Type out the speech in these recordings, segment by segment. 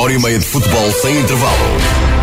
Hora e meia de futebol sem intervalo.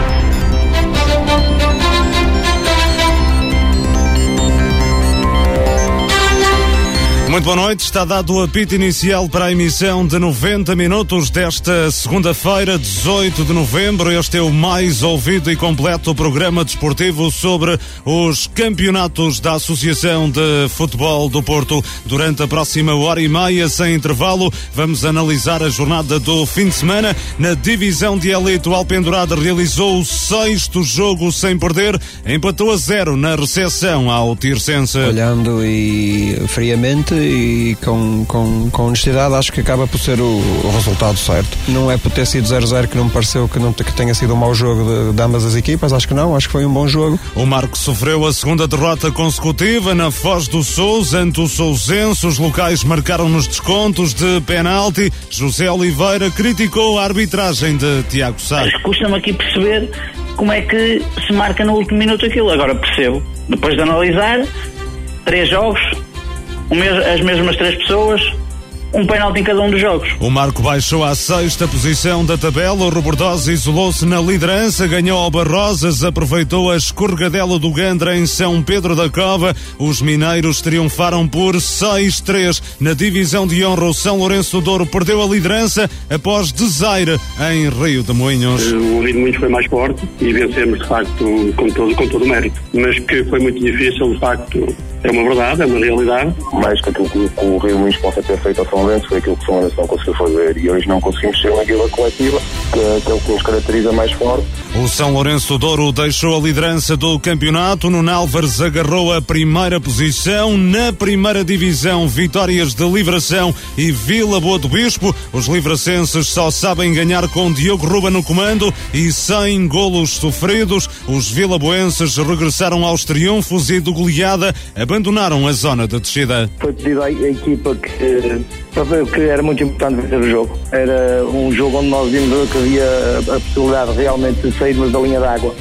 Muito boa noite. Está dado o apito inicial para a emissão de 90 minutos desta segunda-feira, 18 de novembro. Este é o mais ouvido e completo programa desportivo sobre os campeonatos da Associação de Futebol do Porto. Durante a próxima hora e meia, sem intervalo, vamos analisar a jornada do fim de semana. Na divisão de elite, o Alpendurada realizou o sexto jogo sem perder, empatou a zero na recepção ao Tirsense. Olhando e friamente e com, com, com honestidade acho que acaba por ser o, o resultado certo. Não é por ter sido 0-0 que não me pareceu que, não, que tenha sido um mau jogo de, de, ambas as equipas, acho que não, acho que foi um bom jogo. O Marco sofreu a segunda derrota consecutiva na Foz do Sousa ante o Sousense, os locais marcaram nos descontos de penalti. José Oliveira criticou a arbitragem de Tiago Sá. Custa-me aqui perceber como é que se marca no último minuto aquilo, agora percebo. Depois de analisar, três jogos, as mesmas três pessoas, um pênalti em cada um dos jogos. O Marco baixou à sexta posição da tabela. O Robordosa isolou-se na liderança, ganhou ao Barrosas, aproveitou a escorregadela do Gandra em São Pedro da Cova. Os mineiros triunfaram por 6-3. Na divisão de honra, o São Lourenço do Douro perdeu a liderança após desaire em Rio de Moinhos. O ritmo muito foi mais forte e vencemos, de facto, com todo, com todo o mérito. Mas que foi muito difícil, de facto, é uma verdade, é uma realidade. Mais que aquilo que o Rio Lins possa ter feito ao São Lourenço foi aquilo que o São Lourenço não conseguiu fazer e hoje não conseguimos ser uma guilda coletiva, que, que é o que nos caracteriza mais forte. O São Lourenço Douro deixou a liderança do campeonato. No Nálvares agarrou a primeira posição. Na primeira divisão, vitórias de Livração e Vila Boa do Bispo. Os livracenses só sabem ganhar com Diogo Ruba no comando e sem golos sofridos. Os vilaboenses regressaram aos triunfos e do goleada abandonaram a zona de descida. Foi pedido à equipa que, que era muito importante vencer o jogo. Era um jogo onde nós vimos que havia a possibilidade realmente de sairmos da linha d'água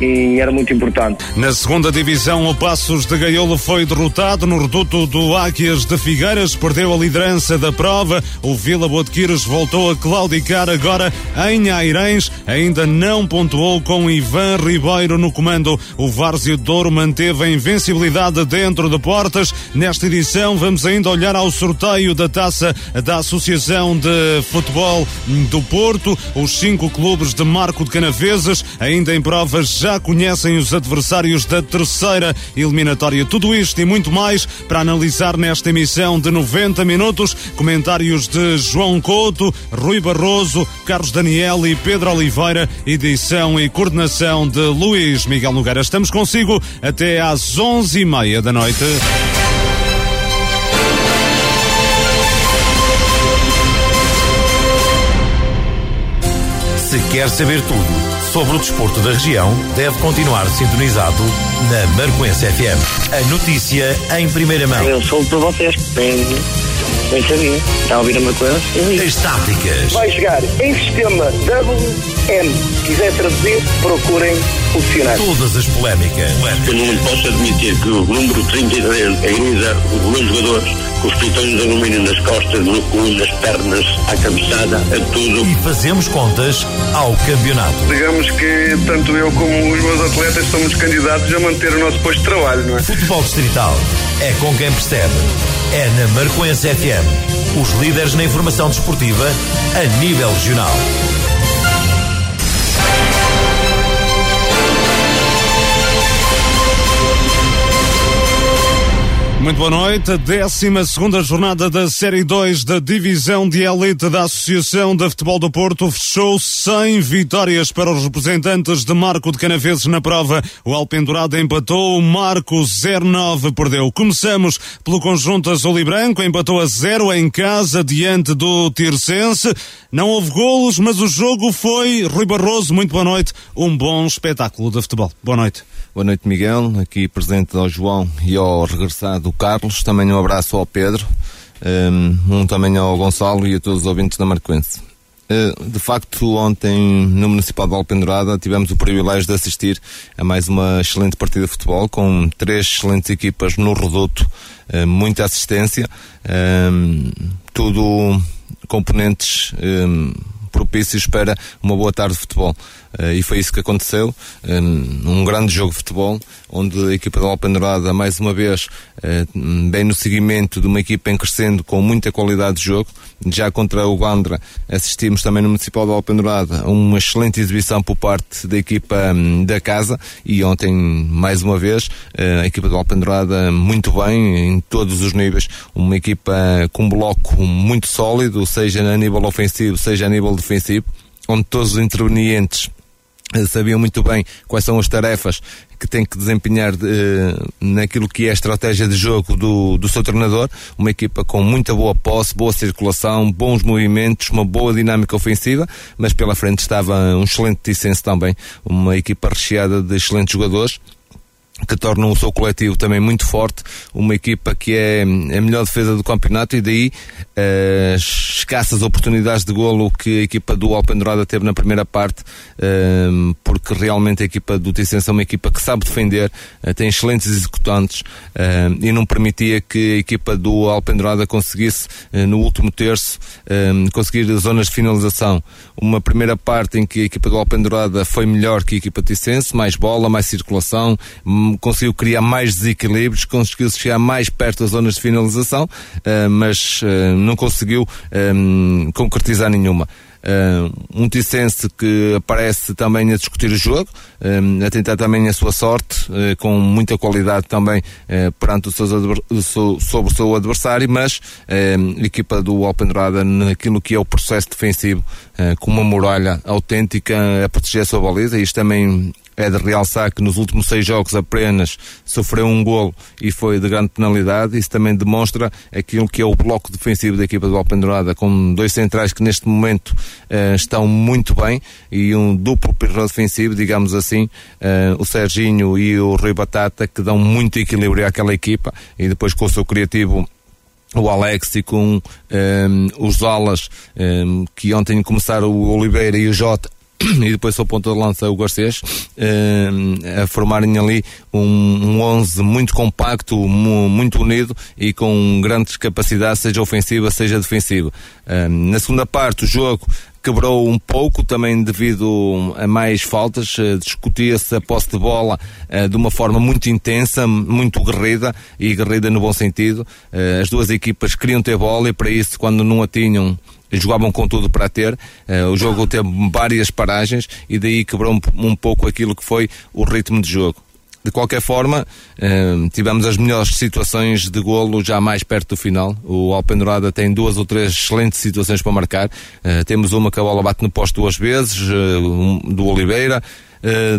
e era muito importante. Na segunda divisão, o Passos de Gaiolo foi derrotado no reduto do Águias de Figueiras, perdeu a liderança da prova. O Vila Botequires voltou a claudicar agora em Airães, ainda não pontuou com Ivan Ribeiro no comando. O Várzeo Douro manteve a invencibilidade dentro de portas. Nesta edição, vamos ainda olhar ao sorteio da taça da Associação de Futebol do Porto. Os cinco clubes de Marco de Canaveses, ainda em provas já já conhecem os adversários da terceira eliminatória. Tudo isto e muito mais para analisar nesta emissão de 90 minutos. Comentários de João Couto, Rui Barroso, Carlos Daniel e Pedro Oliveira. Edição e coordenação de Luís Miguel Nogueira. Estamos consigo até às 11h30 da noite. Se quer saber tudo sobre o desporto da região deve continuar sintonizado na Marcoense FM. A notícia em primeira mão. Eu sou para vocês. Bem, bem sabia. Está a ouvir a Marcoense? As táticas. Vai chegar em sistema WM. Se quiser traduzir, procurem dicionário. Todas as polémicas. Eu não posso admitir que o número 33 agrida os meus jogadores com os pitões de alumínio nas costas, no cu, nas pernas, à cabeçada, a tudo. E fazemos contas ao campeonato. Digamos que tanto eu como os meus atletas somos candidatos a manter o nosso posto de trabalho, não é? Futebol Distrital é com quem percebe. É na Marcoense FM. Os líderes na informação desportiva a nível regional. Muito boa noite. A 12 jornada da Série 2 da Divisão de Elite da Associação de Futebol do Porto fechou sem vitórias para os representantes de Marco de Canaveses na prova. O Alpendurado empatou, o Marco 0-9 perdeu. Começamos pelo conjunto azul e branco, empatou a 0 em casa diante do Tircense. Não houve golos, mas o jogo foi. Rui Barroso, muito boa noite. Um bom espetáculo de futebol. Boa noite. Boa noite, Miguel. Aqui presente ao João e ao regressado Carlos. Também um abraço ao Pedro, um também ao Gonçalo e a todos os ouvintes da Marquense. Eh, de facto, ontem no Municipal de Alpendurada tivemos o privilégio de assistir a mais uma excelente partida de futebol com três excelentes equipas no reduto, eh, muita assistência, tudo componentes propícios para uma boa tarde de futebol. Uh, e foi isso que aconteceu. Um, um, grande jogo de futebol, onde a equipa da Alpendurada, mais uma vez, uh, bem no seguimento de uma equipa em crescendo com muita qualidade de jogo. Já contra o Gandra, assistimos também no Municipal da Alpendurada a uma excelente exibição por parte da equipa um, da casa. E ontem, mais uma vez, a equipa da Alpendurada muito bem, em todos os níveis. Uma equipa com um bloco muito sólido, seja a nível ofensivo, seja a nível defensivo onde todos os intervenientes eh, sabiam muito bem quais são as tarefas que tem que desempenhar eh, naquilo que é a estratégia de jogo do, do seu treinador. Uma equipa com muita boa posse, boa circulação, bons movimentos, uma boa dinâmica ofensiva, mas pela frente estava um excelente Ticense também, uma equipa recheada de excelentes jogadores que tornam o seu coletivo também muito forte, uma equipa que é a melhor defesa do campeonato e daí as escassas oportunidades de golo que a equipa do Alpendurada teve na primeira parte, ehm, porque realmente a equipa do Ticense é uma equipa que sabe defender, eh, tem excelentes executantes e não permitia que a equipa do Alpendurada conseguisse no último terço conseguir zonas de finalização. Uma primeira parte em que a equipa do Alpendurada foi melhor que a equipa Ticense, mais bola, mais circulação, conseguiu criar mais desequilíbrios, conseguiu chegar mais perto das zonas de finalização, uh, mas uh, não conseguiu eh, concretizar nenhuma. Um Ticense que aparece também a discutir o jogo, a tentar também a sua sorte, com muita qualidade também perante o seu, sobre o seu adversário, mas a equipa do Alpendurada naquilo que é o processo defensivo, com uma muralha autêntica a proteger a sua baliza, isto também é de realçar que nos últimos seis jogos apenas sofreu um golo e foi de grande penalidade. Isso também demonstra aquilo que é o bloco defensivo da equipa do Alpendurada, com dois centrais que neste momento uh, estão muito bem e um duplo perro defensivo, digamos assim, uh, o Serginho e o Rui Batata, que dão muito equilíbrio àquela equipa e depois com o seu criativo o Alex e com um, eh, os alas um, que ontem começaram o Oliveira e o Jota e depois ao ponto de lança o Garcês uh, a formarem ali um, um 11 muito compacto, muito unido e com grandes capacidades, seja ofensiva, seja defensiva. Uh, na segunda parte, o jogo quebrou um pouco também devido a mais faltas, uh, discutia-se a posse de bola uh, de uma forma muito intensa, muito guerrida e guerrida no bom sentido. Uh, as duas equipas queriam ter bola e para isso quando não a tinham jogavam com tudo para ter. Uh, o jogo teve várias paragens e daí quebrou um, um pouco aquilo que foi o ritmo de jogo. De qualquer forma, uh, tivemos as melhores situações de golo já mais perto do final. O Alpendurada tem duas ou três excelentes situações para marcar. Uh, temos uma que a bola bate no posto duas vezes, do Oliveira.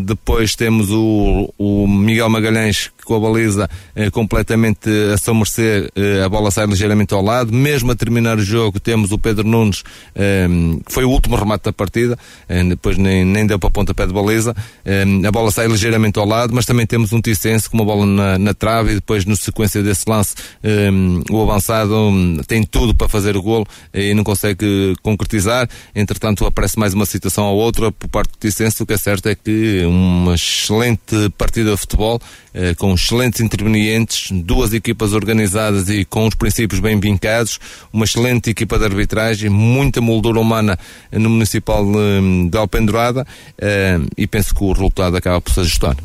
depois temos o Miguel Magalhães com a baliza eh, completamente a seu mercê, eh, a bola sai ligeiramente ao lado. Mesmo a terminar o jogo, temos o Pedro Nunes, eh, que foi o último remate da partida, eh, depois nem, nem deu para a ponta pé de baliza. Eh, a bola sai ligeiramente ao lado, mas também temos um Ticense com uma bola na, na trave e depois, na sequência desse lance, eh, o avançado hum, tem tudo para fazer o golo e não consegue concretizar. Entretanto, aparece mais uma situação ou outra por parte do Ticense. O que é certo é que uma excelente partida de futebol eh, com excelentes intervenientes, duas equipas organizadas e com os princípios bem vincados, uma excelente equipa de arbitragem, muita moldura humana no Municipal de, de Alpendurada eh, e penso que o resultado acaba por se ajustar.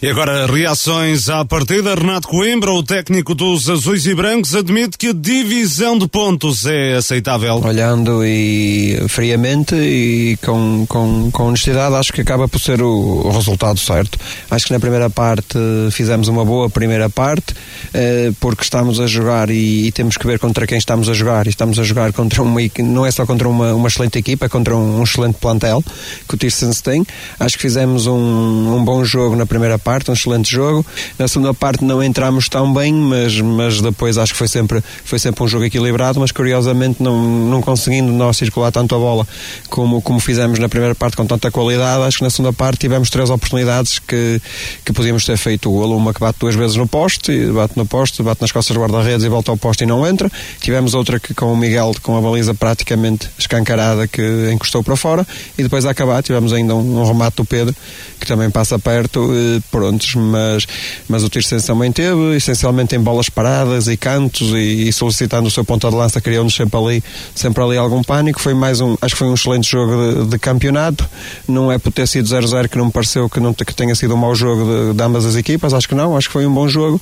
E agora, reações à partida. Renato Coimbra, o técnico dos Azuis e Brancos, admite que a divisão de pontos é aceitável. Olhando e friamente e com, com, com honestidade, acho que acaba por ser o, o resultado certo. Acho que na primeira parte fizemos uma boa primeira parte, uh, porque estamos a jogar e, e, temos que ver contra quem estamos a jogar. E estamos a jogar contra uma não é só contra uma, uma excelente equipa, é contra um, um, excelente plantel que o Tissens tem. Acho que fizemos um, um, bom jogo na primeira parte, um excelente jogo. Na segunda parte não entramos tão bem, mas, mas depois acho que foi sempre, foi sempre um jogo equilibrado, mas curiosamente não, não conseguindo nós circular tanto a bola como, como fizemos na primeira parte com tanta qualidade, acho que na segunda parte tivemos três oportunidades que, que podíamos ter feito o golo, uma que bate duas vezes no poste, bate no poste, bate nas costas do guarda-redes e volta ao poste e não entra. Tivemos outra que com o Miguel com a baliza praticamente escancarada que encostou para fora e depois a acabar tivemos ainda um, um remate do Pedro que também passa perto, eh, prontos, mas, mas o Tirsense também teve, essencialmente em bolas paradas e cantos e, e solicitando o seu ponta de lança, criou-nos sempre ali, sempre ali algum pânico. Foi mais um, acho que foi um excelente jogo de, de campeonato. Não é por ter sido 0-0 que não me pareceu que, não, que tenha sido um mau jogo de, de ambas as equipas, acho que não, acho que foi um bom jogo.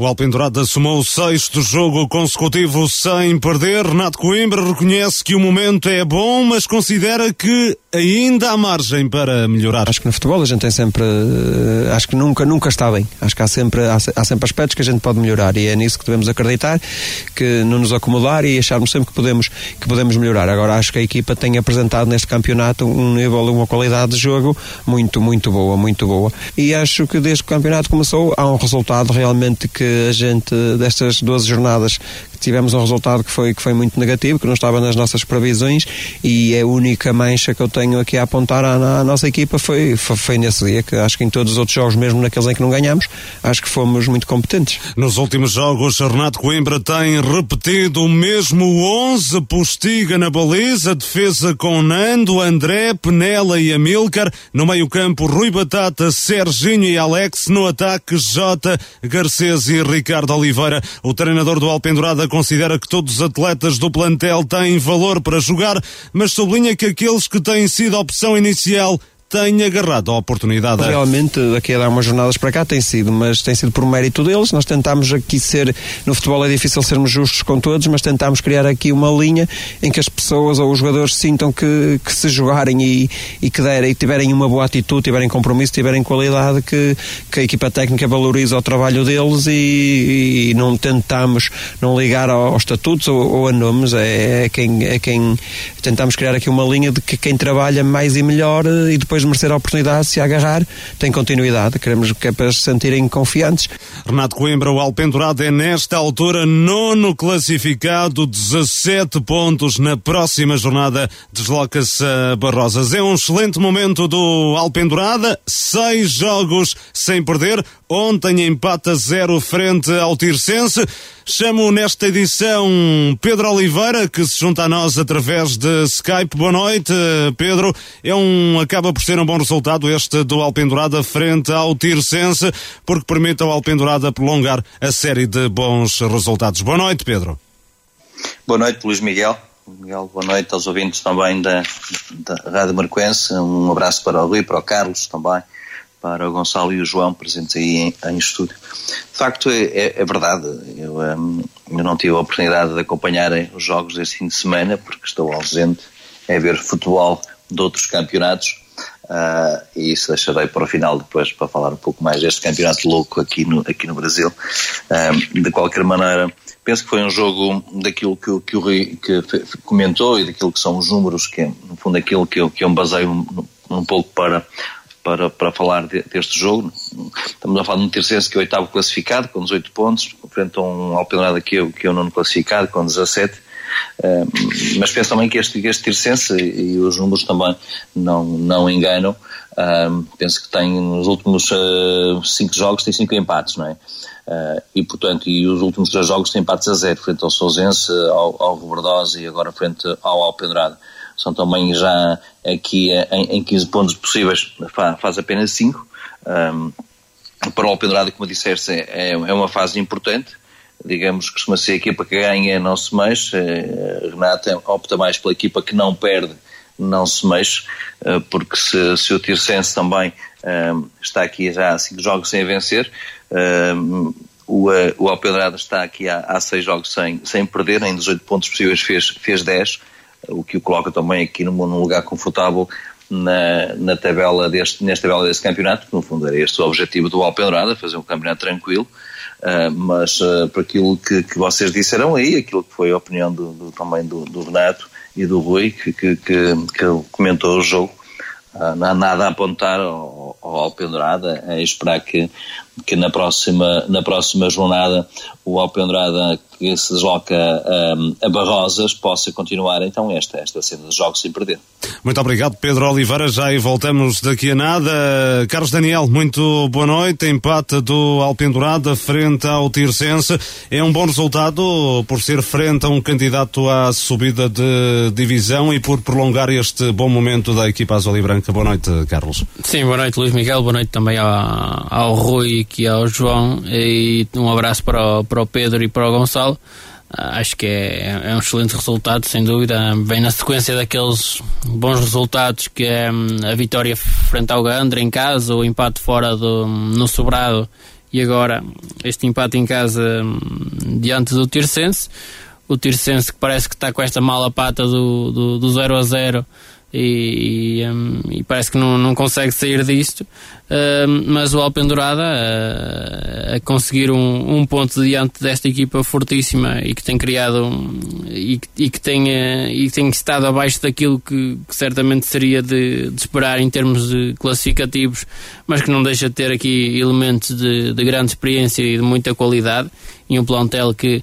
O Alpendurado assumou o sexto jogo consecutivo sem perder. Renato Coimbra reconhece que o momento é bom, mas considera que ainda há margem para melhorar. Acho que no futebol a gente tem sempre, eh, acho que nunca, nunca está bem. Acho que há sempre, há, há, sempre aspectos que a gente pode melhorar e é nisso que devemos acreditar, que não nos acomodar e acharmos sempre que podemos, que podemos melhorar. Agora acho que a equipa tem apresentado neste campeonato um nível, uma qualidade de jogo muito, muito boa, muito boa. E acho que desde que o campeonato começou há um resultado realmente que a gente, destas 12 jornadas, tivemos um resultado que foi, que foi muito negativo, que não estava nas nossas previsões e a única mancha que eu tenho aqui a apontar à, à nossa equipa foi, foi, foi, nesse dia, que acho que em todos os outros jogos, mesmo naqueles em que não ganhamos, acho que fomos muito competentes. Nos últimos jogos, Renato Coimbra tem repetido o mesmo 11, Postiga na baliza, defesa com Nando, André, Penela e Amilcar, no meio campo Rui Batata, Serginho e Alex, no ataque Jota, Garcês e Ricardo Oliveira. O treinador do Alpendurada considera que todos os atletas do plantel têm valor para jogar, mas sublinha que aqueles que têm sido a opção inicial tem agarrado a oportunidade. Realmente, daqui a dar umas jornadas para cá tem sido, mas tem sido por mérito deles. Nós tentámos aqui ser, no futebol é difícil sermos justos com todos, mas tentámos criar aqui uma linha em que as pessoas ou os jogadores sintam que, que se jogarem e, e que derem, e tiverem uma boa atitude, tiverem compromisso, tiverem qualidade, que, que a equipa técnica valoriza o trabalho deles e, e não tentamos não ligar aos estatutos ou, ou a nomes, é, é, quem, é quem tentamos criar aqui uma linha de que quem trabalha mais e melhor e depois depois de merecer a oportunidade, se agarrar, tem continuidade. Queremos que é para se sentirem confiantes. Renato Coimbra, o Alpendurado é nesta altura nono classificado, 17 pontos na próxima jornada, desloca-se a Barrosas. É um excelente momento do Alpendurada, seis jogos sem perder, ontem empata zero frente ao Tirsense. Chamo nesta edição Pedro Oliveira, que se junta a nós através de Skype. Boa noite, Pedro. É um, acaba por ser um bom resultado este do Alpendurada frente ao Tirsense, porque permite ao Alpendurada prolongar a série de bons resultados. Boa noite, Pedro. Boa noite, Luís Miguel. Miguel, boa noite aos ouvintes também da, da Rádio Marquense. Um abraço para o Rui, para o Carlos também para o Gonçalo e o João presentes aí em, em estúdio. De facto, é, é, é verdade, eu, um, eu, não tive a oportunidade de acompanhar os jogos deste fim de semana porque estou ausente é ver futebol de outros campeonatos uh, e isso deixarei para o final depois para falar um pouco mais deste campeonato louco aqui no, aqui no Brasil. Um, de qualquer maneira, penso que foi um jogo daquilo que, que o Rui que comentou e daquilo que são os números, que é, no fundo aquilo que eu, que eu me baseio um, um pouco para para, para falar de, deste jogo. Estamos a falar de um Tircense que é o oitavo classificado, com 18 pontos, frente a um Alpinada que é, que é o nono classificado, com 17. Uh, mas penso também que este, este Tircense, e, os números também não, não enganam, uh, penso que tem nos últimos 5 uh, jogos tem 5 empates, não é? Uh, e portanto, e os últimos três jogos têm empates a zero, frente ao Sousense, ao, ao e agora frente ao Alpendrada são também já aqui em, em 15 pontos possíveis, faz apenas 5. Um, para o Alpendurada, como disseste, é, é uma fase importante. Digamos que costuma ser a equipa que ganha, não se mexe. Uh, Renata opta mais pela equipa que não perde, não se mexe, uh, porque se, se o Tirsense também está aqui já há 5 jogos sem vencer, o, o Alpedrada está aqui há, há seis jogos sem, sem perder, em 18 pontos possíveis fez, fez 10 o que o coloca também aqui num, num lugar confortável na, na tabela deste, nesta tabela deste campeonato, que no fundo era este o objetivo do Alpenrada, fazer um campeonato tranquilo, uh, mas uh, por aquilo que, que vocês disseram aí, aquilo que foi a opinião do, do também do, do, Renato e do Rui, que, que, que, que comentou o jogo, uh, não há nada a apontar ao, ao Alpendurada, é esperar que, que na, próxima, na próxima jornada o Alpendurada que se desloca um, a Barrosas possa continuar então esta, esta cena de jogos sem perder. Muito obrigado, Pedro Oliveira. Já e voltamos daqui a nada. Carlos Daniel, muito boa noite. Empate do Alpendurada frente ao Tirsense. É um bom resultado por ser frente a um candidato à subida de divisão e por prolongar este bom momento da equipa azul e branca. Boa noite, Carlos. Sim, boa noite, Luís Miguel. Boa noite também ao, ao Rui e ao João. E um abraço para o, para o Pedro e para o Gonçalo. Ah, acho que é, é, um excelente resultado, sem dúvida. Vem na sequência daqueles bons resultados que é hum, a vitória frente ao Gandra em casa, o empate fora do, no Sobrado e agora este empate em casa hum, diante do Tirsense. O Tirsense que parece que está com esta mala pata do, do, do 0 a 0 e, e, um, e, parece que não, não consegue sair disto. Uh, mas o Alpendurada uh, a conseguir um, um, ponto diante desta equipa fortíssima e que tem criado um, e, e, que tem, uh, e tem estado abaixo daquilo que, que certamente seria de, de, esperar em termos de classificativos, mas que não deixa de ter aqui elementos de, de grande experiência e de muita qualidade e um plantel que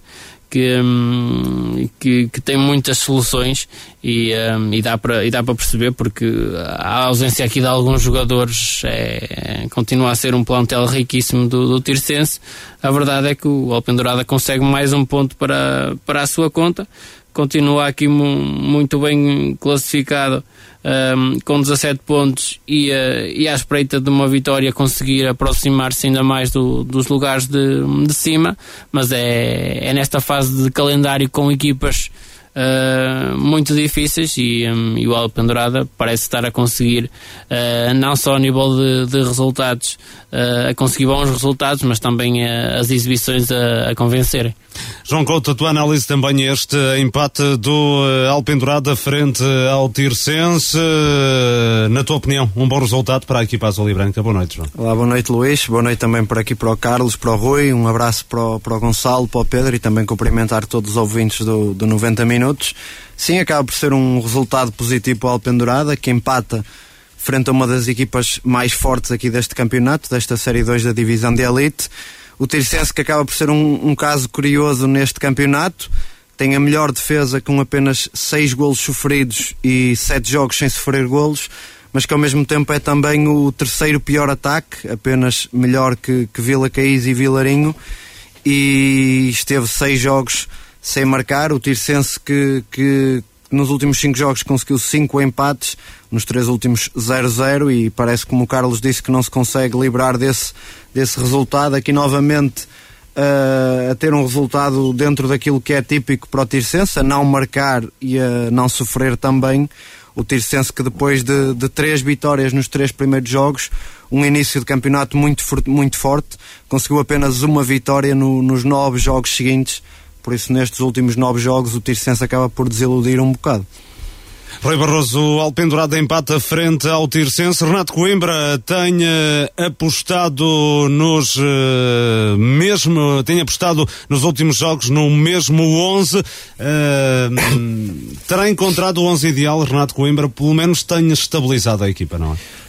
que, hum, que, que, tem muitas soluções e, um, e dá para perceber porque a ausência aqui de alguns jogadores é, continua a ser um plantel riquíssimo do, do Tirsense. A verdade é que o Alpendurada consegue mais um ponto para, para a sua conta, continua aqui muito bem classificado um, com 17 pontos e, uh, e à espreita de uma vitória conseguir aproximar-se ainda mais do, dos lugares de, de cima, mas é, é nesta fase de calendário com equipas uh, muito difíceis e, um, e o Alpendurada parece estar a conseguir uh, não só a nível de, de resultados uh, a conseguir bons resultados, mas também as exibições a, a convencerem. João Couto, a tua análise também este empate do Alpendurada frente ao Tirsense. Na tua opinião, um bom resultado para a equipa azul e branca. Boa noite, João. Olá, boa noite, Luís. Boa noite também por aqui para o Carlos, para o Rui. Um abraço para o, para o Gonçalo, para o Pedro e também cumprimentar todos os ouvintes do, do 90 Minutos. Sim, acaba por ser um resultado positivo para o Alpendurada, que empata frente a uma das equipas mais fortes aqui deste campeonato, desta Série 2 da Divisão de Elite. O Tirsense que acaba por ser um, um caso curioso neste campeonato, tem a melhor defesa com apenas 6 golos sofridos e 7 jogos sem sofrer golos, mas que ao mesmo tempo é também o terceiro pior ataque, apenas melhor que, que Vila Caís e Vilarinho, e esteve 6 jogos sem marcar. O Tirsense que, que nos últimos 5 jogos conseguiu 5 empates, nos três últimos 0-0 e parece como o Carlos disse que não se consegue livrar desse, desse resultado. Aqui novamente uh, a ter um resultado dentro daquilo que é típico para o Tirsense, a não marcar e a não sofrer também. O Tirsense que depois de, de três vitórias nos três primeiros jogos, um início de campeonato muito, muito forte, conseguiu apenas uma vitória no, nos nove jogos seguintes. Por isso, nestes últimos nove jogos, o Tirsense acaba por desiludir um bocado. Rui Barroso, Alpendurado empata frente ao Tirsense. Renato Coimbra tem uh, apostado nos uh, mesmo, tem apostado nos últimos jogos no mesmo 11. Uh, terá encontrado o 11 ideal, Renato Coimbra, pelo menos tenha estabilizado a equipa, não é?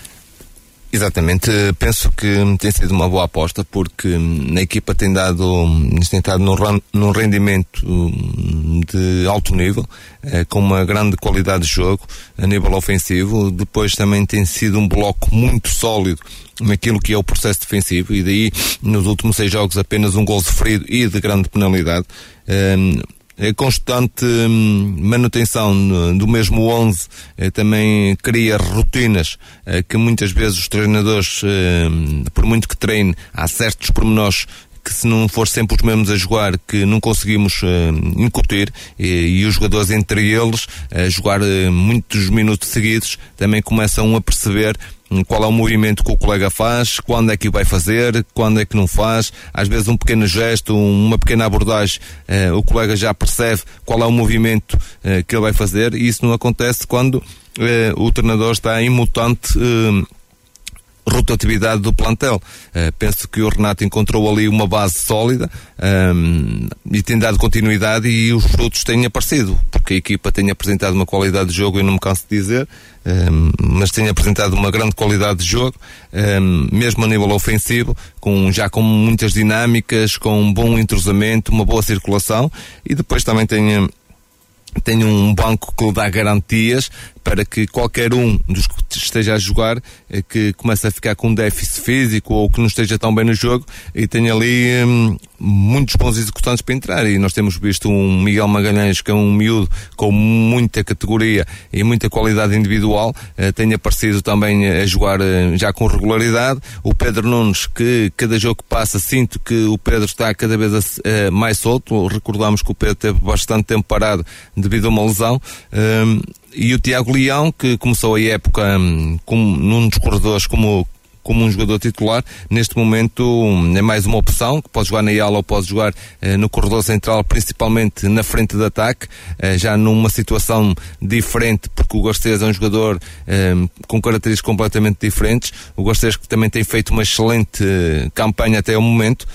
Exatamente, penso que tem sido uma boa aposta porque a equipa tem dado, tem estado num rendimento hum, de alto nível, eh, com uma grande qualidade de jogo a nível ofensivo. Depois também tem sido um bloco muito sólido naquilo que é o processo defensivo e daí nos últimos seis jogos apenas um gol sofrido e de grande penalidade. Hum, a constante hum, manutenção do mesmo 11 eh, também cria rotinas eh, que muitas vezes os treinadores, hum, por muito que treine, há certos pormenores que se não for sempre os mesmos a jogar que não conseguimos uh, incutir e, e, os jogadores entre eles a jogar uh, muitos minutos seguidos também começam a perceber qual é o movimento que o colega faz, quando é que o vai fazer, quando é que não faz. Às vezes um pequeno gesto, uma pequena abordagem, eh, o colega já percebe qual é o movimento eh, que ele vai fazer. E isso não acontece quando eh, o treinador está imutante rotatividade do plantel. Uh, penso que o Renato encontrou ali uma base sólida um, e tem dado continuidade e os frutos têm aparecido, porque a equipa tem apresentado uma qualidade de jogo, eu não me canso de dizer, um, mas tem apresentado uma grande qualidade de jogo, um, mesmo a nível ofensivo, com, já com muitas dinâmicas, com um bom entrosamento, uma boa circulação e depois também tem tem um banco que lhe dá garantias para que qualquer um dos que esteja a jogar eh, que comece a ficar com um déficit físico ou que não esteja tão bem no jogo e tenha ali hum, muitos bons executantes para entrar. E nós temos visto um Miguel Magalhães que é um miúdo com muita categoria e muita qualidade individual eh, tem aparecido também a jogar eh, já com regularidade. O Pedro Nunes que cada jogo que passa sinto que o Pedro está cada vez eh, mais solto. Recordamos que o Pedro teve bastante tempo parado devido a uma lesão. Hum, e o Tiago Leão, que começou a época um, como, num dos corredores como, como um jogador titular, neste momento um, é mais uma opção, que pode jogar na ala ou pode jogar uh, no corredor central, principalmente na frente de ataque, uh, já numa situação diferente, porque o Garcês é um jogador um, com características completamente diferentes. O Garcês que também tem feito uma excelente uh, campanha até o momento.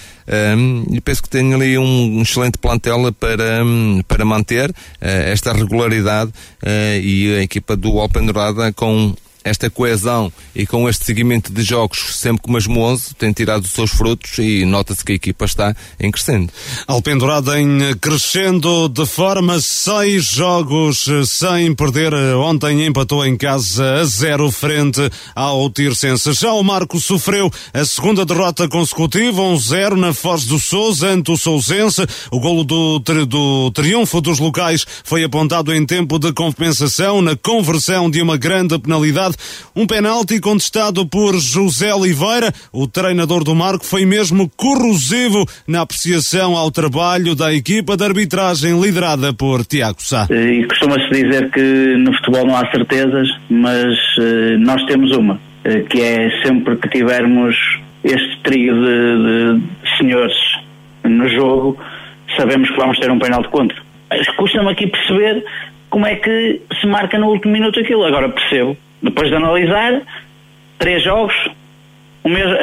Um, e penso que tem ali um, um excelente plantel para, um, para manter uh, esta regularidade uh, e a equipa do Alpendurada com esta coesão e com este seguimento de jogos sempre com o 11 tem tirado os seus frutos e nota-se que a equipa está em crescendo. Alpendurada em crescendo de forma seis jogos sem perder. Ontem empatou em casa a zero frente ao Tirsense. Já o Marco sofreu a segunda derrota consecutiva, um zero na Foz do Sousa ante o Sousense. O golo do, do triunfo dos locais foi apontado em tempo de compensação na conversão de uma grande penalidade um penalti contestado por José Oliveira. O treinador do Marco foi mesmo corrosivo na apreciação ao trabalho da equipa de arbitragem liderada por Tiago Sá. E costuma-se dizer que no futebol não há certezas, mas uh, nós temos uma, uh, que é sempre que tivermos este trio de, de senhores no jogo, sabemos que vamos ter um penal de contra. Custa-me aqui perceber como é que se marca no último minuto aquilo. Agora percebo depois de analisar, três jogos,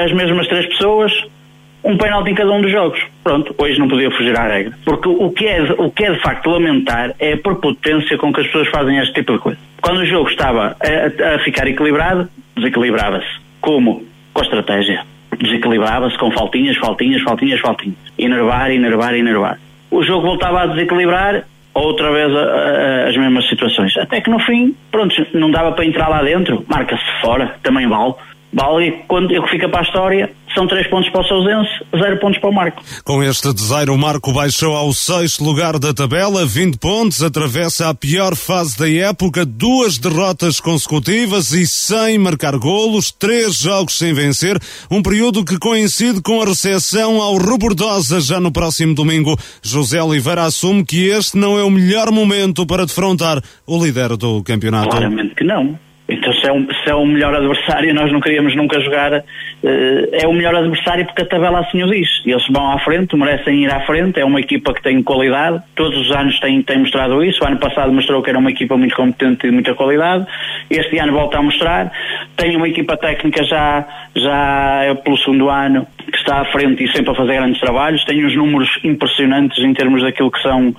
as mesmas três pessoas, um penalti em cada um dos jogos. Pronto, hoje não podia fugir à regra. Porque o que é, o que é de facto lamentar é a prepotência com que as pessoas fazem este tipo de coisa. Quando o jogo estava a, a ficar equilibrado, desequilibrava-se. Como? Com a estratégia. Desequilibrava-se com faltinhas, faltinhas, faltinhas, faltinhas. Enervar, enervar, enervar. O jogo voltava a desequilibrar, outra vez a, a, as mesmas situações. Até que no fim, pronto, não dava para entrar lá dentro, marca-se fora, também vale. E quando eu fica para a história, são três pontos para o Sousense, zero pontos para o Marco. Com este desaire, o Marco baixou ao sexto lugar da tabela, 20 pontos, atravessa a pior fase da época, duas derrotas consecutivas e sem marcar golos, três jogos sem vencer, um período que coincide com a recepção ao Robordosa já no próximo domingo. José Oliveira assume que este não é o melhor momento para defrontar o líder do campeonato. Claramente que não então, se é, um, se é o melhor adversário, nós não queríamos nunca jogar. Uh, é o melhor adversário porque a tabela assim o diz. Eles vão à frente, merecem ir à frente. É uma equipa que tem qualidade. Todos os anos tem, tem mostrado isso. O ano passado mostrou que era uma equipa muito competente e muita qualidade. Este ano volta a mostrar. Tem uma equipa técnica já, já é pelo segundo ano que está à frente e sempre a fazer grandes trabalhos. Tem uns números impressionantes em termos daquilo que são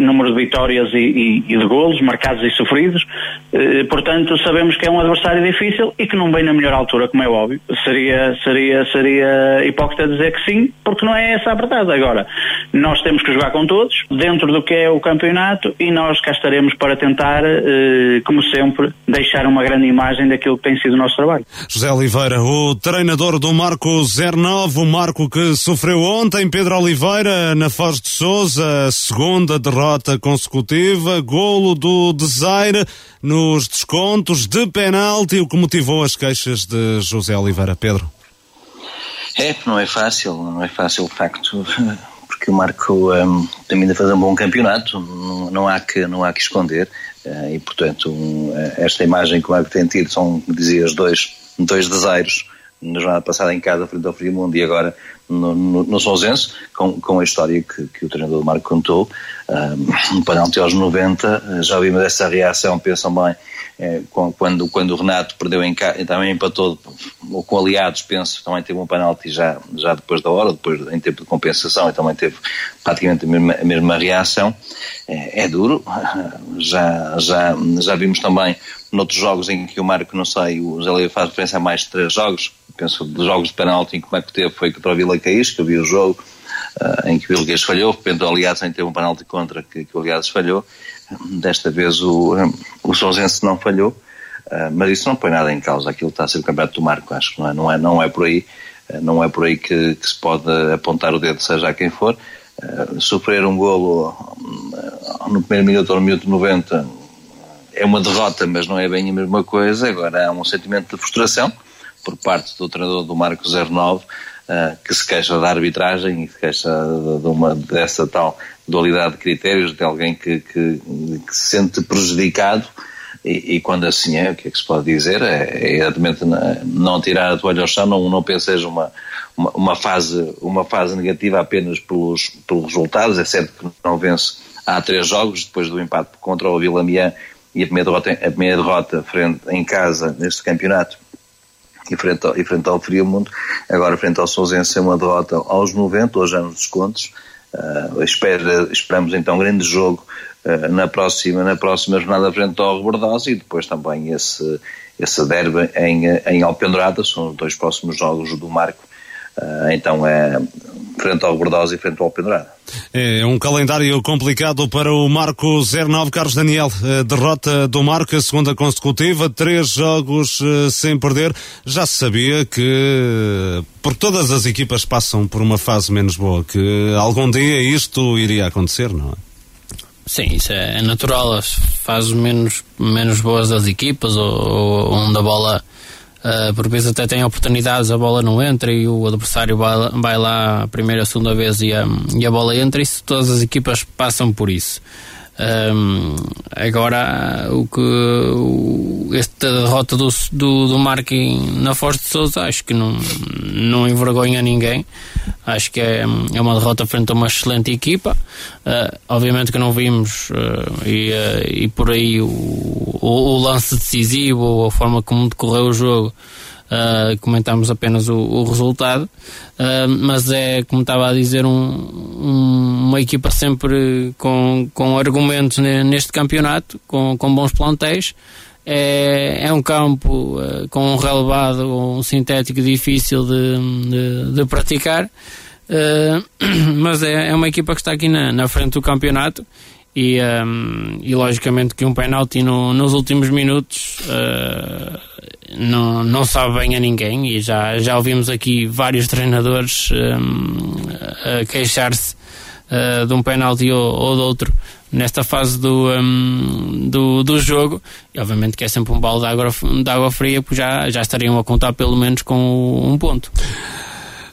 número de vitórias e, e, e de golos marcados e sofridos. Eh, portanto, sabemos que é um adversário difícil e que não vem na melhor altura, como é óbvio. Seria, seria, seria hipócrita dizer que sim, porque não é essa a verdade. Agora, nós temos que jogar com todos, dentro do que é o campeonato, e nós cá estaremos para tentar, eh, como sempre, deixar uma grande imagem daquilo que tem sido o nosso trabalho. José Oliveira, o treinador do Marco 09, o Marco que sofreu ontem, Pedro Oliveira, na Foz de Souza, segunda derrota consecutiva, golo do Desire nos descontos de penalti, o que motivou as queixas de José Oliveira. Pedro. É, não é fácil, não é fácil de facto, porque o Marco um, tem vindo a fazer um bom campeonato, não, não, há, que, não há que esconder, uh, e portanto um, esta imagem que o Marco tem tido são, como dizias, dois, dois desairos na jornada passada em casa frente ao Friamundo e agora no, no, no com, com a história que, que o treinador Marco contou, um, um penalti aos 90, já vimos essa reação, pensam bem, é, quando, quando o Renato perdeu em casa, também empatou ou com aliados, penso, também teve um penalti já, já depois da hora, depois em tempo de compensação, e também teve praticamente a mesma, a mesma reação. É, é, duro, já, já, já vimos também noutros jogos em que o Marco, não sei, o Zé faz referência a mais de três jogos, penso dos jogos de penalti em que o Marco teve foi contra o Vila Caís, que eu vi o jogo, uh, em que o Vila Caís falhou, repente o Aliados em teve um penalti contra que, que o Aliados falhou, desta vez o, o Sousense não falhou, uh, mas isso não põe nada em causa, aquilo está a ser o campeonato do Marco, acho que não é, não é, não é por aí, uh, não é por aí que, que, se pode apontar o dedo, seja a quem for, sofrer um golo no primeiro minuto ou no minuto 90 é uma derrota, mas não é bem a mesma coisa. Agora há um sentimento de frustração por parte do treinador do Marco 09, uh, que se queixa da arbitragem e se queixa de, uma, dessa tal dualidade de critérios de alguém que, que, que se sente prejudicado e, e, quando assim é, o que é que se pode dizer? É, é exatamente não tirar a toalha ao chão, não, não penseja uma, uma, uma, fase, uma fase negativa apenas pelos, pelos resultados. É certo que não vence há três jogos, depois do empate contra o Vila Mian e a primeira derrota, a primeira derrota frente, em casa neste campeonato e frente ao, e frente ao Friamundo, agora frente ao Sousense é uma derrota aos 90, hoje já nos descontos. Uh, espera, esperamos então um grande jogo uh, na, próxima, na próxima jornada frente ao Rebordosa e depois também esse, esse derby em, em Alpendurada, são os dois próximos jogos do Marco. Uh, então é frente ao Bordosa e frente ao Alpendurada. É um calendário complicado para o Marco 09. Carlos Daniel, derrota do Marco, a segunda consecutiva, três jogos uh, sem perder. Já se sabia que, por todas as equipas passam por uma fase menos boa, que algum dia isto iria acontecer, não é? Sim, isso é, natural. As fases menos, menos boas das equipas, ou, ou onde a bola Uh, por vezes até tem oportunidades, a bola não entra e o adversário vai, vai lá a primeira, a segunda vez e a, e a bola entra. Isso todas as equipas passam por isso. Um, agora, o que esta derrota do, do, do Marquinhos na Foz de Souza acho que não, não envergonha ninguém. Acho que é, é uma derrota frente a uma excelente equipa. Uh, obviamente que não vimos uh, e, uh, e por aí o, o, o, lance decisivo ou a forma como decorreu o jogo Uh, comentámos apenas o, o resultado, uh, mas é, como estava a dizer, um, um, uma equipa sempre com, com argumentos neste campeonato, com, com bons plantéis. É, é um campo uh, com um relevado, um sintético difícil de, de, de praticar, mas é, é uma equipa que está aqui na, na frente do campeonato e, um, e logicamente que um penalti no, nos últimos minutos uh, não, não sabe bem a ninguém e já, já ouvimos aqui vários treinadores um, queixar-se uh, de um penalti ou, ou de outro nesta fase do, um, do, do jogo e obviamente que é sempre um balde de água, de água fria porque já, já estariam a contar pelo menos com um ponto.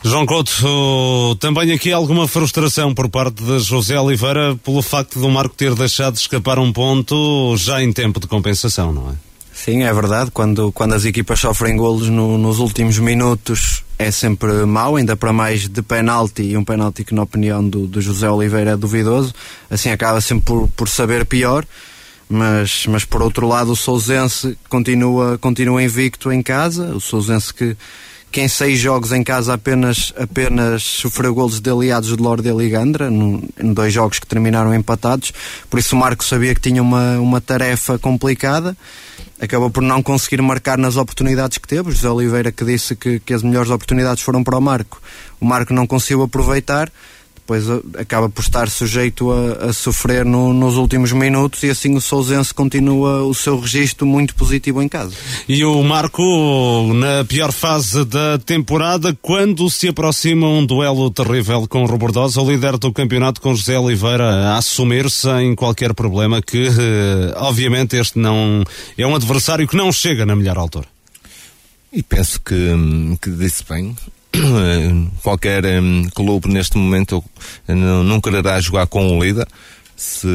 João Couto, também aqui alguma frustração por parte de José Oliveira pelo facto do Marco ter deixado escapar um ponto já em tempo de compensação, não é? Sim, é verdade. Quando, quando as equipas sofrem golos no, nos últimos minutos é sempre mau, ainda para mais de penalti, e um penalti que, na opinião do, do José Oliveira, é duvidoso. Assim acaba sempre por, por saber pior. Mas, mas por outro lado, o Sousense continua, continua invicto em casa. O Sousense que que em seis jogos em casa apenas, apenas sofreu golos de aliados de Lorde e Ligandra, em dois jogos que terminaram empatados. Por isso o Marco sabia que tinha uma, uma tarefa complicada. Acabou por não conseguir marcar nas oportunidades que teve. José Oliveira que disse que, que as melhores oportunidades foram para o Marco. O Marco não conseguiu aproveitar depois uh, acaba por estar sujeito a, a sofrer no, nos últimos minutos e assim o Sousense continua o seu registro muito positivo em casa. E o Marco, na pior fase da temporada, quando se aproxima um duelo terrível com o Robordosa, o líder do campeonato com José Oliveira, a assumir sem qualquer problema que, eh, obviamente, este não é um adversário que não chega na melhor altura. E penso que, que disse bem, qualquer um, clube neste momento não, quererá jogar com o líder, se,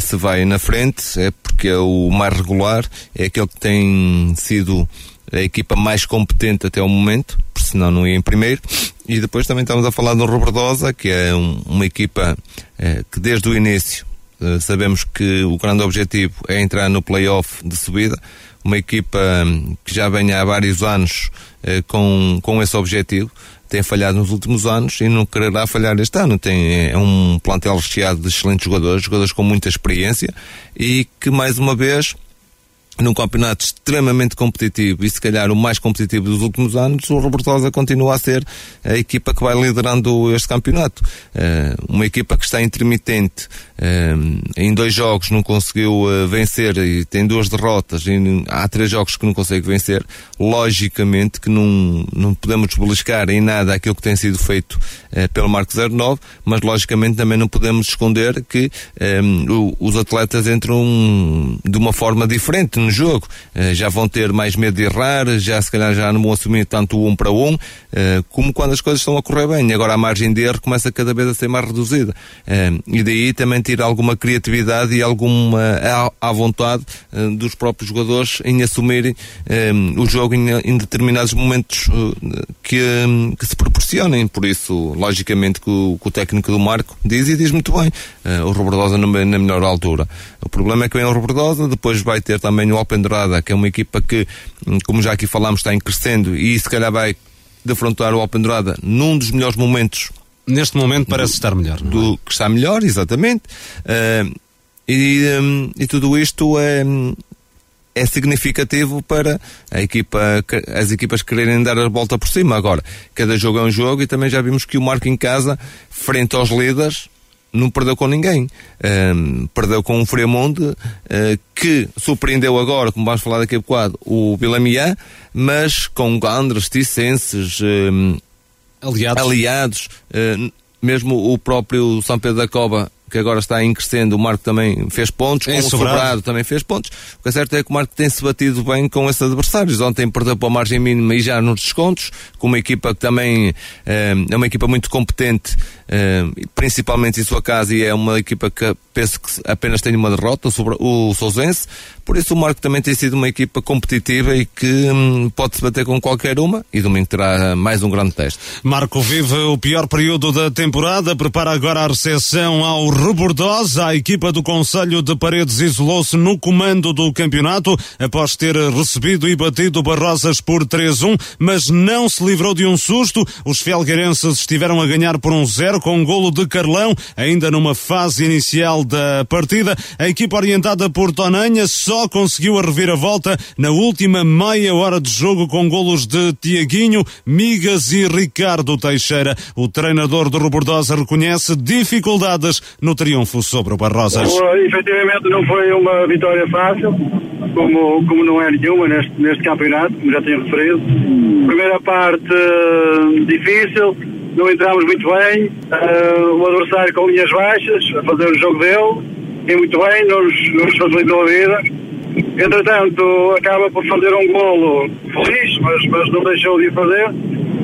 se vai na frente, é porque é o mais regular, é aquele que tem sido a equipa mais competente até o momento, senão não ia em primeiro. E depois também estamos a falar do Robertosa, que é um, uma equipa eh, que desde o início eh, sabemos que o grande objetivo é entrar no play-off de subida. Uma equipa hum, que já vem há vários anos com, com esse objetivo tem falhado nos últimos anos e não quererá falhar este ano. Tem, é um plantel recheado de excelentes jogadores, jogadores com muita experiência e que, mais uma vez, num campeonato extremamente competitivo e se calhar o mais competitivo dos últimos anos, o Robertosa continua a ser a equipa que vai liderando este campeonato. Uh, uma equipa que está intermitente, uh, em dois jogos não conseguiu uh, vencer e tem duas derrotas, e há três jogos que não consegue vencer. Logicamente que não, não podemos beliscar em nada aquilo que tem sido feito pelo Marco 09, mas logicamente também não podemos esconder que os atletas entram de uma forma diferente no jogo. Uh, já vão ter mais medo de errar, já se calhar já não vão assumir tanto um para um, uh, como quando as coisas estão a correr bem. Agora a margem de erro começa cada vez a ser mais reduzida. Uh, e daí também tira alguma criatividade e alguma à, vontade dos próprios jogadores em assumirem o jogo em, determinados momentos que, que, se proporcionem. Por isso, logicamente, que o, que o, técnico do Marco diz e diz muito bem. o Robertosa na melhor altura. O problema é que vem o Robertosa, depois vai ter também o Open Dourada, que é uma equipa que, hum, como já aqui falámos, está em crescendo e se calhar vai defrontar o Open Dourada num dos melhores momentos. Neste momento parece do, estar melhor, é? do, Que está melhor, exatamente. Uh, e, um, e tudo isto é, é significativo para a equipa, as equipas quererem dar a volta por cima. Agora, cada jogo é um jogo e também já vimos que o Marco em casa, frente aos líderes, não perdeu com ninguém. Um, perdeu com o Fremonte, uh, que surpreendeu agora, como vamos falar daqui a bocado, o Vilamiã, mas com Gandres, Ticenses, um, aliados, aliados uh, mesmo o próprio São Pedro da Cova que agora está em crescendo, o Marco também fez pontos, é com o Sobrado também fez pontos. O que é certo é que o Marco tem-se batido bem com esses adversários. Ontem perdeu para a margem mínima e já nos descontos, com uma equipa que também é, é uma equipa muito competente, principalmente em sua casa, e é uma equipa que penso que apenas tem uma derrota, sobre o Sousense. Por isso o Marco também tem sido uma equipa competitiva e que hum, pode se bater com qualquer uma e domingo terá mais um grande teste. Marco vive o pior período da temporada, prepara agora a recepção ao Rebordosa. A equipa do Conselho de Paredes isolou-se no comando do campeonato após ter recebido e batido Barrosas por 3-1, mas não se livrou de um susto. Os felgueirenses estiveram a ganhar por um zero com um golo de Carlão, ainda numa fase inicial da partida. A equipa orientada por Tonanha só conseguiu a reviravolta na última meia hora de jogo com golos de Tiaguinho, Migas e Ricardo Teixeira. O treinador do Robordosa reconhece dificuldades no triunfo sobre o Barrosas. efetivamente não foi uma vitória fácil, como, como não é nenhuma neste, neste campeonato, como já tinha referido. Primeira parte uh, difícil, não entramos muito bem, uh, o adversário com linhas baixas, a fazer o jogo dele, e muito bem, nos, nos facilitou a vida. Entretanto, acaba por fazer um golo feliz, mas, mas não deixou de fazer.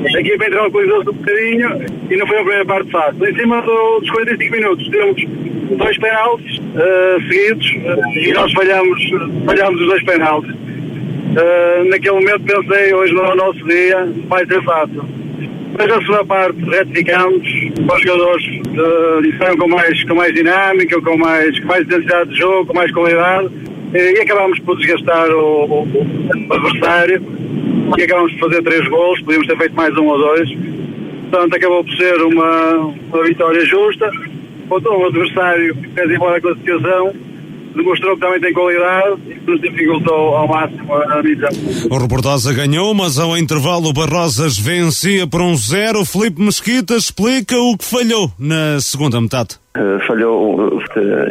A equipa tranquilizou-se um bocadinho e não foi a primeira parte fácil. Em cima do, dos 45 minutos, temos dois penaltis uh, seguidos uh, e nós falhamos, falhamos os dois penaltis. Uh, naquele momento pensei, hoje no nosso dia, vai ser fácil. Mas a segunda parte retificamos, os jogadores uh, com mais, com mais dinâmica, com mais, com mais intensidade de jogo, com mais qualidade e acabámos por desgastar o, o, o adversário e acabámos por fazer três gols, podíamos ter feito mais um ou dois. Portanto, acabou por ser uma, uma vitória justa. O adversário fez embora a classificação demonstrou que também tem qualidade e nos dificultou ao máximo a missão. O Reportosa ganhou, mas ao intervalo o Barrosas vencia por um zero. Felipe Mesquita explica o que falhou na segunda metade. Falhou uh,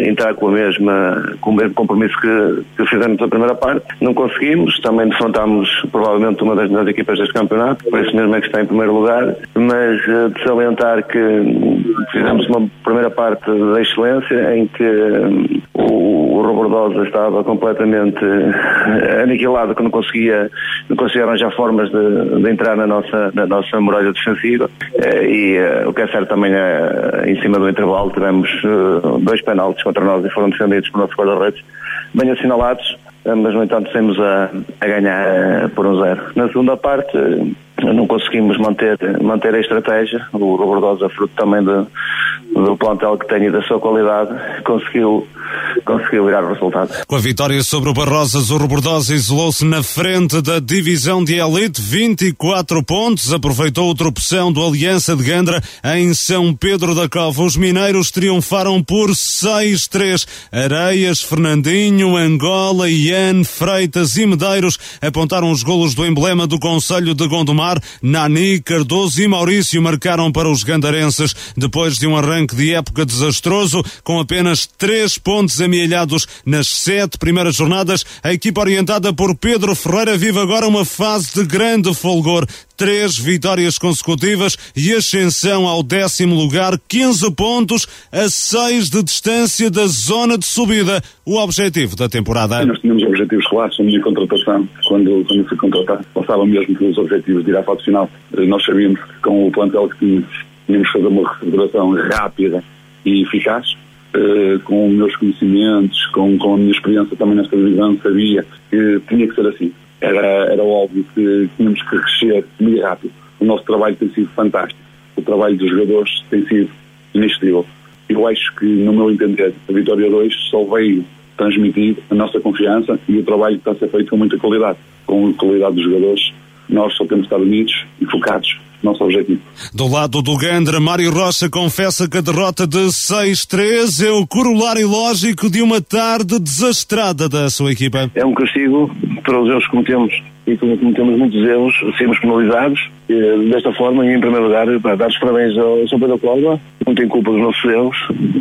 entrar com a mesma com o mesmo compromisso que, que fizemos na primeira parte. Não conseguimos, também defrontámos provavelmente uma das melhores equipas deste campeonato, por isso mesmo é que está em primeiro lugar, mas uh, de salientar que fizemos uma primeira parte da excelência em que o, o Robert Rebordosa estava completamente eh, aniquilado, que não conseguia, não conseguia arranjar formas de, de entrar na nossa, na nossa muralha defensiva. Eh, e eh, o que é certo também é, em cima do intervalo, tivemos dois penaltis contra nós e foram defendidos por nossos guarda-redes, bem assinalados, mas no entanto temos a, a ganhar por um zero. Na segunda parte, não conseguimos manter, manter a estratégia. O Robordosa, fruto também de, do plantel que tem e da sua qualidade, conseguiu, conseguiu virar o resultado. Com a vitória sobre o Barrosas, o Robordosa isolou-se na frente da divisão de elite, 24 pontos, aproveitou o tropeção do Aliança de Gandra em São Pedro da Cova. Os mineiros triunfaram por 6-3. Areias, Fernandinho, Angola, Ian, Freitas e Medeiros apontaram os golos do emblema do Conselho de Gondomar. Nani, Cardoso e Maurício marcaram para os gandarenses depois de um arranque de época desastroso, com apenas três pontos amealhados nas sete primeiras jornadas. A equipa orientada por Pedro Ferreira vive agora uma fase de grande folgor. Três vitórias consecutivas e ascensão ao décimo lugar, 15 pontos a seis de distância da zona de subida. O objetivo da temporada. Nós tínhamos objetivos claros na minha contratação. Quando, quando fui contratado, passava mesmo pelos objetivos de ir à fase final. Nós sabíamos que com o plantel que tínhamos, tínhamos fazer uma recuperação rápida e eficaz. Uh, com os meus conhecimentos, com, com a minha experiência também nesta divisão, sabia que tinha que ser assim. Era, era óbvio que tínhamos que crescer muito rápido. O nosso trabalho tem sido fantástico. O trabalho dos jogadores tem sido inestimável. Eu acho que, no meu entender, a Vitória 2 só veio transmitir a nossa confiança e o trabalho está a ser feito com muita qualidade. Com a qualidade dos jogadores, nós só temos de estar unidos e focados nosso objetivo. Do lado do Gandra, Mário Rocha confessa que a derrota de 6-3 é o corolário lógico de uma tarde desastrada da sua equipa. É um castigo para os erros que cometemos e como cometemos muitos erros, sermos penalizados. Desta forma, e em primeiro lugar, para dar os parabéns ao São Pedro Cláudia, não tem culpa dos nossos erros,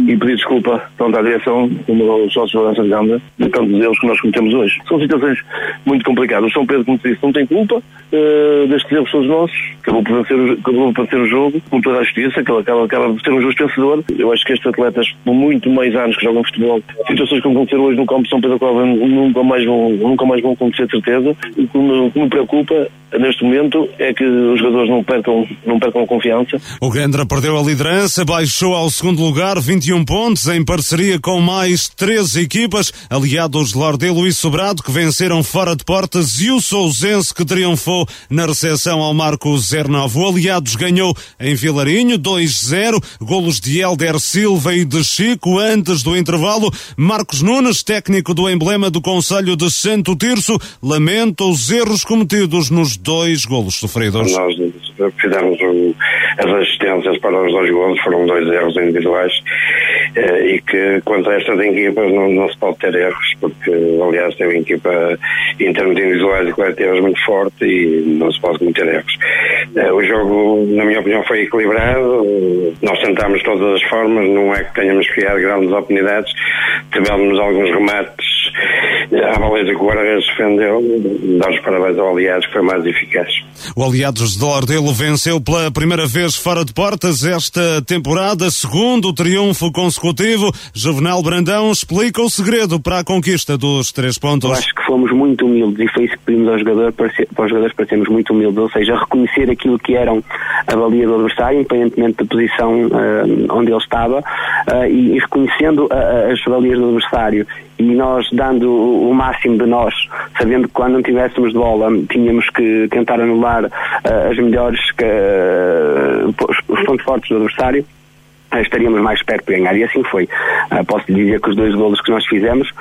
e pedir desculpa tanto à direção como aos sócios da Lança de Gamba de tantos erros que nós cometemos hoje. São situações muito complicadas. O São Pedro, como disse, não tem culpa uh, destes erros todos nossos, acabou por vencer, acabou por vencer o jogo, com toda a justiça, que acaba, acaba por ser um justo vencedor. Eu acho que estes atletas, por muito mais anos que jogam futebol, situações que aconteceram hoje no campo de São Pedro Cláudia nunca mais vão, nunca mais vão acontecer, de certeza. E como, o que me preocupa neste momento é que os jogadores não percam, não percam confiança. O Gandra perdeu a liderança, baixou ao segundo lugar, 21 pontos, em parceria com mais 13 equipas, aliados de Lordelo e Sobrado, que venceram fora de portas, e o Sousense, que triunfou na recepção ao Marco 09. O Aliados ganhou em Vilarinho, 2-0, golos de Helder Silva e de Chico, antes do intervalo. Marcos Nunes, técnico do emblema do Conselho de Santo Tirso, lamenta os erros cometidos nos dois golos sofridos. Nós fizemos as assistências para os dois golos, foram dois erros individuais e que quanto a estas equipas não, não, se pode ter erros, porque aliás tem uma equipa em termos individuais e coletivas muito forte e não se pode cometer erros. Eh, o jogo, na minha opinião, foi equilibrado, nós tentámos todas as formas, não é que tenhamos criado grandes oportunidades, tivemos alguns remates à baliza que o guarda-redes defendeu, dá os parabéns ao Aliados, que foi mais eficaz. O Aliados de Lordelo venceu pela primeira vez fora de portas esta temporada, segundo triunfo consecutivo. Juvenal Brandão explica o segredo para a conquista dos três pontos. Eu acho que fomos muito humildes e foi isso que pedimos ao jogador, para, ser, para os jogadores para sermos muito humildes, ou seja, reconhecer aquilo que eram a valia do adversário, independentemente da posição uh, onde ele estava, uh, e, e, reconhecendo uh, as valias do adversário e nós dando o máximo de nós, sabendo que quando não tivéssemos de bola tínhamos que tentar anular uh, as melhores, uh, os pontos fortes do adversário, estaríamos mais perto de ganhar. E assim foi. posso dizer que os dois golos que nós fizemos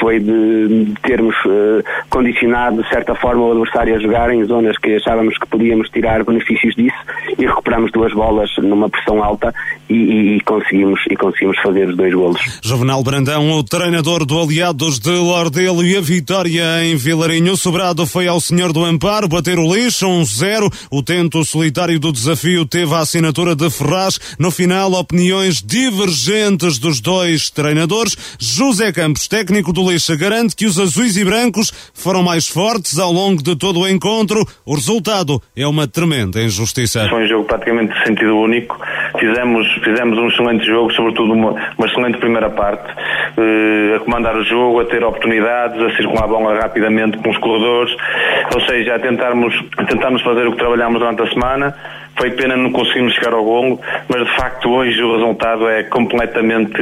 foi de termos uh, condicionado de certa forma o adversário a jogar em zonas que achávamos que podíamos tirar benefícios disso e recuperamos duas bolas numa pressão alta e, e, e conseguimos e conseguimos fazer os dois golos. Juvenal Brandão, o treinador do Aliados de Lordelo e a vitória em Vilarinho Sobrado foi ao Senhor do Amparo bater o lixo, um zero. O tento solitário do desafio teve a assinatura de Ferraz. No final, opiniões divergentes dos dois treinadores. José Campos, técnico do Garante que os azuis e brancos foram mais fortes ao longo de todo o encontro. O resultado é uma tremenda injustiça. Foi um jogo praticamente de sentido único. Fizemos fizemos um excelente jogo, sobretudo uma, uma excelente primeira parte, uh, a comandar o jogo, a ter oportunidades, a circular a bola rapidamente com os corredores, ou seja, a tentarmos, a tentarmos fazer o que trabalhámos durante a semana. Foi pena não conseguirmos chegar ao golo, mas de facto hoje o resultado é completamente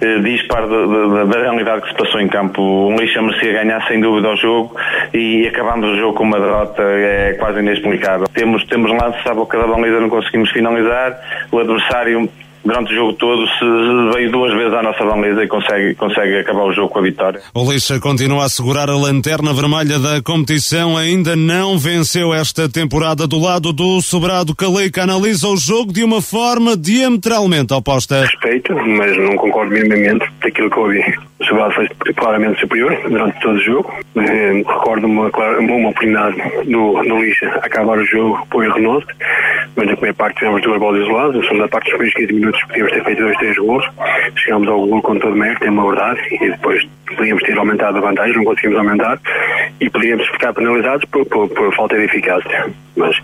eh, dispar da, da, da, realidade que se passou em campo. O Lixa merecia ganhar sem dúvida ao jogo e acabamos o jogo com uma derrota é quase inexplicável. Temos, temos lances à boca da baliza, não conseguimos finalizar. O adversário durante o jogo todo se veio duas vezes à nossa baliza e consegue, consegue acabar o jogo com a vitória. O Lixa continua a segurar a lanterna vermelha da competição, ainda não venceu esta temporada do lado do Sobrado Caleica, analisa o jogo de uma forma diametralmente oposta. Respeito, mas não concordo minimamente daquilo que eu ouvi. O Sobrado foi claramente superior durante todo o jogo. Eh, recordo uma, uma oportunidade do, do Lixa acabar o jogo por erro nosso, mas na primeira parte tivemos duas bolas isoladas, na segunda parte, dos 15 minutos, podíamos ter feito dois, três gols. Chegámos ao gol com todo mérito, é uma verdade, e depois podíamos ter aumentado a vantagem, não conseguimos aumentar, e podíamos ficar penalizados por, por, por falta de eficácia. Mas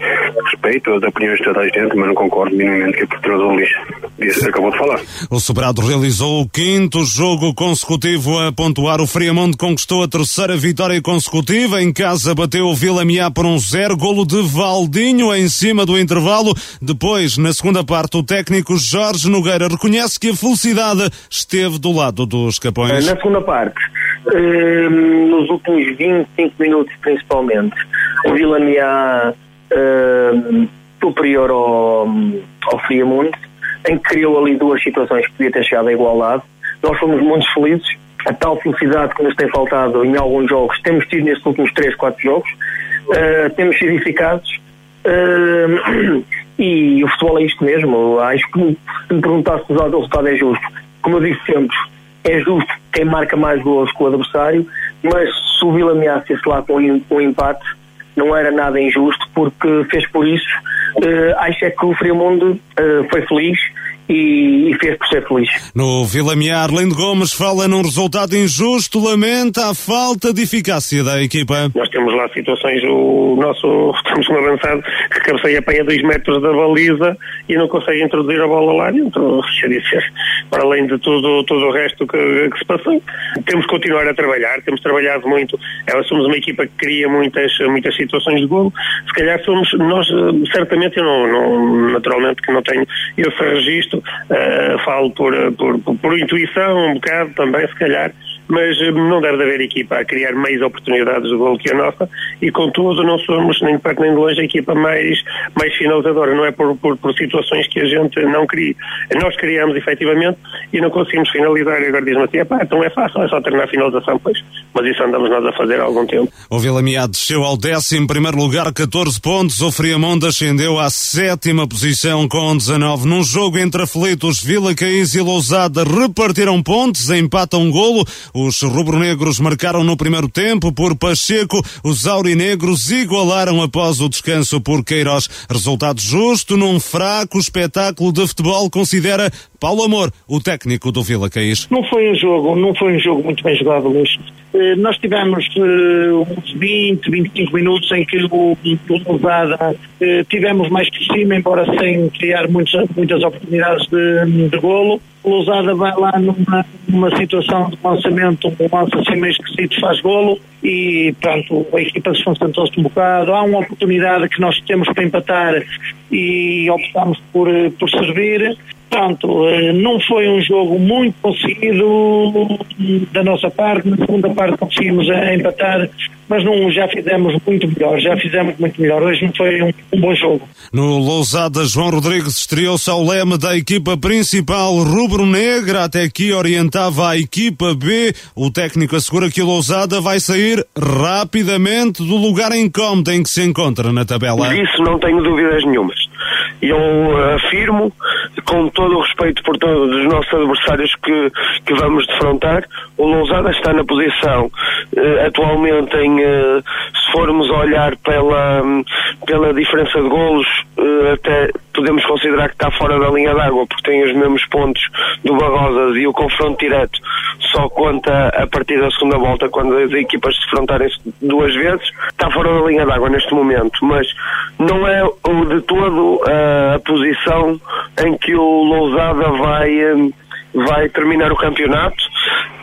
respeito as opiniões de toda a gente, mas não concordo minimamente que o treinador lixo disse, acabou de falar. O Sobrado realizou o quinto jogo consecutivo a pontuar. O Friamonte conquistou a terceira vitória consecutiva. Em casa bateu o Vila Miá por um zero. Golo de Valdinho em cima do intervalo. Depois, na segunda parte, o técnico Jorge Nogueira reconhece que a felicidade esteve do lado dos Capões. Na segunda parte, ehm, nos últimos 25 minutos principalmente, o Vila Miá uh, superior ao, ao Friamonte, em que criou ali duas situações que podia ter chegado a igualdade. Nós fomos muito felizes. A tal felicidade que nos tem faltado em alguns jogos, temos tido nestes últimos 3, 4 jogos. Uh, temos sido eficazes. Uh, e o futebol é isto mesmo. Acho que se me perguntasse se o resultado é justo, como eu disse sempre, é justo quem marca mais gols com o adversário, mas se o Vila ameaça lá com o empate, não era nada injusto, porque fez por isso. Uh, acho é que o Friamundo uh, foi feliz e, e, fez por ser feliz. No Vila Miar, Lindo Gomes fala num resultado injusto, lamenta a falta de eficácia da equipa. Nós temos lá situações, o nosso, temos um avançado que cabeceia para a 2 metros da baliza e não consegue introduzir a bola lá dentro, dizer, para além de tudo, todo o resto que, que, se passou. Temos que continuar a trabalhar, temos trabalhado muito, é, somos uma equipa que cria muitas, muitas situações de golo, se calhar somos, nós, certamente, eu não, não naturalmente que não tenho esse registro, uh, falo por, por, por, por, intuição um bocado também, se calhar, mas eh, não deve haver equipa a criar mais oportunidades de gol que a nossa. E contudo não somos nem de perto nem de longe a equipa mais, mais finalizadora, não é por, por, por situações que a gente não cria. Nós criamos efetivamente e não conseguimos finalizar. E agora diz-me assim, pá, então é fácil, é só terminar a finalização, pois, mas isso andamos nós a fazer há algum tempo. O Vila Miado desceu ao décimo primeiro lugar, 14 pontos, o Friamonte ascendeu à sétima posição com 19 num jogo entre aflitos, Vila Caís e Lousada repartiram pontos, empatam um golo, os rubro-negros marcaram no primeiro tempo por Pacheco, os aurinegros igualaram após o descanso por Queiroz. Resultado justo num fraco espetáculo de futebol, considera Paulo Amor, o técnico do Vila Caís. Não foi um jogo, não foi um jogo muito bem jogado, Luís. Eh, nós tivemos uh, uns 20, 25 minutos em que o, Levada uh, tivemos mais por cima, embora sem criar muitas, muitas oportunidades de, de golo. O Lousada vai lá numa, numa situação de lançamento, um lance assim meio esquisito, faz golo e, pronto, a equipa se concentrou-se um bocado. Há uma oportunidade que nós temos para empatar e optamos por, por servir. Portanto, eh, não foi um jogo muito conseguido da nossa parte. Na segunda parte conseguimos eh, empatar, mas não, já fizemos muito melhor. Já fizemos muito melhor. Hoje não foi um, um bom jogo. No Lousada, João Rodrigues estreou-se ao leme da equipa principal rubro-negra. Até aqui orientava a equipa B. O técnico assegura que o Lousada vai sair rapidamente do lugar incómodo em que se encontra na tabela. Isso não tenho dúvidas nenhumas. Eu uh, afirmo, com todo o respeito por todos os nossos adversários que, que vamos defrontar, o Lousada está na posição uh, atualmente em uh, se formos olhar pela, pela diferença de golos, uh, até podemos considerar que está fora da linha d'água, porque tem os mesmos pontos do Barrosas e o confronto direto só conta a partir da segunda volta, quando as equipas se enfrentarem duas vezes. Está fora da linha d'água neste momento, mas não é de todo uh, a posição em que o Lousada vai vai terminar o campeonato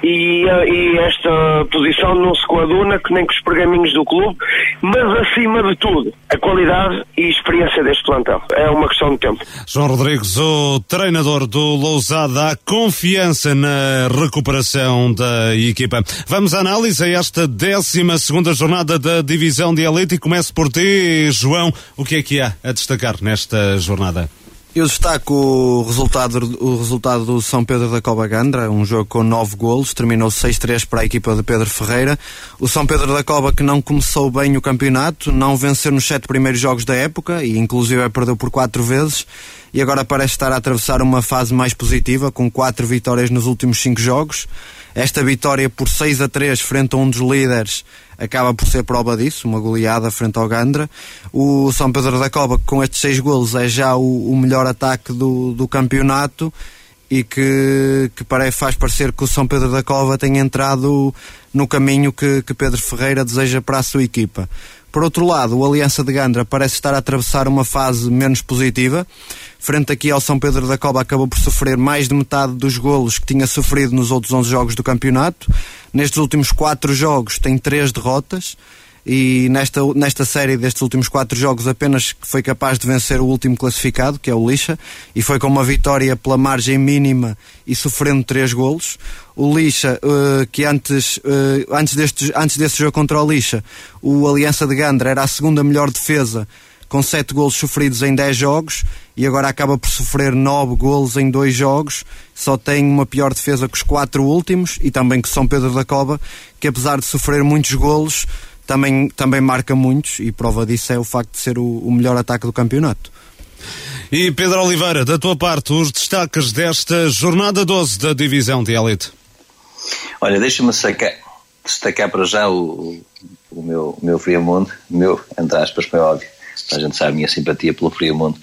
e, eh, e, esta posição não se coaduna que nem com os pergaminhos do clube, mas acima de tudo, a qualidade e experiência deste plantel. É uma questão de tempo. João Rodrigues, o treinador do Lousada, há confiança na recuperação da equipa. Vamos à análise a esta 12 segunda jornada da divisão de elite e começo por ti, João. O que é que há a destacar nesta jornada? Eu destaco o resultado, o resultado do São Pedro da Cova Gandra, um jogo com nove golos, terminou 6-3 para a equipa de Pedro Ferreira. O São Pedro da Cova que não começou bem o campeonato, não venceu nos sete primeiros jogos da época e inclusive perdeu por quatro vezes e agora parece estar a atravessar uma fase mais positiva, com quatro vitórias nos últimos cinco jogos. Esta vitória por 6 a 3 frente a um dos líderes acaba por ser prova disso, uma goleada frente ao Gandra. O São Pedro da Cova, com estes seis golos, é já o, o melhor ataque do, do campeonato e que, que parece, faz parecer que o São Pedro da Cova tem entrado no caminho que, que Pedro Ferreira deseja para a sua equipa. Por outro lado, o Aliança de Gandra parece estar a atravessar uma fase menos positiva. Frente aqui ao São Pedro da Cova, acabou por sofrer mais de metade dos golos que tinha sofrido nos outros 11 jogos do campeonato. Nestes últimos quatro jogos tem três derrotas e nesta, nesta série destes últimos quatro jogos apenas foi capaz de vencer o último classificado, que é o Lixa, e foi com uma vitória pela margem mínima e sofrendo três golos. O Lixa, uh, que antes, uh, antes, deste, antes desse jogo contra o Lixa, o Aliança de Gandra era a segunda melhor defesa, com sete golos sofridos em 10 jogos, e agora acaba por sofrer nove golos em dois jogos, só tem uma pior defesa que os quatro últimos, e também que São Pedro da Cova, que apesar de sofrer muitos golos, também, também marca muitos e prova disso é o facto de ser o, o melhor ataque do campeonato. E Pedro Oliveira, da tua parte, os destaques desta jornada 12 da divisão de elite. Olha, deixa-me destacar para já o, o meu, o meu Friamundo, meu, entre aspas, foi óbvio. A gente sabe a minha simpatia pelo Friamundo.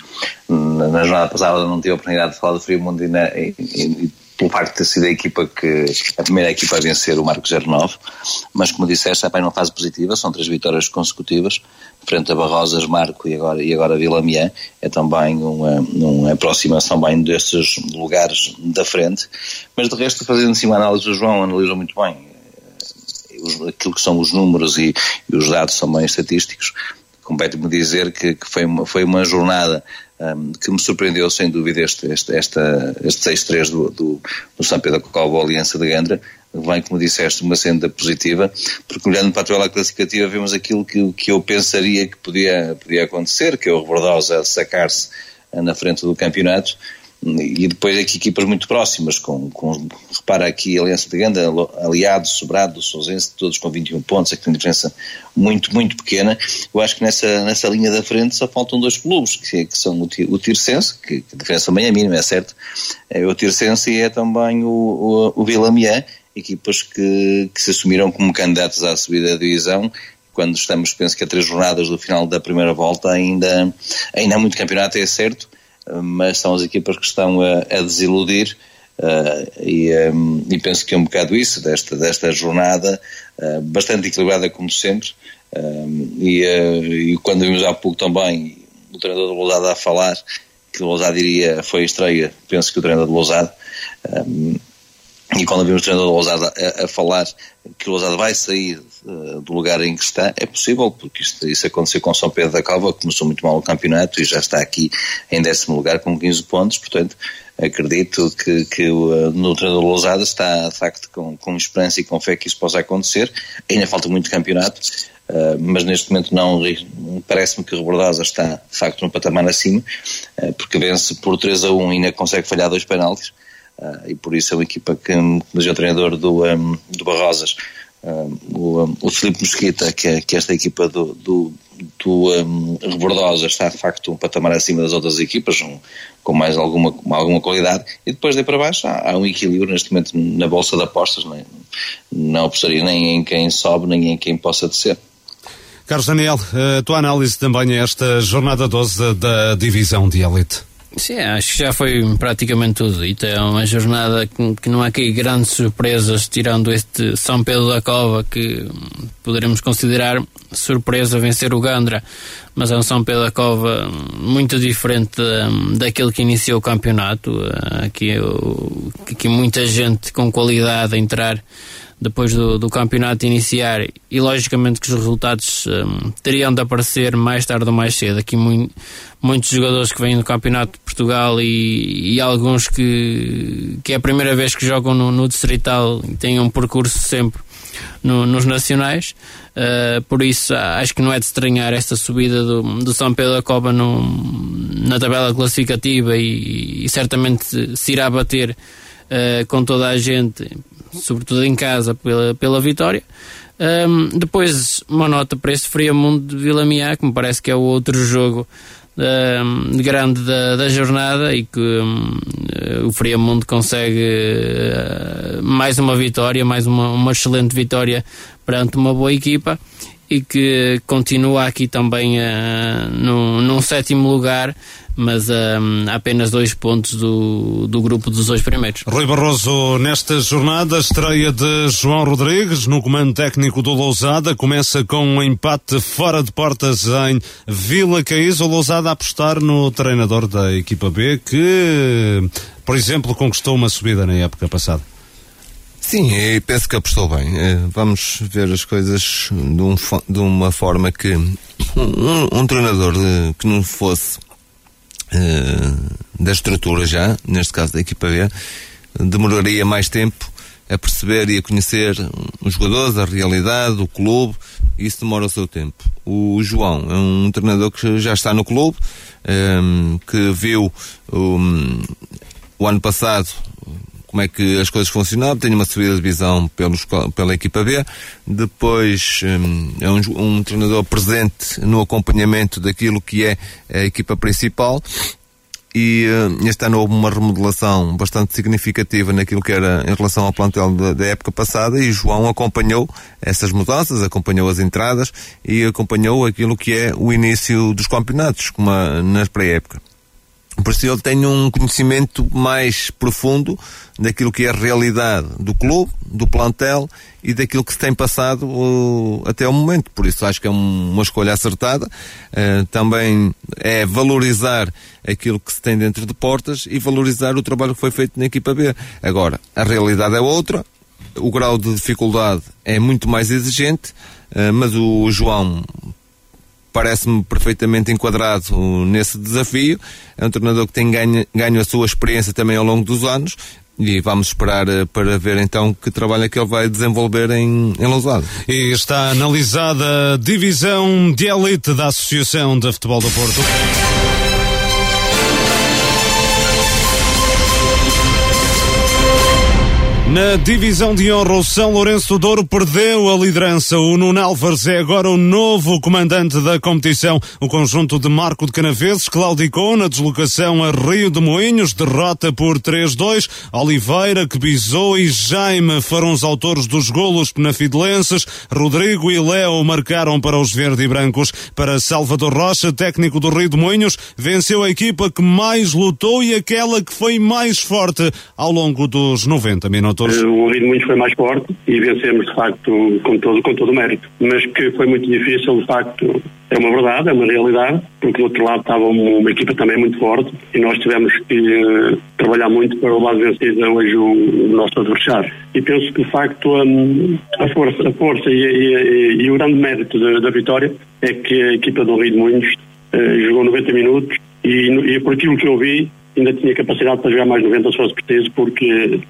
Na, na jornada passada não tive a oportunidade de falar do Friamundo e, na, e, e pelo facto de ter sido a equipa que a primeira equipa a vencer o Marco 09, mas como disseste, está numa fase positiva, são três vitórias consecutivas, frente a Barrosas, Marco e agora, e agora Vila Mian, é também uma, uma aproximação bem desses lugares da frente, mas de resto, fazendo assim uma análise, o João analisou muito bem eh, aquilo que são os números e, e os dados também estatísticos, compete-me dizer que, que, foi, uma, foi uma jornada um, que me surpreendeu sem dúvida este, este, esta, este 6-3 do, do, do São Pedro Cocal Aliança de Gandra, vem, como disseste, uma senda positiva, porque olhando para a tabela classificativa vemos aquilo que, que eu pensaria que podia, podia acontecer, que é o Rebordosa sacar-se na frente do campeonato, e depois aqui equipas muito próximas, com, com repara aqui a Aliança de Ganda, Aliado, Sobrado, Sousense, todos com 21 pontos, aqui uma diferença muito, muito pequena. Eu acho que nessa, nessa linha da frente só faltam dois clubes, que, que são o, o Tircense, que, que a diferença também é mínima, é certo, é o Tircense e é também o, o, o equipas que, que se assumiram como candidatos à subida da divisão. Quando estamos, penso que a três jornadas do final da primeira volta ainda, ainda há muito campeonato, é certo, mas são as equipas que estão a, a desiludir uh, e, um, e, penso que é um bocado isso desta, desta jornada uh, bastante equilibrada como sempre um, e, uh, e, quando vimos há pouco também o treinador do Lousada a falar que o Lousada diria foi a estreia, penso que o treinador do Lousada um, e quando vimos o treinador do Lousada a, a, falar que o Lousada vai sair uh, do lugar em que está, é possível, porque isto, isso aconteceu com São Pedro da Calva, começou muito mal o campeonato e já está aqui em décimo lugar com 15 pontos, portanto acredito que, que uh, no treinador do Lousada está de facto com, com esperança e com fé que isso possa acontecer, ainda falta muito campeonato, Uh, mas neste momento não parece-me que Rebordosa está de facto num patamar acima, uh, porque vence por 3 a 1 e ainda consegue falhar dois penaltis, Uh, e por isso é uma equipa que, mas é o treinador do, um, do Barrosas, um, o, um, o Filipe Mosquita, que, é, que é esta equipa do, do, do um, Rebordosa está de facto um patamar acima das outras equipas, um, com mais alguma, alguma qualidade, e depois daí para baixo há, há, um equilíbrio neste momento na bolsa de apostas, é? não apostaria nem em quem sobe nem em quem possa descer. Carlos Daniel, a tua análise também a esta jornada 12 da divisão de elite. Sim, acho que já foi praticamente tudo dito. É uma jornada que, que, não há aqui grandes surpresas, tirando este São Pedro da Cova, que poderemos considerar surpresa vencer o Gandra, mas é um São Pedro da Cova muito diferente daquele que iniciou o campeonato. Aqui, aqui muita gente com qualidade a entrar depois do, do campeonato iniciar e logicamente que os resultados um, teriam de aparecer mais tarde ou mais cedo. Aqui muito, muitos jogadores que vêm do campeonato de Portugal e, e, alguns que, que é a primeira vez que jogam no, no Distrital e têm um percurso sempre no, nos nacionais. Uh, por isso acho que não é de estranhar esta subida do, do São Pedro da Cova no, na tabela classificativa e, e certamente se irá bater uh, com toda a gente sobretudo em casa, pela, pela vitória. Um, depois, uma nota para este Friamundo de Vila Miá, que me parece que é o outro jogo um, grande da, da, jornada e que um, o Friamundo consegue uh, mais uma vitória, mais uma, uma excelente vitória perante uma boa equipa e que continua aqui também uh, no, num sétimo lugar mas um, há apenas dois pontos do, do grupo dos dois primeiros. Rui Barroso, nesta jornada, estreia de João Rodrigues no comando técnico do Lousada, começa com um empate fora de portas em Vila Caís. O Lousada a apostar no treinador da equipa B, que, por exemplo, conquistou uma subida na época passada. Sim, e penso que apostou bem. Eh, vamos ver as coisas de, um, de uma forma que um, um treinador eh, que não fosse da estrutura já, neste caso da equipa B, demoraria mais tempo a perceber e a conhecer os jogadores, a realidade, o clube, isso demora o seu tempo. O João é um treinador que já está no clube, um, que viu um, o ano passado como é que as coisas funcionavam, tem uma subida de divisão pelos, pela equipa B, depois um, é um, um, treinador presente no acompanhamento daquilo que é a equipa principal. E uh, este ano houve uma remodelação bastante significativa naquilo que era em relação ao plantel da, época passada e João acompanhou essas mudanças, acompanhou as entradas e acompanhou aquilo que é o início dos campeonatos, como a, pré-época. Por isso ele tem um conhecimento mais profundo daquilo que é a realidade do clube, do plantel e daquilo que se tem passado uh, até o momento. Por isso acho que é um, uma escolha acertada. Uh, também é valorizar aquilo que se tem dentro de portas e valorizar o trabalho que foi feito na equipa B. Agora, a realidade é outra, o grau de dificuldade é muito mais exigente, uh, mas o João parece-me perfeitamente enquadrado nesse desafio. É um treinador que tem ganho, ganho a sua experiência também ao longo dos anos e vamos esperar eh, para ver então que trabalho é que ele vai desenvolver em, em Lousada. E está analisada a divisão de elite da Associação de Futebol do Porto. Na divisão de honra, o São Lourenço Douro perdeu a liderança. O Nuno Álvares é agora o novo comandante da competição. O conjunto de Marco de Canaveses claudicou na deslocação a Rio de Moinhos, derrota por 3-2. Oliveira, Quebizou e Jaime foram os autores dos golos penafidelenses. Rodrigo e Léo marcaram para os verde e brancos. Para Salvador Rocha, técnico do Rio de Moinhos, venceu a equipa que mais lutou e aquela que foi mais forte ao longo dos 90 minutos. Eh, o ritmo muito foi mais forte e vencemos, de facto, com todo, com todo o mérito. Mas que foi muito difícil, de facto, é uma verdade, é uma realidade, porque do outro lado estava uma, equipa também muito forte e nós tivemos que uh, trabalhar muito para o lado vencido hoje o, nosso adversário. E penso que, de facto, um, a força, a força e, e, e, o grande mérito da, da, vitória é que a equipa do Rio de Moinhos uh, jogou 90 minutos e, e por aquilo que eu vi, ainda tinha capacidade para jogar mais 90 se fosse preciso, porque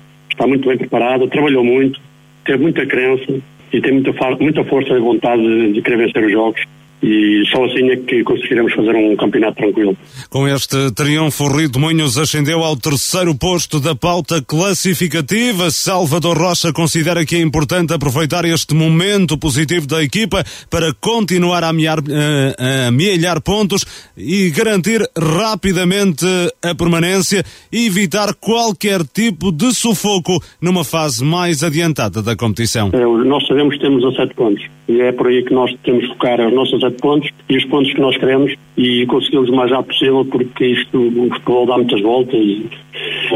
está muito bem preparada, trabalhou muito, teve muita crença e tem muita, muita força e vontade de, de querer vencer os jogos. E só assim é que conseguiremos fazer um campeonato tranquilo. Com este triunfo, o Rio de Moinhos ascendeu ao terceiro posto da pauta classificativa. Salvador Rocha considera que é importante aproveitar este momento positivo da equipa para continuar a amealhar, eh, a amealhar pontos e garantir rapidamente a permanência e evitar qualquer tipo de sufoco numa fase mais adiantada da competição. É, nós sabemos que temos a sete pontos e é por aí que nós temos que focar os nossos sete pontos e os pontos que nós queremos e conseguimos o mais rápido possível porque isto, o futebol dá muitas voltas e,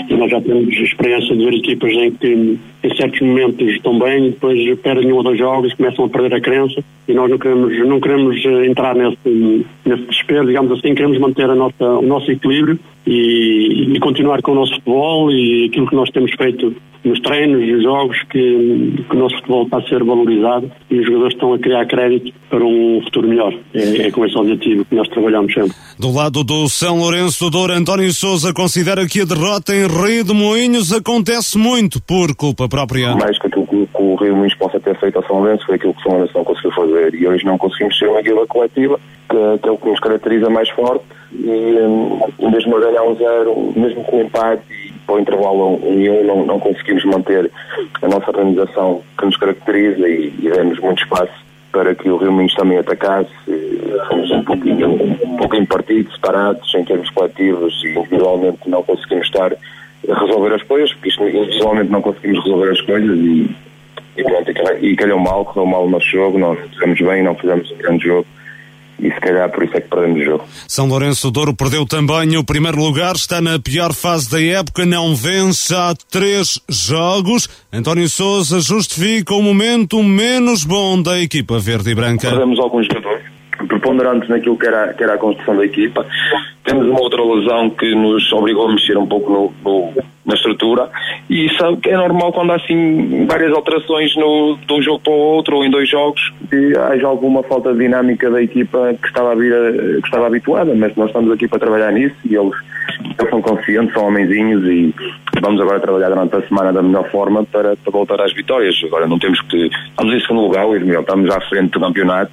e nós já temos experiência de ver equipas em que em certos momentos estão bem depois perdem um ou dois jogos e começam a perder a crença e nós não queremos, não queremos eh, entrar nesse, nesse desespero, digamos assim, queremos manter a nossa, o nosso equilíbrio e, e continuar com o nosso futebol e aquilo que nós temos feito nos treinos e jogos que, que, o nosso futebol está a ser valorizado e os jogadores estão a criar crédito para um futuro melhor. É, é com esse objetivo que nós trabalhamos sempre. Do lado do São Lourenço do Douro, António Souza considera que a derrota em Rio de Moinhos acontece muito por culpa própria. Mais que aquilo que o Rio de Moinhos possa ter feito ao São Lourenço foi aquilo que o São Lourenço não conseguiu fazer e hoje não conseguimos ser uma equipa coletiva que, que é o que nos caracteriza mais forte e um, mesmo a ganhar um zero, mesmo com o empate e para o intervalo um e um, não, não conseguimos manter a nossa organização que nos caracteriza e, e demos muito espaço para que o Rio Minhos também atacasse. Fomos um pouquinho, um pouquinho partidos, separados em termos coletivos e individualmente não conseguimos estar a resolver as coisas, porque isto, individualmente não conseguimos resolver as coisas e, e, pronto, e calhou mal, correu mal o nosso jogo, nós fizemos bem, não fizemos um grande jogo e se calhar por isso é que perdemos o jogo. São Lourenço Douro perdeu também o primeiro lugar, está na pior fase da época, não vence há três jogos. António Souza justifica o momento menos bom da equipa verde e branca. Perdemos alguns jogadores preponderantes naquilo que era, que era a construção da equipa. Temos uma outra lesão que nos obrigou a mexer um pouco no, no na estrutura e que é normal quando há assim várias alterações no, de um jogo para o outro ou em dois jogos que haja alguma falta de dinâmica da equipa que estava, a vir que estava habituada, mas nós estamos aqui para trabalhar nisso e eles, eles são conscientes, são homenzinhos e vamos agora trabalhar durante a semana da melhor forma para, para voltar às vitórias. Agora não temos que. Estamos em segundo lugar, estamos à frente do campeonato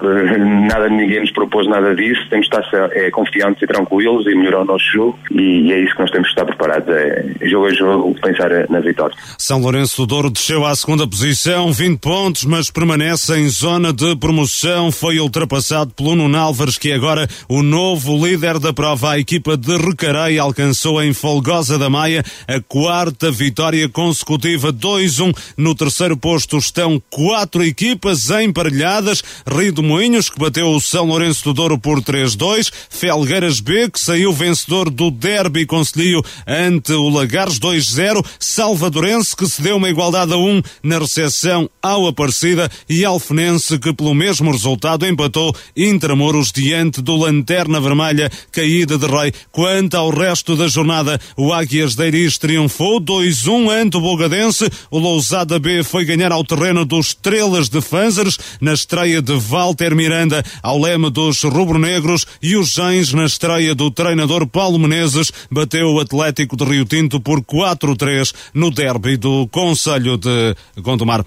nada, ninguém nos propôs nada disso, temos que estar é, confiantes e tranquilos e melhorar o nosso jogo e, e, é isso que nós temos que estar preparados, é jogo a jogo, pensar na vitória. São Lourenço do Douro desceu à segunda posição, 20 pontos, mas permanece em zona de promoção, foi ultrapassado pelo Nuno Álvares, que é agora o novo líder da prova. A equipa de Recarei alcançou em Folgosa da Maia a quarta vitória consecutiva, 2-1. No terceiro posto estão quatro equipas emparelhadas, Rio Moinhos, que bateu o São Lourenço do Douro por 3-2. Felgueiras B, que saiu vencedor do Derby Conselho ante o Lagares 2-0. Salvadorense, que se deu uma igualdade a 1 na recepção ao Aparecida. E Alfenense, que pelo mesmo resultado empatou Intramuros diante do Lanterna Vermelha, caída de rei. Quanto ao resto da jornada, o Águias de Iris triunfou 2-1 ante o Bogadense. O Lousada B foi ganhar ao terreno dos Estrelas de Fanzers na estreia de Walter Walter Miranda ao leme dos rubro-negros e os Gens na estreia do treinador Paulo Menezes bateu o Atlético de Rio Tinto por 4-3 no derby do Conselho de Gondomar.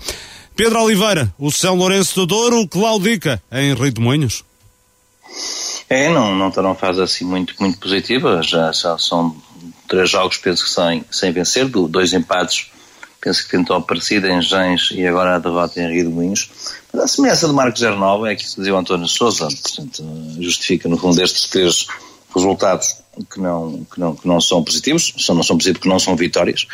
Pedro Oliveira, o São Lourenço do Douro claudica em Rio de Moinhos. É, não, não está numa fase assim muito, muito positiva, já, já são três jogos, penso que sem, sem vencer, dois empates penso que tentou parecida em Gens e agora a derrota em Rio de Moinhos. A semelhança do Marcos 09 é que dizia o António Souza, portanto, justifica no fundo estes três resultados que não, que não, que não são positivos, só não são positivos porque não são vitórias,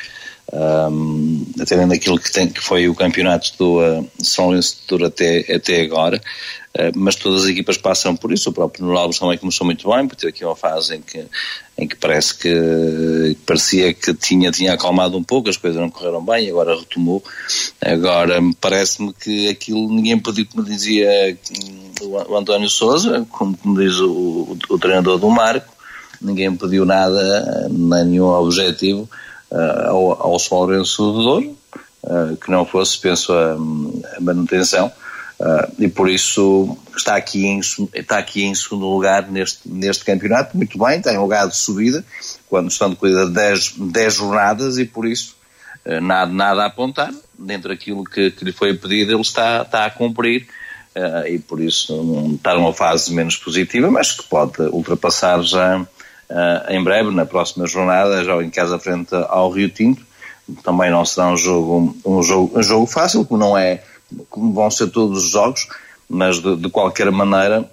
um, atendendo aquilo que, tem, que foi o campeonato do uh, São Lourenço até, até agora, uh, mas todas as equipas passam por isso, o próprio Alves também começou muito bem, por ter aqui uma fase em que, em que parece que, que parecia que tinha, tinha acalmado um pouco, as coisas não correram bem, agora retomou, agora parece-me que aquilo ninguém pediu, como dizia o, o António Souza, como, como diz o, o, o treinador do Marco, ninguém pediu nada, nenhum objetivo, uh, ao, ao do Douro, uh, que não fosse, penso, a, a manutenção. Uh, e por isso está aqui, em, está aqui em segundo lugar neste, neste campeonato, muito bem, tem lugar de subida, quando estão de cuidar 10, 10 jornadas e por isso uh, nada, nada a apontar, dentro daquilo que, que lhe foi pedido ele está, está a cumprir uh, e por isso um, está numa fase menos positiva, mas que pode ultrapassar já uh, em breve, na próxima jornada, já em casa frente ao Rio Tinto. Também não será um jogo, um jogo, um jogo fácil, como não é, como vão ser todos os jogos, mas de, de qualquer maneira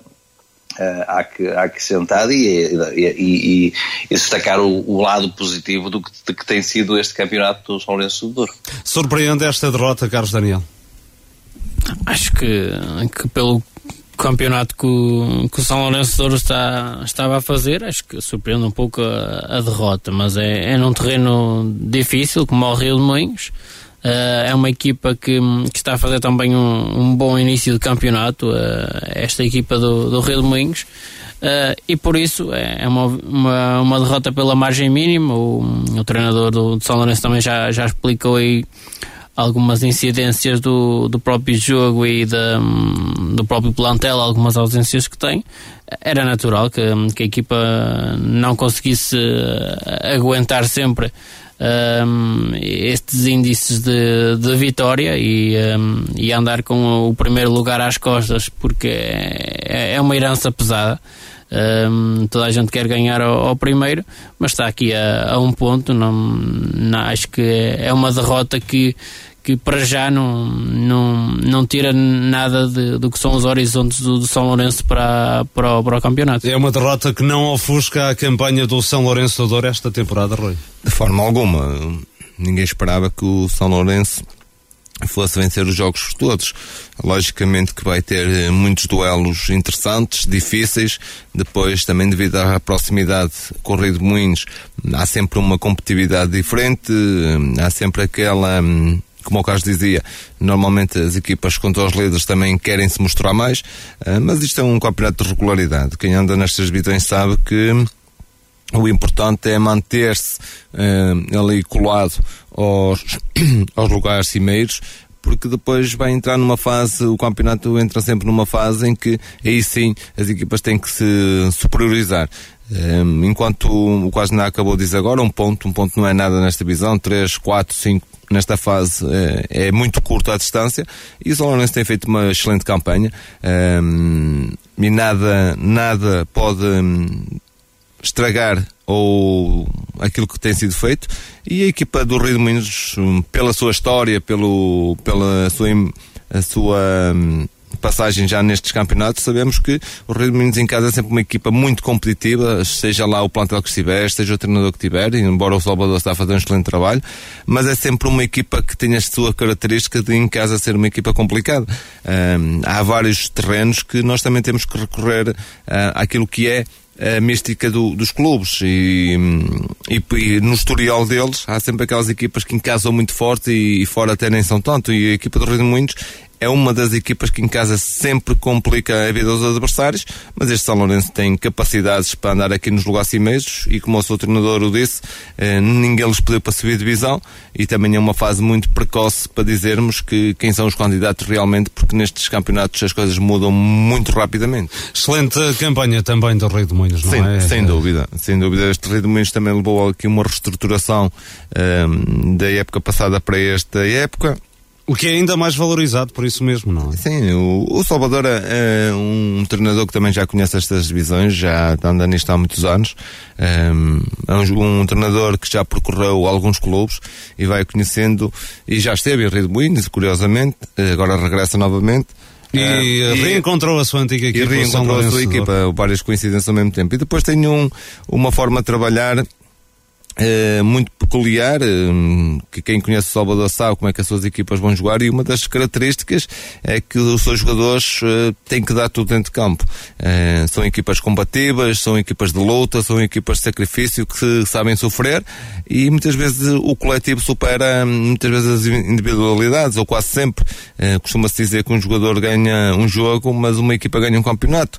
Uh, há, que, há que sentar e, e, e, e destacar o, o, lado positivo do que, de que tem sido este campeonato do São Lourenço do Douro. Surpreende esta derrota, Carlos Daniel? Acho que, que pelo campeonato que o, que o São Lourenço de Douro está, estava a fazer, acho que surpreende um pouco a, a derrota, mas é, é num terreno difícil, como o Rio de Moinhos. Uh, é uma equipa que, que, está a fazer também um, um bom início de campeonato, uh, esta equipa do, do Rio de Moinhos, uh, e por isso é, é uma, uma, uma, derrota pela margem mínima. O, o treinador do, do São Lourenço também já, já explicou aí algumas incidências do, do próprio jogo e do próprio plantel, algumas ausências que tem. Era natural que, que a equipa não conseguisse aguentar sempre um, estes índices de, de vitória e, um, e, andar com o primeiro lugar às costas, porque é, é uma herança pesada. Um, toda a gente quer ganhar ao, ao primeiro, mas está aqui a, a um ponto. Não, não, acho que é uma derrota que, que para já não, não, não tira nada de, do que são os horizontes do, do, São Lourenço para, para, o, para o campeonato. É uma derrota que não ofusca a campanha do São Lourenço do Douro esta temporada, Rui? De forma alguma. Ninguém esperava que o São Lourenço fosse vencer os jogos todos. Logicamente que vai ter eh, muitos duelos interessantes, difíceis, depois também devido à proximidade com o Rio de Moinhos, há sempre uma competitividade diferente, eh, há sempre aquela hum, como o Carlos dizia, normalmente as equipas contra os líderes também querem se mostrar mais, uh, mas isto é um campeonato de regularidade. Quem anda nestas divisões sabe que o importante é manter-se ali colado aos, aos lugares cimeiros, porque depois vai entrar numa fase, o campeonato entra sempre numa fase em que aí sim as equipas têm que se superiorizar. Um, enquanto o quase nada acabou de dizer agora, um ponto, um ponto não é nada nesta visão, 3, 4, 5 nesta fase é, é muito curta a distância e o São Lourenço tem feito uma excelente campanha um, e nada, nada pode um, estragar ou aquilo que tem sido feito e a equipa do Rio de Minas, pela sua história, pelo, pela sua, a sua passagem já nestes campeonatos, sabemos que o Rio de Minas em casa é sempre uma equipa muito competitiva, seja lá o plantel que estiver, seja o treinador que tiver, embora o Salvador está a fazer um excelente trabalho, mas é sempre uma equipa que tem a sua característica de em casa ser uma equipa complicada. Um, há vários terrenos que nós também temos que recorrer uh, àquilo que é a mística do, dos clubes. E, e, e, no historial deles há sempre aquelas equipas que em casa são muito fortes e, e, fora até nem são tanto. E a equipa do Rio de Moinhos é uma das equipas que em casa sempre complica a vida dos adversários, mas este São Lourenço tem capacidades para andar aqui nos lugares cimeiros e como o seu treinador o disse, eh, ninguém lhes pediu para subir divisão e também é uma fase muito precoce para dizermos que quem são os candidatos realmente, porque nestes campeonatos as coisas mudam muito rapidamente. Excelente campanha também do Rei de Moinhos, não Sim, é? Sem dúvida, sem dúvida. Este Rei de Moinhos também levou aqui uma reestruturação eh, da época passada para esta época o que é ainda mais valorizado por isso mesmo, não é? Sim, o, o Salvador é um treinador que também já conhece estas divisões, já está andando nisto há muitos anos. Ehm, é um, um, treinador que já percorreu alguns clubes e vai conhecendo, e já esteve em Rio curiosamente, agora regressa novamente. E, uh, reencontrou a sua antiga equipa. E reencontrou a sua equipa, várias coincidências ao mesmo tempo. E depois tem um, uma forma de trabalhar Uh, muito peculiar, uh, que quem conhece Salvador sabe como é que as suas equipas vão jogar e uma das características é que os seus jogadores uh, têm que dar tudo dentro de campo. são equipas combativas, são equipas de luta, são equipas de sacrifício que sabem sofrer e muitas vezes o coletivo supera muitas vezes as individualidades, ou quase sempre. Costuma-se dizer que um jogador ganha um jogo, mas uma equipa ganha um campeonato.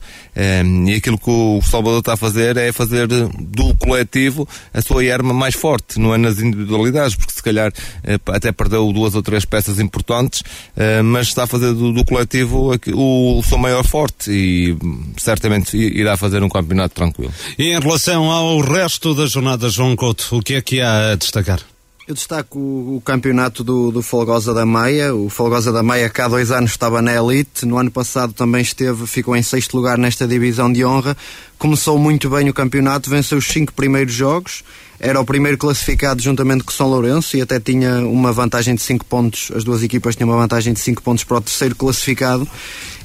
e aquilo que o Salvador está a fazer é fazer do coletivo a sua arma arma mais forte, não é nas individualidades, porque se calhar eh, até perdeu duas ou três peças importantes, eh, mas está a fazer do, do coletivo o, o seu maior forte e certamente irá fazer um campeonato tranquilo. E em relação ao resto da jornada, João Couto, o que é que há a destacar? Eu destaco o, o campeonato do, do Folgosa da Maia. O Folgosa da Maia, que há dois anos estava na elite, no ano passado também esteve, ficou em sexto lugar nesta divisão de honra. Começou muito bem o campeonato, venceu os cinco primeiros jogos, era o primeiro classificado juntamente com São Lourenço e até tinha uma vantagem de 5 pontos. As duas equipas tinham uma vantagem de 5 pontos para o terceiro classificado.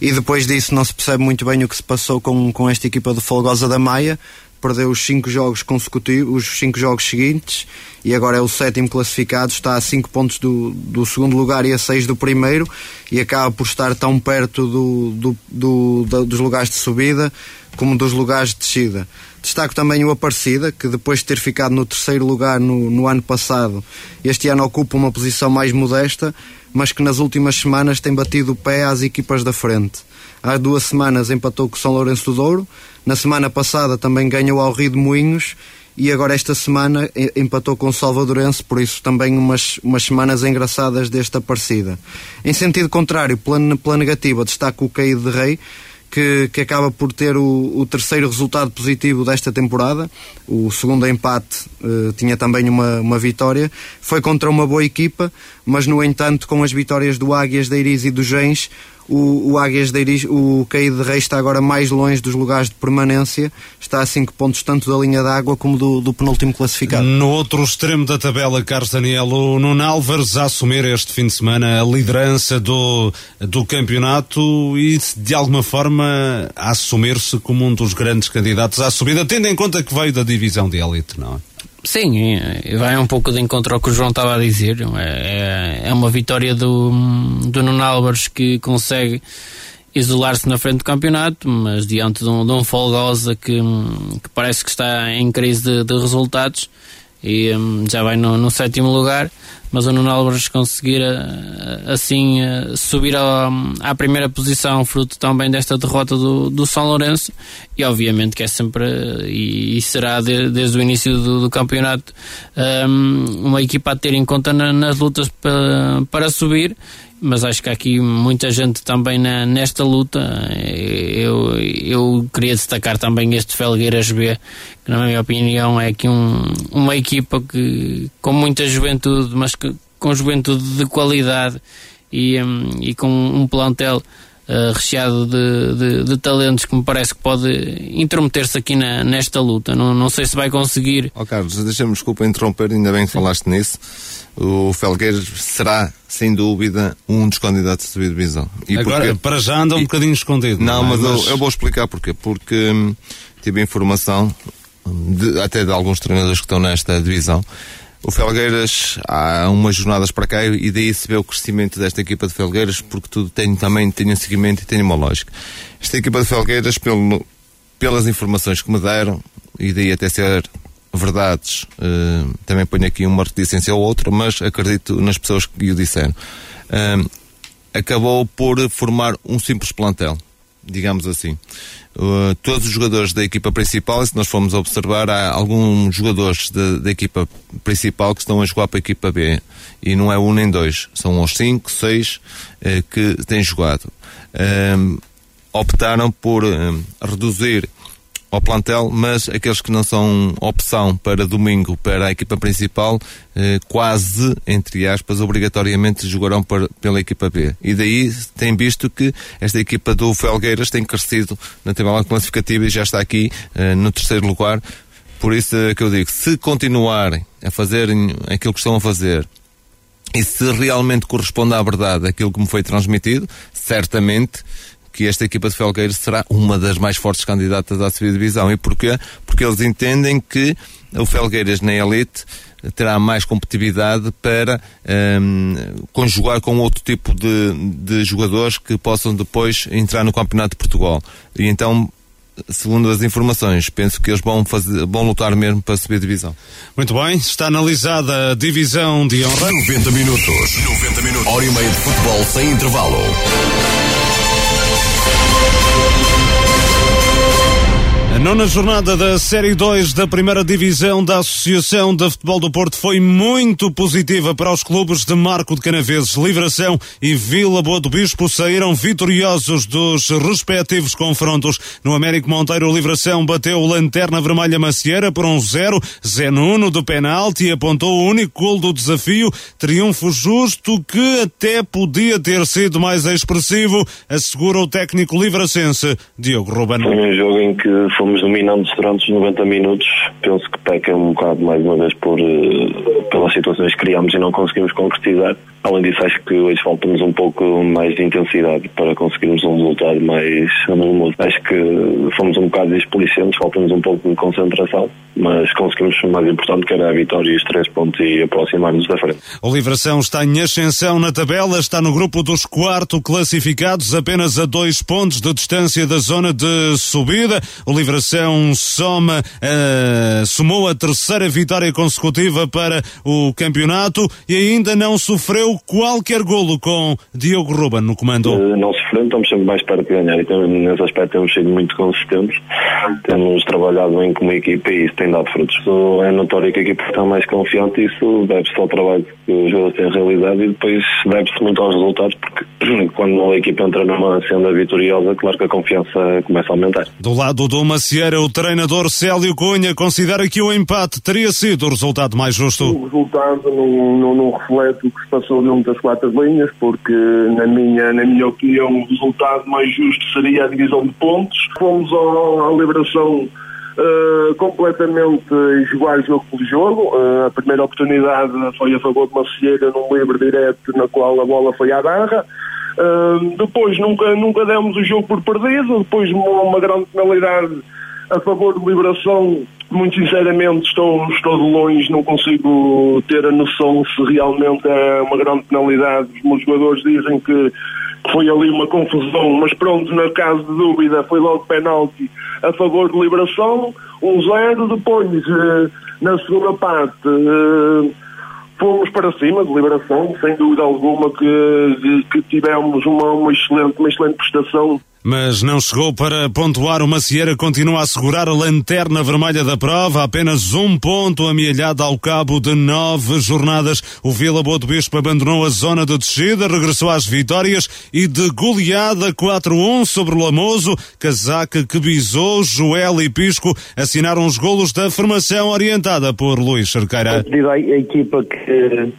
E depois disso não se percebe muito bem o que se passou com, com esta equipa do Folgosa da Maia perdeu os cinco jogos consecutivos, os cinco jogos seguintes e agora é o sétimo classificado, está a cinco pontos do, do segundo lugar e a seis do primeiro e acaba por estar tão perto do, do, do, do dos lugares de subida como dos lugares de descida. Destaco também o Aparecida, que depois de ter ficado no terceiro lugar no, no ano passado, este ano ocupa uma posição mais modesta, mas que nas últimas semanas tem batido o pé às equipas da frente. Há duas semanas empatou com o São Lourenço do Douro, na semana passada também ganhou ao Rio de Moinhos e agora esta semana empatou com o Salvadorense, por isso também umas, umas semanas engraçadas desta partida. Em sentido contrário, pela, pela negativa, destaco o Caído de Rei, que, que acaba por ter o, o, terceiro resultado positivo desta temporada. O segundo empate uh, tinha também uma, uma vitória. Foi contra uma boa equipa, mas no entanto, com as vitórias do Águias, da Iris e do Gens, o, o Águias de Iris, o Caído de Reis está agora mais longe dos lugares de permanência, está a 5 pontos tanto da linha d'água como do, do, penúltimo classificado. No outro extremo da tabela, Carlos Daniel, o Nuno Álvares a assumir este fim de semana a liderança do, do campeonato e de alguma forma a assumir-se como um dos grandes candidatos à subida, tendo em conta que veio da divisão de elite, não é? Sim, vai um pouco de encontro ao que o João estava a dizer. É, é, é uma vitória do, do Nuno Álvares que consegue isolar-se na frente do campeonato, mas diante de um, de um Folgosa que, que parece que está em crise de, de resultados e um, já vai no, no, sétimo lugar. Mas o Nuno Álvares conseguir eh, assim eh, subir ao, à primeira posição, fruto também desta derrota do, do São Lourenço, e obviamente que é sempre e, e será de, desde o início do, do campeonato um, uma equipa a ter em conta na, nas lutas para, para subir mas acho que há aqui muita gente também na, nesta luta. Eu, eu queria destacar também este Felgueiras B, que na minha opinião é aqui um, uma equipa que com muita juventude, mas que, com juventude de qualidade e, um, e com um plantel Uh, recheado de, de, de, talentos que me parece que pode intrometer-se aqui na, nesta luta. Não, não sei se vai conseguir. Oh, Carlos, deixa-me desculpa interromper, ainda bem que falaste nisso o Felgueiras será, sem dúvida, um dos candidatos a subir divisão. E Agora, para já anda um e... bocadinho escondido. Não, não é? mas, mas... Eu, eu, vou explicar porquê. Porque hum, tive informação, de, até de alguns treinadores que estão nesta divisão, o Felgueiras, há umas jornadas para cá e daí se vê o crescimento desta equipa de Felgueiras, porque tudo tem também tem um seguimento e tem uma lógica. Esta equipa de Felgueiras, pelo, pelas informações que me deram, e daí até ser verdades, uh, também ponho aqui uma reticência ou outra, mas acredito nas pessoas que o disseram. Uh, acabou por formar um simples plantel, digamos assim. Uh, todos os jogadores da equipa principal, se nós formos observar, há alguns jogadores da, equipa principal que estão a jogar para a equipa B. E não é um nem dois, são os cinco, seis que têm jogado. optaram por reduzir ao plantel, mas aqueles que não são opção para domingo para a equipa principal, eh, quase, entre aspas, obrigatoriamente jogarão para, pela equipa B. E daí tem visto que esta equipa do Felgueiras tem crescido na tabela classificativa e já está aqui eh, no terceiro lugar. Por isso é que eu digo, se continuarem a fazerem aquilo que estão a fazer, e se realmente corresponde à verdade aquilo que me foi transmitido, certamente que esta equipa de Felgueiras será uma das mais fortes candidatas à subida divisão. E porquê? Porque eles entendem que o Felgueiras na elite terá mais competitividade para um, conjugar com outro tipo de, de jogadores que possam depois entrar no Campeonato de Portugal. E então segundo as informações, penso que eles vão, fazer, vão lutar mesmo para subir a divisão. Muito bem, está analisada a divisão de honra. 90 minutos. 90 minutos. Hora e meia de futebol sem intervalo. Nona jornada da Série 2 da primeira divisão da Associação de Futebol do Porto foi muito positiva para os clubes de Marco de Canaveses, Livração e Vila Boa do Bispo saíram vitoriosos dos respectivos confrontos. No Américo Monteiro, Livração bateu Lanterna Vermelha Macieira por um 0, Zé Nuno do penalti apontou o único gol do desafio, triunfo justo que até podia ter sido mais expressivo, assegura o técnico livracense Diogo Ruben. Foi um jogo em que fomos fomos dominantes durante os 90 minutos. Penso que peca um bocado mais uma vez por, uh, pelas situações que criámos e não conseguimos concretizar. Além disso, acho que hoje falta-nos um pouco mais de intensidade para conseguirmos um resultado mais anuloso. Acho que fomos um bocado displicentes, falta-nos um pouco de concentração, mas conseguimos o mais importante que era a vitória e os três pontos e aproximar-nos da frente. O Livração está em ascensão na tabela, está no grupo dos quarto classificados, apenas a dois pontos de distância da zona de subida. O Livração soma, uh, somou a terceira vitória consecutiva para o campeonato e ainda não sofreu qualquer golo com Diogo Ruben no comando? Uh, não sofrendo, estamos sempre mais perto de ganhar e então, nesse aspecto temos sido muito consistentes. Temos trabalhado bem como equipa e isso tem dado frutos. É notório que a equipa está mais confiante e isso deve-se ao trabalho que os jogadores têm realizado e depois deve-se muito aos resultados porque quando a equipa entra numa senda vitoriosa, claro que a confiança começa a aumentar. Do lado do Macieira, o treinador Célio Cunha considera que o empate teria sido o resultado mais justo. O resultado não, não, não reflete o que se passou dentro das quatro linhas, porque na minha, na minha opinião o resultado mais justo seria a divisão de pontos. Fomos à liberação Uh, completamente iguais jogo por jogo. Uh, a primeira oportunidade foi a favor de Macieira num livre direto na qual a bola foi à barra. Uh, depois nunca, nunca demos o jogo por perdido, depois uma, uma grande penalidade a favor de liberação muito sinceramente estou, estou de longe, não consigo ter a noção se realmente é uma grande penalidade. Os jogadores dizem que foi ali uma confusão, mas pronto, na caso de dúvida foi logo penalti a favor de liberação, um zero, depois eh, na segunda parte eh, fomos para cima de liberação, sem dúvida alguma que, que tivemos uma, uma, excelente, uma excelente prestação mas não chegou para pontuar. O Macieira continua a segurar a lanterna vermelha da prova, apenas um ponto amealhado ao cabo de nove jornadas. O Vila Boa do Bispo abandonou a zona de descida, regressou às vitórias e de goleada 4-1 sobre o Lamoso. Casaca que bisou, Joel e Pisco assinaram os golos da formação orientada por Luís Cerqueira. A equipa que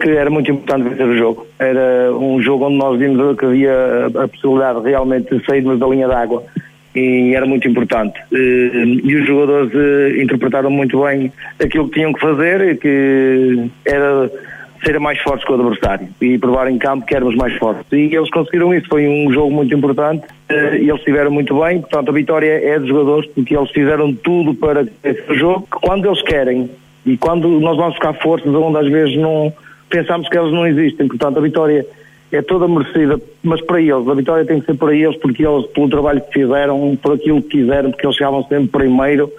que era muito importante vencer o jogo. Era um jogo onde nós vimos que havia a possibilidade de realmente sairmos da linha d'água e era muito importante. E os jogadores eh, interpretaram muito bem aquilo que tinham que fazer e que era ser mais fortes que o adversário e provar em campo que éramos mais fortes. E eles conseguiram isso. Foi um jogo muito importante eh, e eles estiveram muito bem. Portanto, a vitória é dos jogadores porque eles fizeram tudo para esse jogo. Quando eles querem e quando nós vamos buscar forças onde às vezes não pensamos que elas não existem, portanto a vitória é toda merecida, mas para eles, a vitória tem que ser para eles, porque eles, pelo trabalho que fizeram, por aquilo que quiseram, porque eles chegavam sempre primeiro,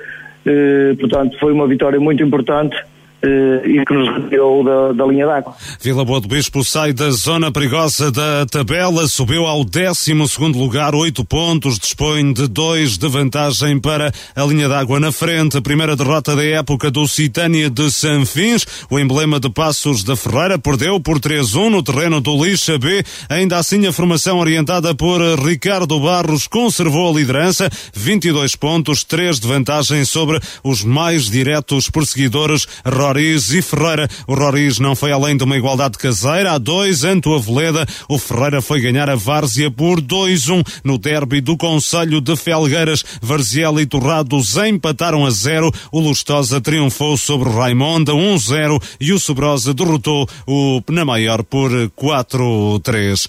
eh, portanto foi uma vitória muito importante e que nos retirou da, da linha d'água. Vila Boa do Bispo sai da zona perigosa da tabela, subiu ao 12 lugar, 8 pontos, dispõe de 2 de vantagem para a linha d'água na frente. A primeira derrota da época do Citânia de Sanfins, o emblema de Passos da Ferreira, perdeu por 3-1 no terreno do Lixa B. Ainda assim, a formação orientada por Ricardo Barros conservou a liderança, 22 pontos, 3 de vantagem sobre os mais diretos perseguidores Roriz e Ferreira. O Roriz não foi além de uma igualdade caseira. Há dois, ante o Aveleda, o Ferreira foi ganhar a Várzea por 2-1 no derby do Conselho de Felgueiras. Varziela e Torrados empataram a zero. O Lustosa triunfou sobre o Raimonda 1-0 e o Sobrosa derrotou o Penamaior por 4-3.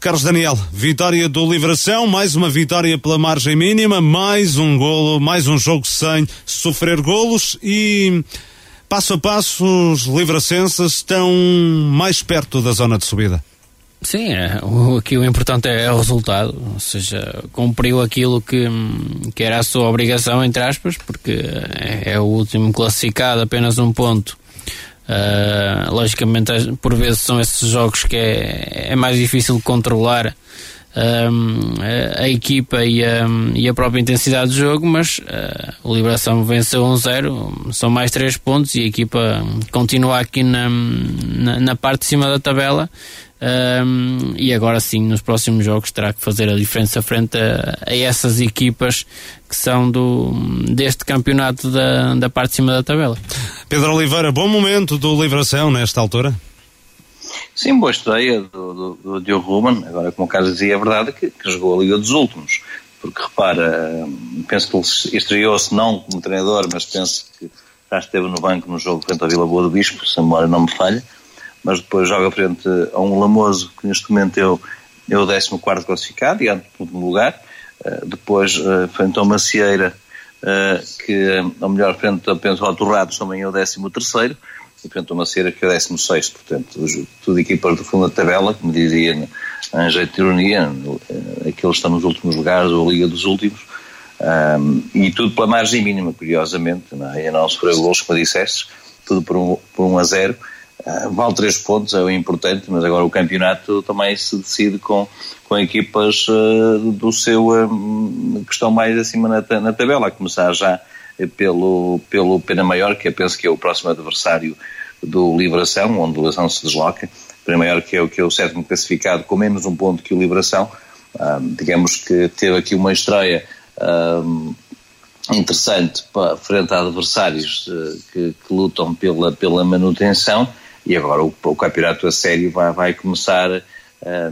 Carlos Daniel, vitória do Livração, mais uma vitória pela margem mínima, mais um golo, mais um jogo sem sofrer golos e passo a passo, os livracenses estão mais perto da zona de subida. Sim, é, o, aqui o importante é, o resultado, ou seja, cumpriu aquilo que, que era a sua obrigação, entre aspas, porque é, é o último classificado, apenas um ponto. Uh, logicamente, por vezes são esses jogos que é, é mais difícil controlar um, a, equipa e a, e a, própria intensidade do jogo, mas uh, o Liberação venceu 1-0, são mais 3 pontos e a equipa continua aqui na, na, na parte de cima da tabela. Um, e agora sim, nos próximos jogos, terá que fazer a diferença frente a, a essas equipas que são do, deste campeonato da, da parte de cima da tabela. Pedro Oliveira, bom momento do Livração nesta altura. Sim, boa estreia do, do, do Diogo Ruben. Agora, como o Carlos dizia, é verdade que, que jogou a Liga dos Últimos. Porque repara, penso que ele estreou-se não como treinador, mas penso que já esteve no banco no jogo frente ao Vila Boa do Bispo, se a memória não me falha mas depois joga frente a um Lamoso que neste momento é o, é o 14 classificado e é no último lugar. Uh, depois, uh, frente ao Macieira, uh, que ao melhor frente penso ao Torrados também é o 13 e frente ao Macieira que é o 16 portanto, tudo equipas do fundo da tabela, como dizia em jeito de ironia, aqueles estão nos últimos lugares, ou a Liga dos Últimos, um, e tudo pela margem mínima, curiosamente, não é? Não sofreu gols, como disseste, tudo por um, por um a zero. Uh, vale três pontos, é o importante, mas agora o campeonato também se decide com, com equipas uh, do seu uh, que estão mais acima na, na, tabela, a começar já pelo, pelo Pena Maior, que eu penso que é o próximo adversário do Liberação, onde o Liberação se desloca. Pena Maior, que é o que é o sétimo classificado, com menos um ponto que o Liberação. digamos que teve aqui uma estreia interessante para, frente a adversários que, que lutam pela, pela manutenção e agora o, o campeonato a sério vai, vai começar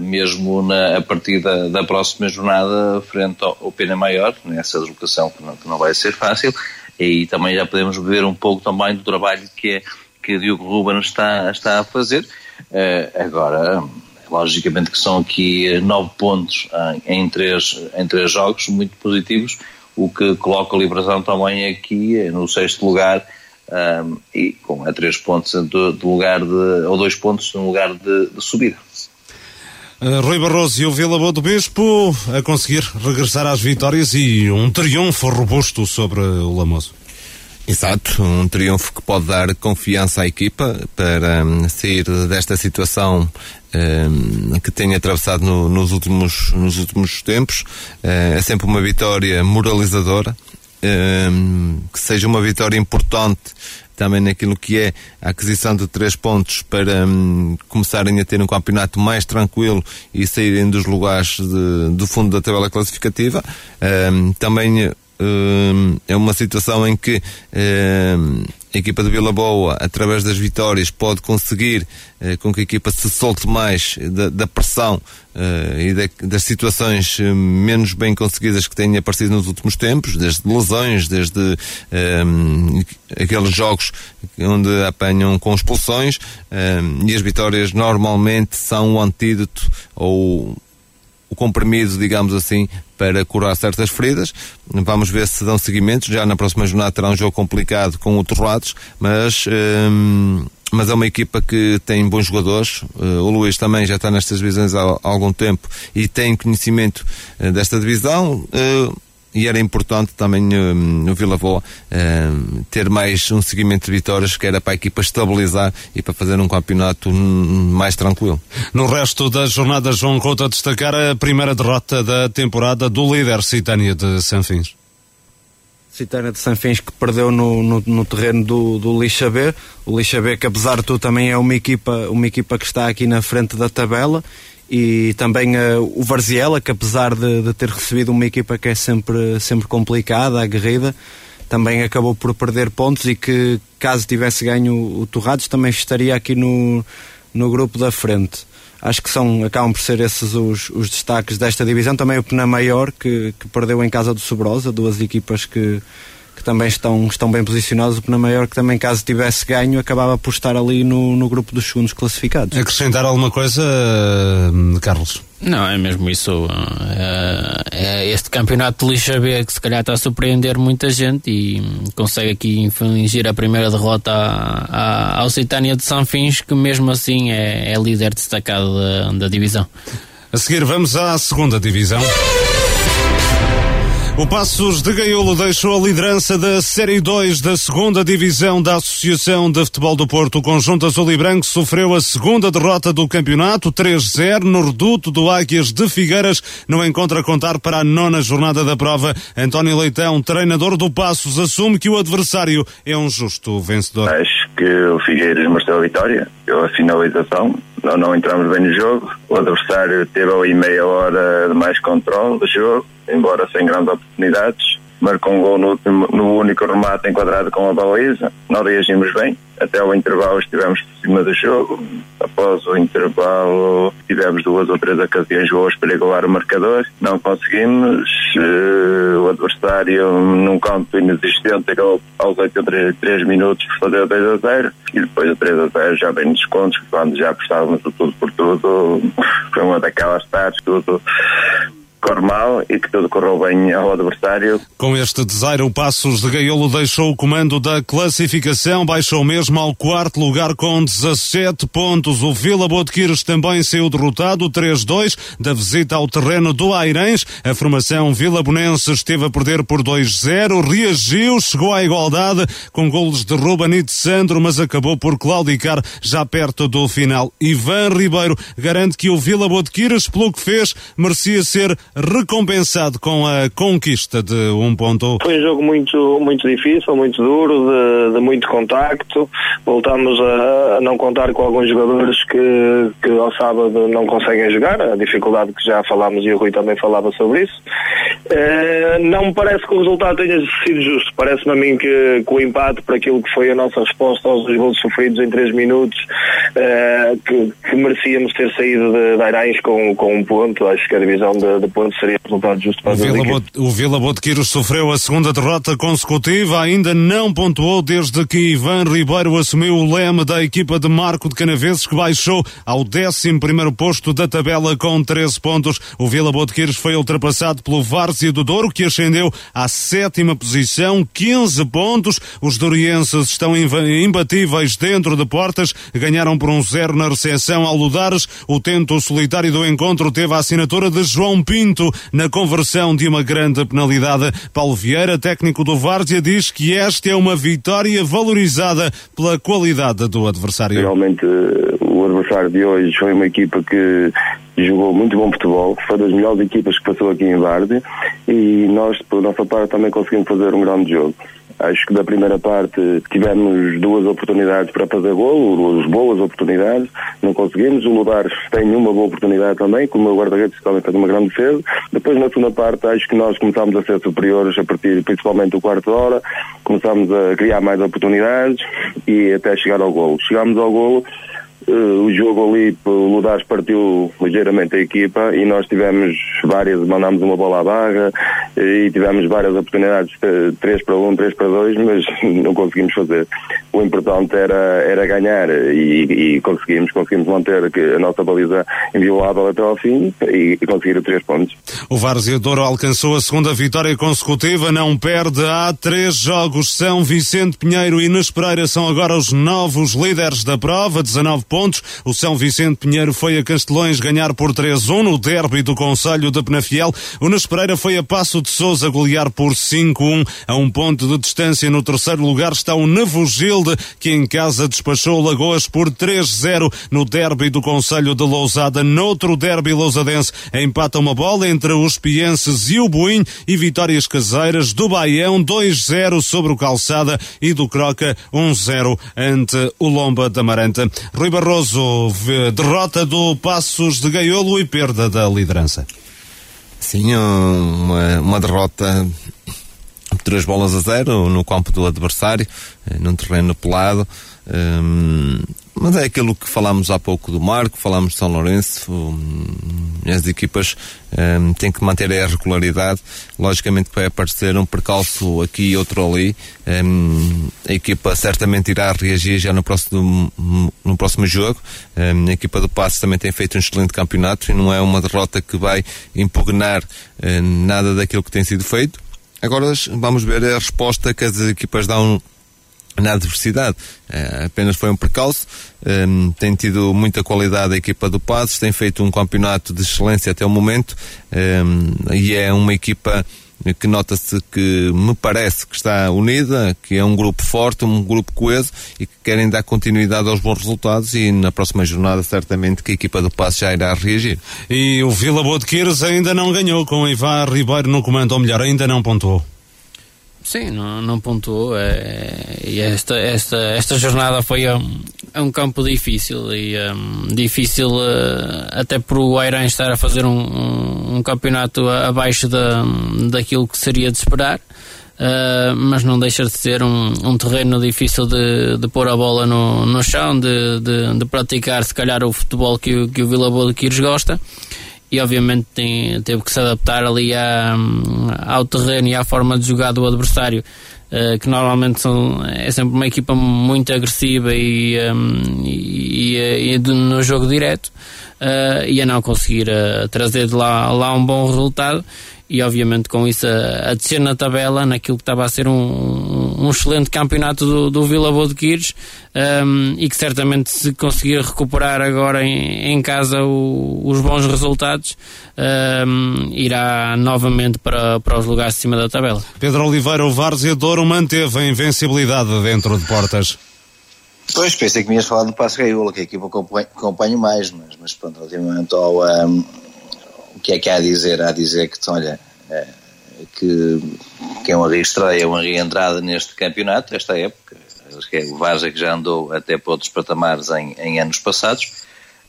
mesmo na, a partir da, da, próxima jornada frente ao, ao Pena Maior, nessa deslocação que não, que não vai ser fácil, e também já podemos ver um pouco também do trabalho que, é, que Diogo Ruben está, está a fazer. Uh, agora, logicamente que são aqui nove pontos em, três, em três jogos, muito positivos, o que coloca a Liberação também aqui no sexto lugar, um, e com a três pontos do, do, lugar de, ou dois pontos no lugar de, de subida. Uh, Rui Barroso e o Vila Boa do Bispo a conseguir regressar às vitórias e um triunfo robusto sobre o Lamoso. Exato, um triunfo que pode dar confiança à equipa para um, sair desta situação um, que tem atravessado no, nos, últimos, nos últimos tempos. Uh, é sempre uma vitória moralizadora Ehm, que seja uma vitória importante também naquilo que é a aquisição de três pontos para um, começarem a ter um campeonato mais tranquilo e saírem dos lugares de, do fundo da tabela classificativa. Um, também é uma situação em que a equipa de Vila Boa, através das vitórias, pode conseguir eh, com que a equipa se solte mais da, da pressão eh, e das situações eh, menos bem conseguidas que têm aparecido nos últimos tempos, desde lesões, desde aqueles jogos onde apanham com expulsões, e as vitórias normalmente são o antídoto ou o comprimido, digamos assim, para curar certas feridas. Vamos ver se dão seguimento. Já na próxima jornada terá um jogo complicado com o Torrados, mas. Hum, mas é uma equipa que tem bons jogadores. Uh, o Luís também já está nestas divisões há, há algum tempo e tem conhecimento uh, desta divisão. Uh, e era importante também uh, no Vila Boa uh, ter mais um seguimento de vitórias que era para a equipa estabilizar e para fazer um campeonato mais tranquilo. No resto da jornada, João Couto a destacar a primeira derrota da temporada do líder Citânia de Sanfins. Citânia de Sanfins que perdeu no, no, no, terreno do, do Lixa B. O Lixa B que apesar de tudo também é uma equipa, uma equipa que está aqui na frente da tabela e também uh, o Varziela, que apesar de, de, ter recebido uma equipa que é sempre, sempre complicada, aguerrida, também acabou por perder pontos e que caso tivesse ganho o, Torrados também estaria aqui no, no grupo da frente. Acho que são, acabam por ser esses os, os destaques desta divisão. Também o Pena Maior, que, que perdeu em casa do Sobrosa, duas equipas que, que também estão, estão bem posicionados. O Pena Maior, que também, caso tivesse ganho, acabava por estar ali no, no grupo dos segundos classificados. Acrescentar alguma coisa, uh, Carlos? Não, é mesmo isso. É, é este campeonato de Lixa B que se calhar está a surpreender muita gente e consegue aqui infligir a primeira derrota à, à, ao Citânia de Sanfins, que mesmo assim é, é líder destacado da, da divisão. A seguir, vamos à segunda divisão. O Passos de Gaiolo deixou a liderança da Série 2 da segunda divisão da Associação de Futebol do Porto. O conjunto azul e branco sofreu a segunda derrota do campeonato, 3-0, no reduto do Águias de Figueiras, no encontro a contar para a nona jornada da prova. António Leitão, treinador do Passos, assume que o adversário é um justo vencedor. Acho que o Figueiras mereceu a vitória, a finalização. Não, não entramos bem no jogo. O adversário teve ali meia hora de mais controle do jogo embora sem grandes oportunidades. Marcou um gol no, no único remate enquadrado com a baliza. Nós reagimos bem. Até o intervalo estivemos por cima do jogo. Após o intervalo tivemos duas ou três ocasiões boas para igualar o marcador. Não conseguimos. Uh, o adversário, num campo inexistente, acabou aos 83 minutos por fazer o 2 a 0. E depois o 3 a 0 já vem nos descontos, quando já apostávamos o tudo por tudo. Foi uma daquelas tardes, tudo corre mal e que tudo correu bem ao adversário. Com este desaire, o Passos de Gaiolo deixou o comando da classificação, baixou mesmo ao quarto lugar com 17 pontos. O Vila Botequires também saiu derrotado, 3-2, da visita ao terreno do Airães. A formação Vila Bonense esteve a perder por 2-0, reagiu, chegou à igualdade com golos de Ruben e de Sandro, mas acabou por claudicar já perto do final. Ivan Ribeiro garante que o Vila Botequires, pelo que fez, merecia ser recompensado com a conquista de um ponto. Foi um jogo muito, muito difícil, muito duro, de, de muito contacto. Voltamos a, a, não contar com alguns jogadores que, que ao sábado não conseguem jogar, a dificuldade que já falámos e o Rui também falava sobre isso. Eh, não me parece que o resultado tenha sido justo. Parece-me a mim que, que, o empate para aquilo que foi a nossa resposta aos gols sofridos em 3 minutos, uh, que, que, merecíamos ter saído de, de com, com um ponto. Acho que a divisão de, de pontos seria o resultado justo para o Vila, Bot, o Vila Botequiros sofreu a segunda derrota consecutiva, ainda não pontuou desde que Ivan Ribeiro assumiu o leme da equipa de Marco de Canaveses, que baixou ao 11 posto da tabela com 13 pontos. O Vila Botequiros foi ultrapassado pelo Várzea do Douro, que ascendeu à sétima posição, 15 pontos. Os dorienses estão imbatíveis dentro de portas, ganharam por um zero na recepção ao Ludares. O tento solitário do encontro teve a assinatura de João Pinto na conversão de uma grande penalidade. Paulo Vieira, técnico do Várzea, diz que esta é uma vitória valorizada pela qualidade do adversário. Realmente o adversário de hoje foi uma equipa que jogou muito bom futebol, foi das melhores equipas que passou aqui em Várzea e nós, por nossa parte, também conseguimos fazer um grande jogo. Acho que da primeira parte tivemos duas oportunidades para fazer golo, duas boas oportunidades, não conseguimos. O Ludares tem uma boa oportunidade também, como o guarda-redes também fez uma grande defesa. Depois, na segunda parte, acho que nós começámos a ser superiores a partir principalmente do quarto hora, começámos a criar mais oportunidades e até chegar ao golo. Chegámos ao golo Uh, o jogo ali, o Ludares partiu ligeiramente a equipa e nós tivemos várias, mandámos uma bola à barra e tivemos várias oportunidades, 3 para 1, 3 para 2, mas não conseguimos fazer. O importante era, era ganhar e, e conseguimos, conseguimos manter a nossa baliza inviolável até ao fim e, e conseguir três pontos. O Várzea Douro alcançou a segunda vitória consecutiva, não perde há três jogos. São Vicente Pinheiro e Nes Pereira são agora os novos líderes da prova, 19 pontos. O São Vicente Pinheiro foi a Castelões ganhar por 3-1 no derby do Conselho de Penafiel. O Nes Pereira foi a Passo de Souza golear por 5-1 a um ponto de distância. No terceiro lugar está o Nevogilde, que em casa despachou Lagoas por 3-0 no derby do Conselho de Lousada. Noutro derby lousadense empata uma bola entre os Pienses e o Boim e vitórias caseiras do Baião 2-0 sobre o Calçada e do Croca 1-0 ante o Lomba da Maranta. Rui Barroso, derrota do Passos de Gaiolo e perda da liderança. Sim, uma, uma derrota três bolas a zero no campo do adversário, eh, num terreno pelado. Um, mas é aquilo que falámos há pouco do Marco, falámos de São Lourenço, um, as equipas um, têm que manter a regularidade. Logicamente vai aparecer um percalço aqui e outro ali. Um, a equipa certamente irá reagir já no próximo, no próximo jogo. Um, a equipa do Passo também tem feito um excelente campeonato e não é uma derrota que vai impugnar um, nada daquilo que tem sido feito. Agora vamos ver a resposta que as equipas dão na adversidade. É, apenas foi um percalço. Um, tem tido muita qualidade a equipa do Passos, tem feito um campeonato de excelência até o momento um, e é uma equipa que nota-se que me parece que está unida, que é um grupo forte, um grupo coeso e que querem dar continuidade aos bons resultados e na próxima jornada certamente que a equipa do Passo já irá reagir. E o Vila Boa de Quires ainda não ganhou com o Ivar Ribeiro no comando, ou melhor, ainda não pontuou. Sim, não, não pontuou. É, e esta, esta, esta jornada foi um, um campo difícil e um, difícil uh, até por o Airan estar a fazer um, um, campeonato abaixo da, daquilo que seria de esperar. Uh, mas não deixa de ser um, um terreno difícil de, de pôr a bola no, no chão, de, de, de praticar se calhar o futebol que, que o Vila Boa de Quires gosta e obviamente tem, teve que se adaptar ali à, ao terreno e à forma de jogar do adversário uh, que normalmente são, é sempre uma equipa muito agressiva e, um, e, e, e no jogo direto uh, e a não conseguir uh, trazer de lá, lá um bom resultado e obviamente com isso a, a descer na tabela naquilo que estava a ser um, um excelente campeonato do, do Vila Boa de Quires um, e que certamente se conseguir recuperar agora em, em casa o, os bons resultados um, irá novamente para, para os lugares de cima da tabela. Pedro Oliveira, o Várzea Douro manteve a invencibilidade dentro de portas. Pois, pensei que me ias falar do Passo Gaiola, que é a equipa que acompanho, acompanho mais, mas, mas pronto, relativamente ao, um, o que é que há a dizer? Há a dizer que, olha, é, que, que é uma reestreia, uma reentrada neste campeonato, esta época. Que é o Varja que já andou até para outros patamares em, em anos passados.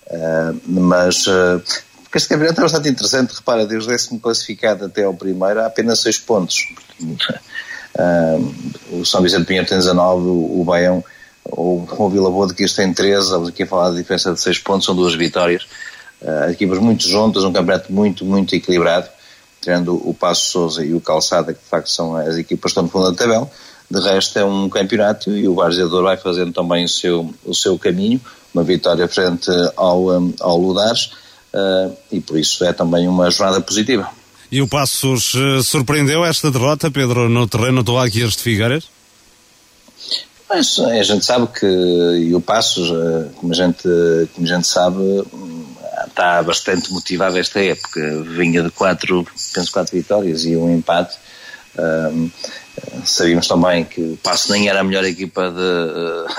Uh, mas uh, porque este campeonato é bastante interessante. Repara, desde o décimo classificado até ao primeiro há apenas 6 pontos. Uh, o São Vicente Pinheiro tem 19, o, o Baião, o, o Vila Boa de Quis tem 13. Estamos aqui a falar da diferença de 6 pontos, são duas vitórias. Uh, equipas muito juntas, um campeonato muito, muito equilibrado, tirando o Passo Souza e o Calçada, que de facto são as equipas que estão no fundo da tabela. De resto é um campeonato e o Barzeador vai fazendo também o seu, o seu caminho, uma vitória frente ao, um, ao Ludares, uh, e por isso é também uma jornada positiva. E o Passos uh, surpreendeu esta derrota, Pedro, no terreno do Águias de Figueiras? Mas a gente sabe que, e o Passos, como a gente, como a gente sabe, está bastante motivado esta época. Vinha de quatro, penso, quatro vitórias e um empate. Um, sabíamos também que o Passo nem era a melhor equipa de,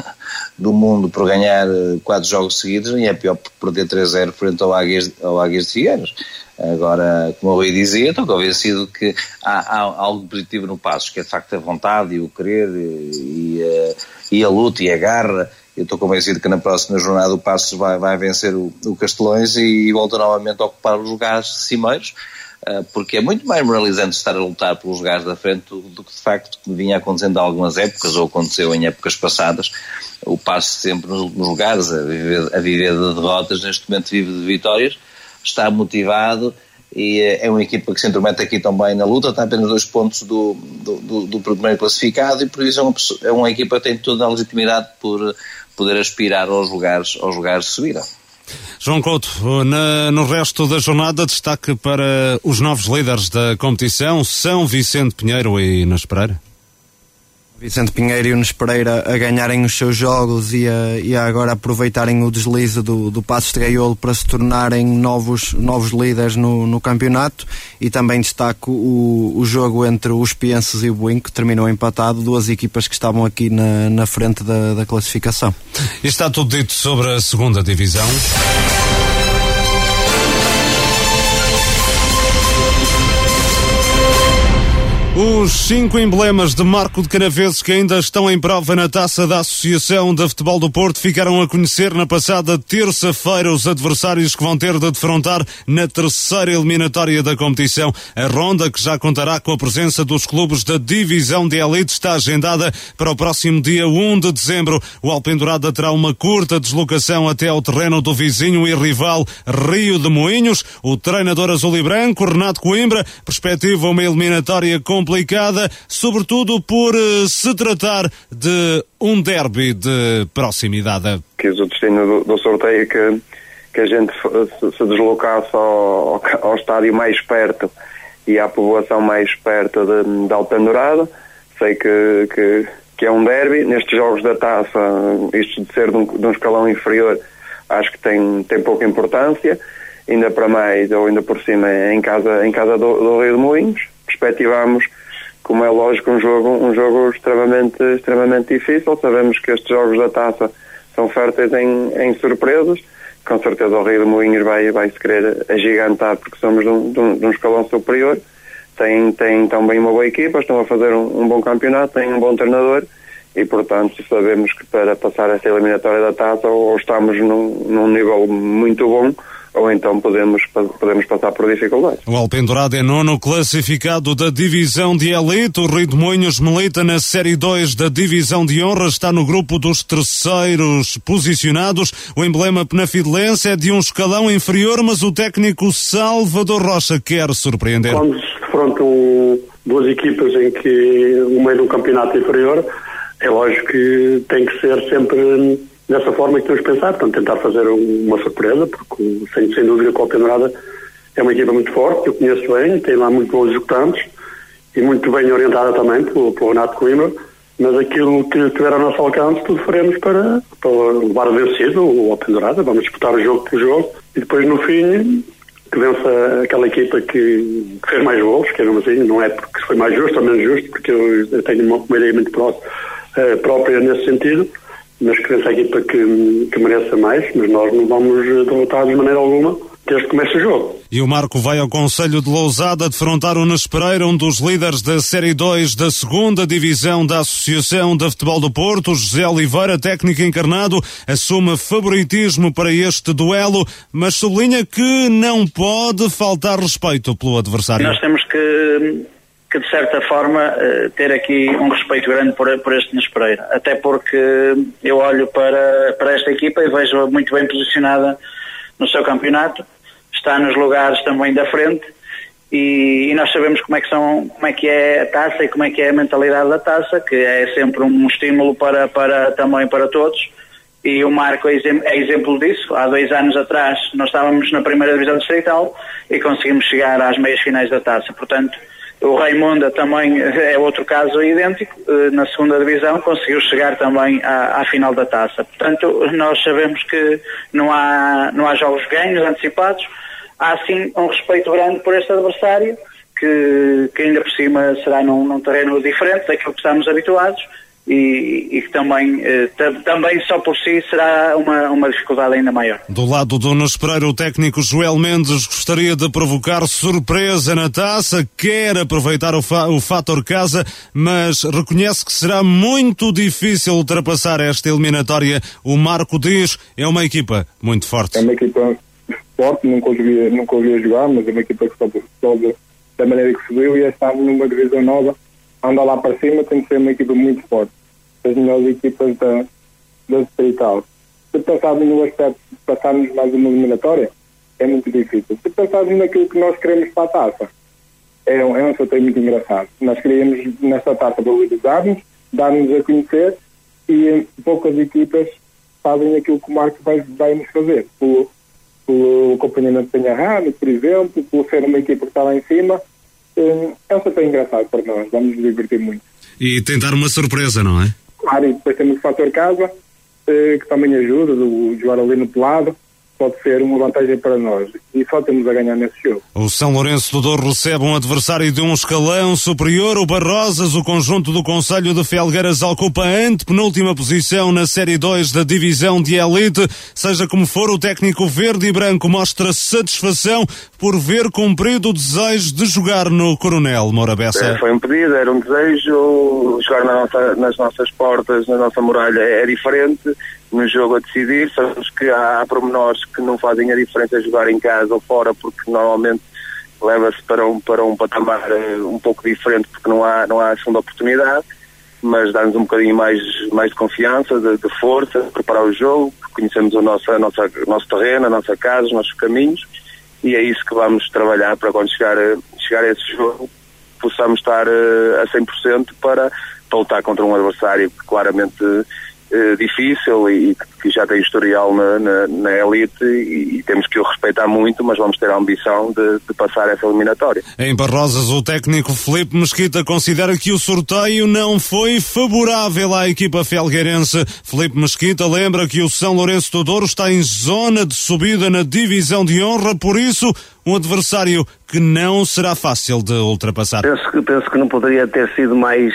do mundo por ganhar quatro jogos seguidos e é pior por perder 3-0 frente ao Águias, de Figueiras. Agora, como eu ouvi dizer, estou convencido que há, há, algo positivo no Passo, que é de facto a vontade e o querer e, e, a, e a luta e a garra eu estou convencido que na próxima jornada o Passos vai, vai vencer o, o Castelões e, e volta novamente a ocupar os lugares cimeiros, uh, porque é muito mais moralizante estar a lutar pelos lugares da frente do, do que de facto que vinha acontecendo há algumas épocas ou aconteceu em épocas passadas. O Passo sempre nos lugares, a viver, a viver de derrotas, neste momento vive de vitórias, está motivado e é uma equipa que se intromete aqui também na luta, está apenas dois pontos do, do, do, do primeiro classificado e por isso é uma, é uma equipa que tem toda a legitimidade por poder aspirar aos lugares, aos lugares de subida. João Couto, na, no resto da jornada, destaque para os novos líderes da competição, São Vicente Pinheiro e Nas Pereira. Vicente Pinheiro e Unes Pereira a ganharem os seus jogos e a, e a agora aproveitarem o deslize do, do Passos de Gaiolo para se tornarem novos, novos líderes no, no campeonato e também destaco o, o jogo entre os Pienses e o Buin que terminou empatado, duas equipas que estavam aqui na, na frente da, da classificação. Está tudo dito sobre a segunda divisão. Os cinco emblemas de Marco de Canaveses que ainda estão em prova na taça da Associação de Futebol do Porto ficaram a conhecer na passada terça-feira os adversários que vão ter de defrontar na terceira eliminatória da competição. A ronda, que já contará com a presença dos clubes da Divisão de Elite, está agendada para o próximo dia 1 de dezembro. O Alpendurada terá uma curta deslocação até ao terreno do vizinho e rival Rio de Moinhos. O treinador azul e branco, Renato Coimbra, perspectiva uma eliminatória com complicada, sobretudo por uh, se tratar de um derby de proximidade. Quis o destino do, do sorteio que, que a gente se, se deslocasse ao, ao, estádio mais perto e à população mais perto de, de Alpendurada. Sei que, que, que, é um derby. Nestes jogos da taça, isto de ser de um, de um escalão inferior, acho que tem, tem pouca importância ainda para mais ou ainda por cima em casa em casa do, do Rio de Moinhos perspectivamos, como é lógico, um jogo, um jogo extremamente, extremamente difícil. Sabemos que estes jogos da taça são férteis em, em surpresas. Com certeza o Rio de Moinhos vai, vai se querer agigantar porque somos de um, de um, de um escalão superior. Tem, tem também uma boa equipa, estão a fazer um, um bom campeonato, têm um bom treinador e portanto sabemos que para passar esta eliminatória da taça ou estamos num, num nível muito bom ou então podemos, podemos passar por dificuldades. O Alpendurado é nono classificado da divisão de elite. O Rio de Moinhos milita na Série 2 da divisão de honra. Está no grupo dos terceiros posicionados. O emblema penafidelense é de um escalão inferior, mas o técnico Salvador Rocha quer surpreender. Quando se defrontam duas equipas em que o meio do campeonato inferior, é lógico que tem que ser sempre dessa forma que temos pensado, portanto, tentar fazer uma surpresa, porque sem, sem dúvida que o Alpendurada é uma equipa muito forte, eu conheço bem, tem lá muito bons executantes e muito bem orientada também pelo, pelo Renato Coimbra, mas aquilo que tiver ao nosso alcance, tudo faremos para, para levar vencido o Alpendurada, vamos disputar o jogo pelo jogo e depois no fim que vença aquela equipa que, fez mais gols, que era assim, não é porque foi mais justo ou menos justo, porque eu, eu tenho uma, ideia muito próxima, uh, própria nesse sentido, mas que vença a equipa que, que mereça mais, mas nós não vamos derrotar de maneira alguma desde que comece o jogo. E o Marco vai ao Conselho de Lousada defrontar o Nespereira, um dos líderes da Série 2 da segunda Divisão da Associação de Futebol do Porto, José Oliveira, técnico encarnado, assume favoritismo para este duelo, mas sublinha que não pode faltar respeito pelo adversário. Nós temos que que de certa forma eh, ter aqui um respeito grande por, por este Nespereira. Até porque eu olho para, para esta equipa e vejo muito bem posicionada no seu campeonato, está nos lugares também da frente e, e, nós sabemos como é que são, como é que é a taça e como é que é a mentalidade da taça, que é sempre um estímulo para, para também para todos. E o Marco é, é exemplo disso. Há dois anos atrás nós estávamos na primeira divisão distrital e conseguimos chegar às meias finais da taça. Portanto, o Raimonda também é outro caso idêntico, eh, na segunda divisão conseguiu chegar também à, à, final da taça. Portanto, nós sabemos que não há, não há jogos ganhos antecipados, há sim um respeito grande por este adversário, que, que ainda por cima será num, num terreno diferente daquilo que estamos habituados e, e que também, eh, também só por si será uma, uma dificuldade ainda maior. Do lado do Nunes Pereira, o técnico Joel Mendes gostaria de provocar surpresa na taça, quer aproveitar o, fa o fator casa, mas reconhece que será muito difícil ultrapassar esta eliminatória. O Marco diz, é uma equipa muito forte. É uma equipa forte, nunca ouvi, nunca ouvi jogar, mas é uma equipa que sobe, sobe da maneira que subiu e está numa divisão nova anda lá para cima tem que ser uma equipa muito forte. As melhores equipas da, da Distrital. Se pensarmos no aspecto de passarmos mais uma eliminatória, é muito difícil. Se pensarmos naquilo que nós queremos para a taça, é um, é um sorteio muito engraçado. Nós queríamos, nesta taça, valorizar-nos, dar-nos a conhecer e poucas equipas fazem aquilo que o Marco vai, vai nos fazer. Pelo, pelo acompanhamento a rádio, por exemplo, por ser uma equipa que está lá em cima, é um sorteio engraçado para nós, vamos nos divertir muito. E tentar uma surpresa, não é? Claro, e depois temos o fator casa, eh, que também ajuda, do jogar ali no pelado, pode ser uma vantagem para nós e só temos a ganhar nesse jogo. O São Lourenço do Douro recebe um adversário de um escalão superior, o Barrosas, o conjunto do Conselho de Felgueiras ocupa a antepenúltima posição na Série 2 da Divisão de Elite. Seja como for, o técnico verde e branco mostra satisfação por ver cumprido o desejo de jogar no Coronel Morabessa. É, foi um pedido, era um desejo, jogar na nossa, nas nossas portas, na nossa muralha é diferente, no jogo a decidir. Sabemos que há pormenores que não fazem a diferença jogar em casa ou fora, porque normalmente leva-se para um, para um patamar uh, um pouco diferente, porque não há, não há segunda oportunidade, mas dá-nos um bocadinho mais, mais de confiança, de, de força, de preparar o jogo, conhecemos o nosso, a nossa, nosso terreno, a nossa casa, os nossos caminhos, e é isso que vamos trabalhar para quando chegar, chegar a esse jogo possamos estar uh, a 100% para, para lutar contra um adversário que claramente eh, difícil e que já tem historial na, na, na elite e, e, temos que o respeitar muito, mas vamos ter a ambição de, de, passar essa eliminatória. Em Barrosas, o técnico Felipe Mesquita considera que o sorteio não foi favorável à equipa felgueirense. Felipe Mesquita lembra que o São Lourenço do Douro está em zona de subida na divisão de honra, por isso um adversário que não será fácil de ultrapassar. Penso que, penso que não poderia ter sido mais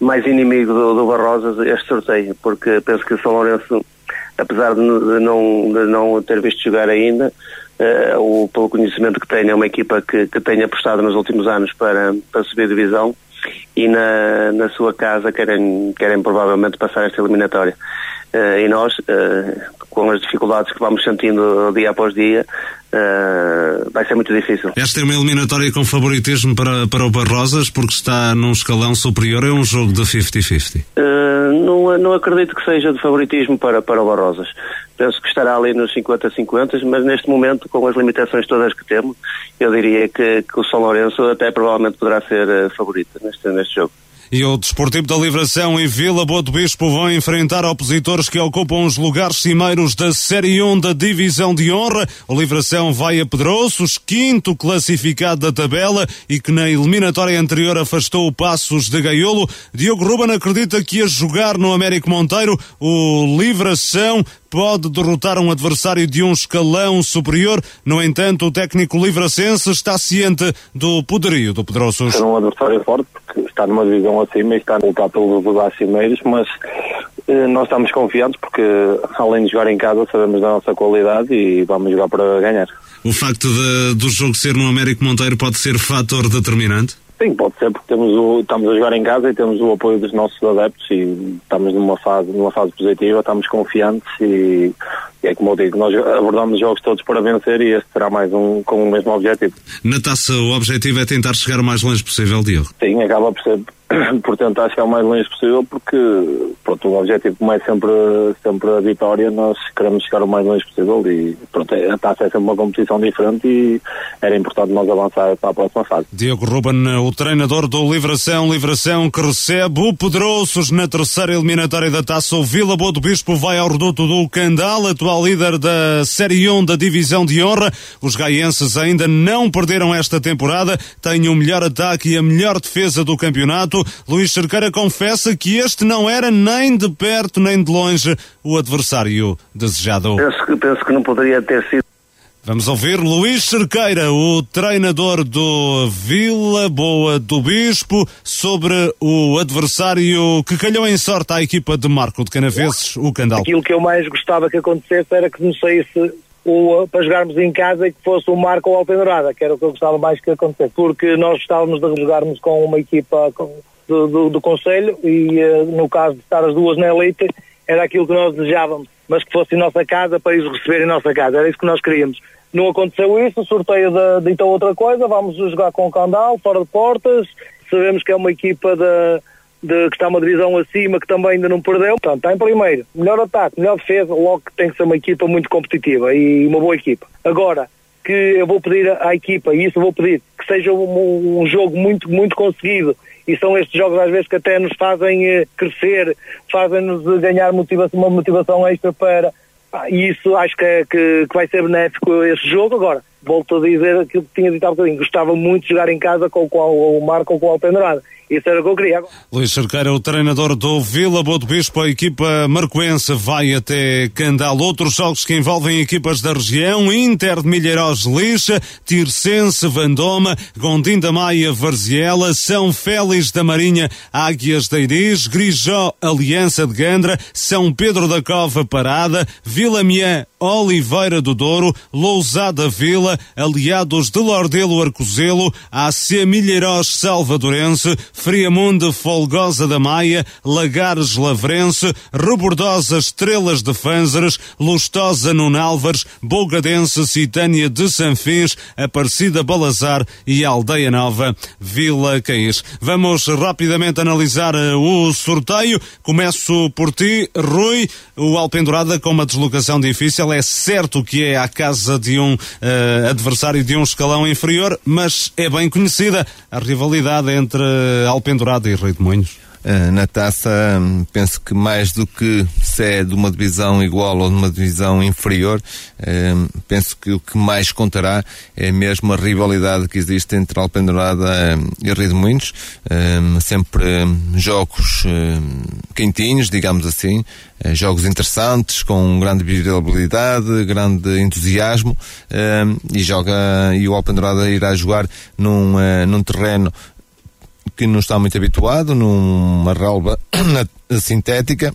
mais inimigo do, do Barrosas este sorteio, porque penso que o São Lourenço, apesar de, não, de não ter visto jogar ainda, uh, pelo conhecimento que tem, é uma equipa que, que tem apostado nos últimos anos para, para subir divisão e na, na sua casa querem, querem provavelmente passar esta eliminatória. Uh, e nós, uh, com as dificuldades que vamos sentindo dia após dia, uh, vai ser muito difícil. Esta é uma eliminatória com favoritismo para, para o Barrosas, porque está num escalão superior, é um jogo de 50-50? não, não acredito que seja de favoritismo para, para o Barrosas. Penso que estará ali nos 50-50, mas neste momento, com as limitações todas que temos, eu diria que, que o São Lourenço até provavelmente poderá ser favorito neste, neste jogo e o Desportivo da Livração e Vila Boa do Bispo vão enfrentar opositores que ocupam os lugares cimeiros da Série 1 da Divisão de Honra. O Livração vai a Pedroços, quinto classificado da tabela e que na eliminatória anterior afastou o Passos de Gaiolo. Diogo Ruben acredita que a jogar no Américo Monteiro o Livração pode derrotar um adversário de um escalão superior. No entanto, o técnico livracense está ciente do poderio do Pedroços. É um adversário forte, porque está numa divisão acima e está a lutar pelos lugares cimeiros, mas eh, nós estamos confiantes porque, além de jogar em casa, sabemos da nossa qualidade e vamos jogar para ganhar. O facto de, do jogo ser no Américo Monteiro pode ser fator determinante? Sim, pode ser, porque temos o, estamos a jogar em casa e temos o apoio dos nossos adeptos e estamos numa fase, numa fase positiva, estamos confiantes e, e é como eu digo, nós abordamos jogos todos para vencer e este será mais um com o mesmo objetivo. Na taça, o objetivo é tentar chegar o mais longe possível, Diogo? Sim, acaba por ser por tentar chegar o mais longe possível, porque pronto, o objetivo como é sempre, sempre a vitória, nós queremos chegar o mais longe possível e pronto, a taça é sempre uma competição diferente e era importante nós avançar para a próxima fase. Diego Ruben, o treinador do Livração, Livração que recebe o Pedroços na terceira eliminatória da taça. O Vila Boa do Bispo vai ao reduto do Candal, atual líder da Série 1 da Divisão de Honra. Os gaienses ainda não perderam esta temporada, têm o melhor ataque e a melhor defesa do campeonato. Luís Cerqueira confessa que este não era nem de perto nem de longe o adversário desejado. Penso que, penso que não poderia ter sido. Vamos ouvir Luís Cerqueira, o treinador do Vila Boa do Bispo, sobre o adversário que calhou em sorte à equipa de Marco de Canaveses, o Candal. Aquilo que eu mais gostava que acontecesse era que não saísse o, para jogarmos em casa e que fosse o Marco ou o Alpendurada, que era o que eu gostava mais que acontecesse, porque nós gostávamos de jogarmos com uma equipa do, do, do Conselho e uh, no caso de estar as duas na elite era aquilo que nós desejávamos, mas que fosse em nossa casa para eles receberem em nossa casa, era isso que nós queríamos. Não aconteceu isso, o sorteio de então outra coisa, vamos jogar com o Candal, fora de portas, sabemos que é uma equipa de de, que está uma divisão acima, que também ainda não perdeu. Portanto, está em primeiro. Melhor ataque, melhor defesa, logo que tem que ser uma equipa muito competitiva e uma boa equipa. Agora, que eu vou pedir à equipa, e isso eu vou pedir, que seja um, um jogo muito, muito conseguido. E são estes jogos às vezes que até nos fazem eh, crescer, fazem-nos ganhar motivação, uma motivação extra para. E isso acho que, é, que, que vai ser benéfico esse jogo. Agora, volto a dizer aquilo que tinha dito há bocadinho, gostava muito de jogar em casa com, com o Marco ou com o Alpendrada. Isso era o que eu queria. Luís Cerqueira, o treinador do Vila Boa Bispo, a equipa marcoense vai até Candal. Outros jogos que envolvem equipas da região, Inter de Milheiros Lixa, Tircense, Vandoma, Gondim da Maia, Varziela, São Félix da Marinha, Águias da Iris, Grijó, Aliança de Gandra, São Pedro da Cova, Parada, Vila Miã, Oliveira do Douro, Lousada Vila, Aliados de Lordelo Arcozelo, AC Milheiros Salvadorense, Friamundo Folgosa da Maia, Lagares Lavrense, Rebordosa Estrelas de Fânzares, Lustosa Nunálvares, Bogadense Citânia de Sanfins, Aparecida Balazar e Aldeia Nova, Vila Caís. Vamos rapidamente analisar eh, o sorteio. Começo por ti, Rui. O Alpendurada com uma deslocação difícil. É certo que é a casa de um uh, adversário de um escalão inferior, mas é bem conhecida a rivalidade entre Alpendurada e Rei de Moinhos? Uh, na taça, penso que mais do que se é de uma divisão igual ou de uma divisão inferior, um, penso que o que mais contará é mesmo a rivalidade que existe entre Alpendurada e Rio de Moinhos. sempre jogos quentinhos, digamos assim, jogos interessantes, com grande visibilidade, grande entusiasmo, e joga, e o Alpendurada irá jogar num, num terreno que não está muito habituado, numa relva sintética.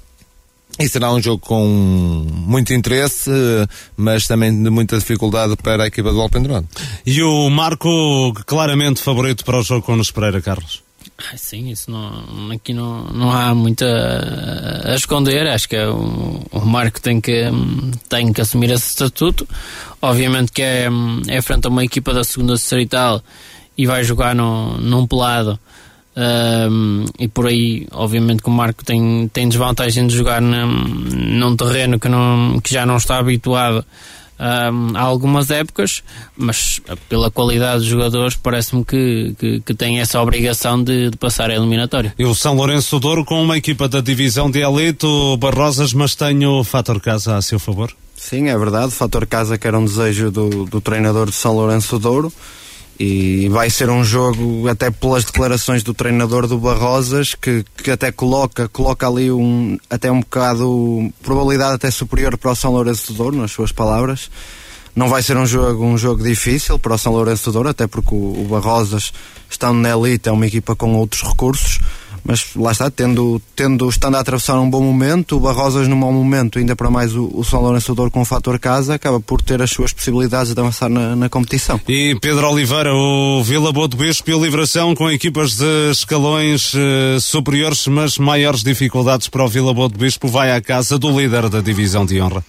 E será um jogo com muito interesse, mas também de muita dificuldade para a equipa do Alpendurado. E o Marco, claramente favorito para o jogo com o Pereira, Carlos? Ah, sim, isso não, aqui não, não há muito a, a esconder. Acho que é o, o, Marco tem que, tem que assumir esse estatuto. Obviamente que é, é frente a uma equipa da segunda distrital e vai jogar no, num pelado um, e por aí, obviamente, que o Marco tem, tem desvantagem de jogar num, num terreno que, não, que já não está habituado um, há algumas épocas, mas pela qualidade dos jogadores, parece-me que, que, que, tem essa obrigação de, de, passar a eliminatória. E o São Lourenço Douro com uma equipa da divisão de elite, o Barrosas, mas tem o fator casa a seu favor? Sim, é verdade. O fator casa que era um desejo do, do treinador de São Lourenço Douro e vai ser um jogo até pelas declarações do treinador do Barrosas que, que até coloca coloca ali um até um bocado probabilidade até superior para o São Lourenço de Douro nas suas palavras. Não vai ser um jogo um jogo difícil para o São Lourenço de Douro até porque o, o Barrosas estando na elite é uma equipa com outros recursos mas lá está, tendo, tendo estando a atravessar um bom momento, o Barrosas num mau momento, ainda para mais o, o São Lourenço Douro com o fator casa, acaba por ter as suas possibilidades de avançar na, na competição. E Pedro Oliveira, o Vila Boa do Bispo e o Livração com equipas de escalões uh, superiores, mas maiores dificuldades para o Vila Boa do Bispo, vai à casa do líder da divisão de honra.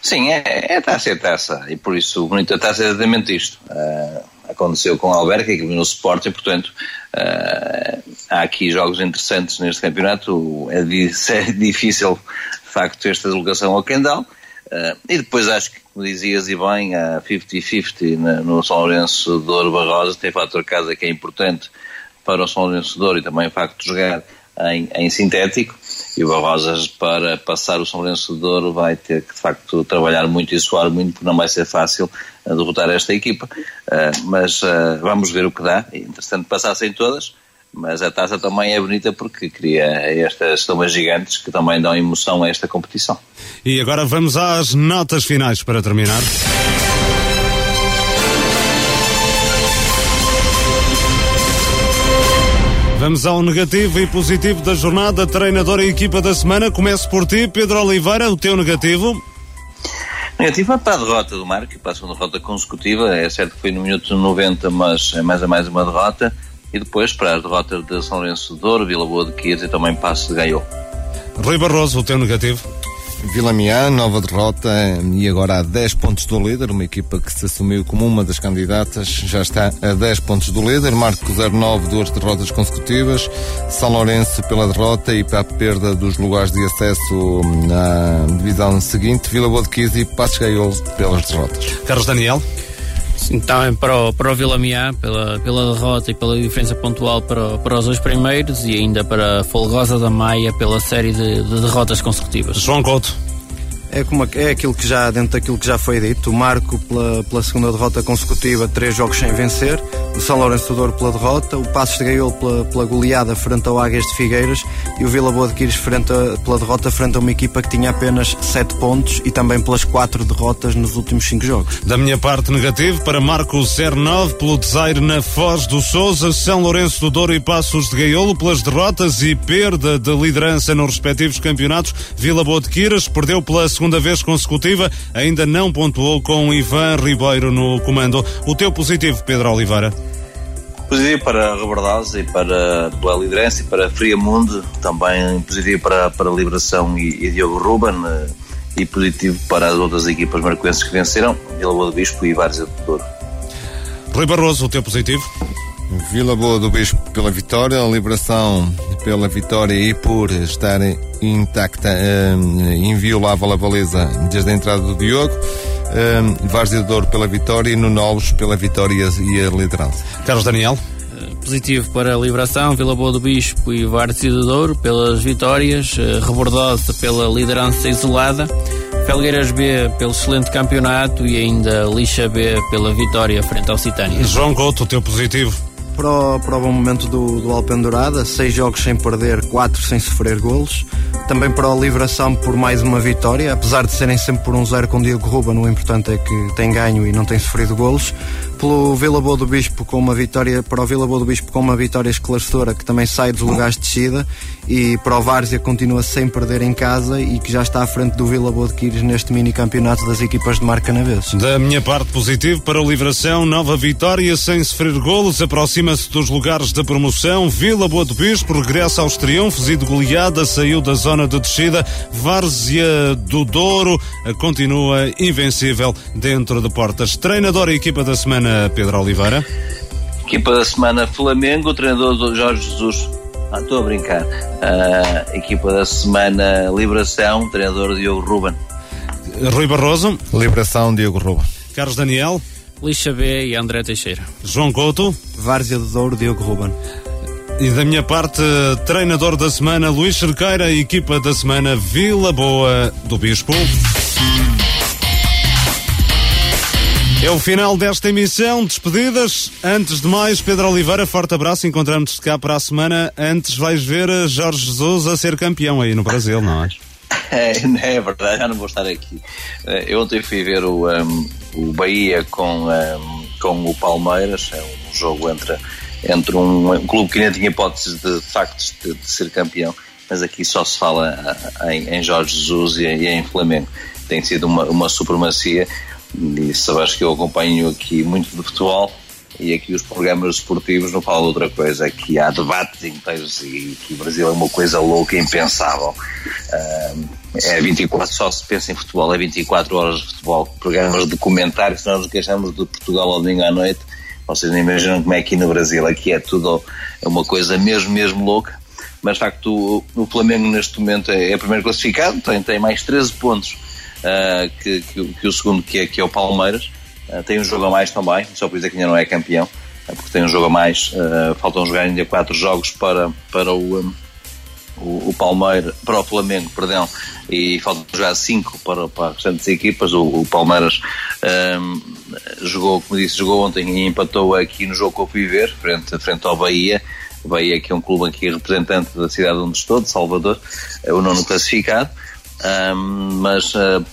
Sim, é, é taça, é taça, e por isso o bonito da taça é exatamente isto. Uh aconteceu com o Alberca, que no Sporting, portanto, uh, há aqui jogos interessantes neste campeonato, é, é difícil, de facto, esta deslocação ao Kendall, uh, e depois acho que, como dizias e bem, a 50-50 no São Lourenço de Ouro Barrosa, tem fator casa que é importante para o São Lourenço de Ouro e também o facto de jogar em, em sintético, e o Barrosas para passar o São Lourenço de vai ter que de facto trabalhar muito e suar muito porque não vai ser fácil derrotar esta equipa uh, mas uh, vamos ver o que dá é interessante passar sem todas mas a taça também é bonita porque cria estas tomas gigantes que também dão emoção a esta competição. E agora vamos às notas finais para terminar. Vamos ao negativo e positivo da jornada, treinador e equipa da semana. Começo por ti, Pedro Oliveira, o teu negativo. Negativo é para a derrota do Marco, para a segunda derrota consecutiva. É certo que foi no minuto 90, mas é mais a mais uma derrota. E depois para as derrotas de São Lourenço de Douro, Vila Boa de Quias e também Passo de Gaiol. Rui Barroso, o teu negativo. Vila Miá, nova derrota e agora a 10 pontos do líder, uma equipa que se assumiu como uma das candidatas, já está a 10 pontos do líder, Marco 09, duas derrotas consecutivas, São Lourenço pela derrota e para a perda dos lugares de acesso na divisão seguinte, Vila Boa de Quis e Passos Gaiol pelas derrotas. Carlos Daniel? Sim, também para o, para o Vila Miá, pela, pela derrota e pela diferença pontual para, para os dois primeiros e ainda para a Folgosa da Maia pela série de, de derrotas consecutivas. João Couto é, como, é aquilo que já, dentro daquilo que já foi dito, o Marco pela, pela segunda derrota consecutiva, três jogos sem vencer, o São Lourenço do Douro pela derrota, o Passos de Gaiolo pela, pela goleada frente ao Águias de Figueiras e o Vila Boa de Quires frente a, pela derrota frente a uma equipa que tinha apenas sete pontos e também pelas quatro derrotas nos últimos cinco jogos. Da minha parte negativo, para Marco 09, pelo desaire na Foz do Souza, São Lourenço do Douro e Passos de Gaiolo pelas derrotas e perda de liderança nos respectivos campeonatos, Vila Boa de Quires perdeu pela segunda segunda vez consecutiva, ainda não pontuou com Ivan Ribeiro no comando. O teu positivo, Pedro Oliveira? Positivo para Rebordosa e para a liderança e para Friamundo, também positivo para, para Liberação e, e Diogo Ruben eh, e positivo para as outras equipas marcoenses que venceram, Vila Boa do Bispo e Várzea do Douro. Rui Barroso, o teu positivo? Vila Boa do Bispo pela vitória, a Liberação pela vitória e por estar intacta, um, inviolável a baliza desde a entrada do Diogo. Um, Várzea de Douro pela vitória e no Novos pela vitória e a liderança. Carlos Daniel? Positivo para a Liberação, Vila Boa do Bispo e Várzea do Douro pelas vitórias, Rebordosa pela liderança isolada, Felgueiras B pelo excelente campeonato e ainda Lixa B pela vitória frente ao Citânia. João Couto, o teu positivo? Para o, para o bom momento do, do Alpendurada, seis jogos sem perder, quatro sem sofrer golos. Também para a Liberação por mais uma vitória, apesar de serem sempre por um zero com Diego Ruben, o importante é que tem ganho e não tem sofrido golos pelo Vila Boa do Bispo com uma vitória para o Vila Boa do Bispo com uma vitória esclarecedora que também sai dos lugares de descida e para o Várzea continua sem perder em casa e que já está à frente do Vila Boa de Quires neste mini campeonato das equipas de marca vez. Da minha parte positivo para o Liberação, nova vitória sem sofrer golos, aproxima-se dos lugares da promoção, Vila Boa do Bispo regressa aos triunfos e de goleada saiu da zona de descida, Várzea do Douro continua invencível dentro de portas. Treinador e equipa da semana Pedro Oliveira. Equipa da semana Flamengo, treinador Jorge Jesus. Ah, estou a brincar. Uh, equipa da semana Liberação, treinador Diogo Ruben. Rui Barroso. Liberação, Diogo Ruben. Carlos Daniel. Lixa B e André Teixeira. João Couto. Várzea do Douro, Diogo Ruben. E da minha parte, treinador da semana Luís Cerqueira, equipa da semana Vila Boa do Bispo. É o final desta emissão. Despedidas. Antes de mais, Pedro Oliveira, forte abraço. Encontramos-te cá para a semana. Antes vais ver Jorge Jesus a ser campeão aí no Brasil, não é? É, é verdade, já não vou estar aqui. Eh, eu ontem fui ver o, um, o Bahia com, um, com o Palmeiras. É um jogo entre, entre um, um clube que ainda tinha hipóteses de, de facto de, de, ser campeão. Mas aqui só se fala eh, em, em Jorge Jesus e, e em Flamengo. Tem sido uma, uma supremacia e sabes que eu acompanho aqui muito de futebol e aqui os programas esportivos não falam de outra coisa, que há debates inteiros e que o Brasil é uma coisa louca, impensável. Uh, é 24, só se pensa em futebol, é 24 horas de futebol, programas de comentário, se nós nos queixamos de Portugal ao domingo à noite, vocês não imaginam como é aqui no Brasil, aqui é tudo é uma coisa mesmo, mesmo louca, mas de facto o, o Flamengo neste momento é, é primeiro classificado, tem, tem mais 13 pontos uh, que, que, que, o segundo, que é, que é o Palmeiras. Uh, tem um jogo a mais também, só por isso é que ainda não é campeão, uh, porque tem um jogo a mais. faltam jogar ainda quatro jogos para, para o, um, o, o Palmeiras, para o Flamengo, perdão, e faltam jogar cinco para, para as restantes equipas. O, o Palmeiras um, jogou, como disse, jogou ontem e empatou aqui no jogo que eu fui ver, frente, frente ao Bahia. O Bahia, que é um clube aqui representante da cidade onde estou, de Salvador, é o nono classificado um, mas uh,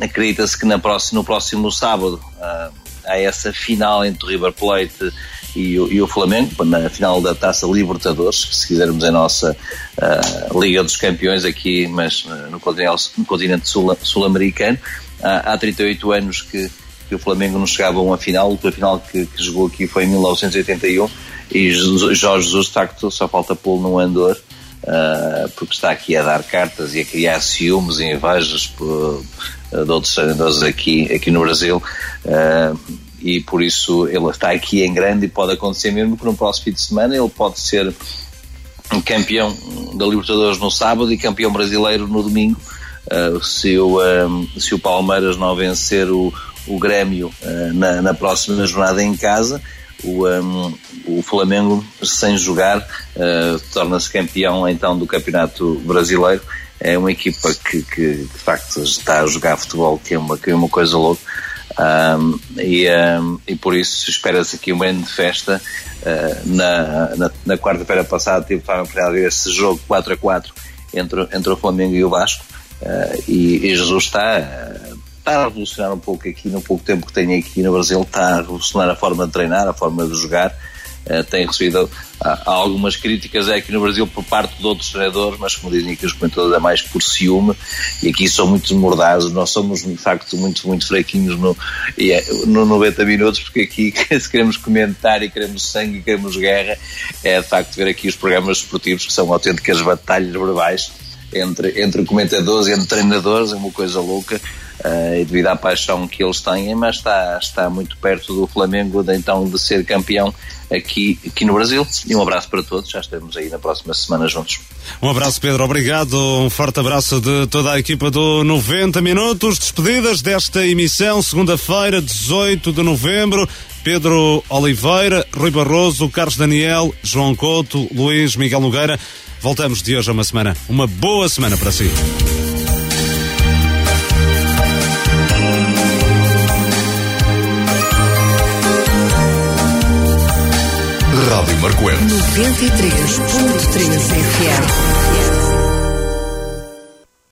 acredita-se que na próxima, no próximo sábado uh, há essa final entre o River Plate e o, e o, Flamengo, na final da Taça Libertadores, se quisermos é a nossa uh, Liga dos Campeões aqui, mas no continente, no continente sul-americano. Sul há 38 anos que, que, o Flamengo não chegava a uma final, a final que, que jogou aqui foi em 1981 e Jorge Jesus, de facto, só falta pô-lo no andor uh, porque está aqui a dar cartas e a criar ciúmes e invejas por, de outros treinadores aqui, aqui no Brasil. Uh, e por isso ele está aqui em grande e pode acontecer mesmo que no próximo fim de semana ele pode ser campeão da Libertadores no sábado e campeão brasileiro no domingo. Uh, se, o, um, se o Palmeiras não vencer o, o Grêmio uh, na, na próxima jornada em casa, o, um, o Flamengo, sem jogar, uh, torna-se campeão então do Campeonato Brasileiro. É uma equipa que, que de facto está a jogar futebol, que é uma, que é uma coisa louca. Um, e, um, e por isso espera-se aqui uma grande festa. Uh, na, na, na quarta-feira passada tive para ver esse jogo 4 a 4 entre, entre o Flamengo e o Vasco. Uh, e, e, Jesus está está a revolucionar um pouco aqui, no pouco tempo que tem aqui no Brasil, está a revolucionar a forma de treinar, a forma de jogar. Uh, tem recebido uh, algumas críticas é aqui no Brasil por parte de outros treinadores, mas como dizem aqui os comentadores, é mais por ciúme e aqui são muito mordados. Nós somos de facto muito, muito fraquinhos no, é, no 90 minutos, porque aqui se queremos comentar e queremos sangue e queremos guerra, é de facto ver aqui os programas esportivos que são autênticas batalhas verbais entre, entre comentadores e entre treinadores, é uma coisa louca. Uh, e devido à paixão que eles têm, mas está, está muito perto do Flamengo de, então de ser campeão aqui, aqui no Brasil. E um abraço para todos, já estaremos aí na próxima semana juntos. Um abraço, Pedro, obrigado. Um forte abraço de toda a equipa do 90 Minutos. Despedidas desta emissão, segunda-feira, 18 de novembro. Pedro Oliveira, Rui Barroso, Carlos Daniel, João Couto, Luís Miguel Nogueira. Voltamos de hoje a uma semana. Uma boa semana para si. Marcoense. 93.3 FM.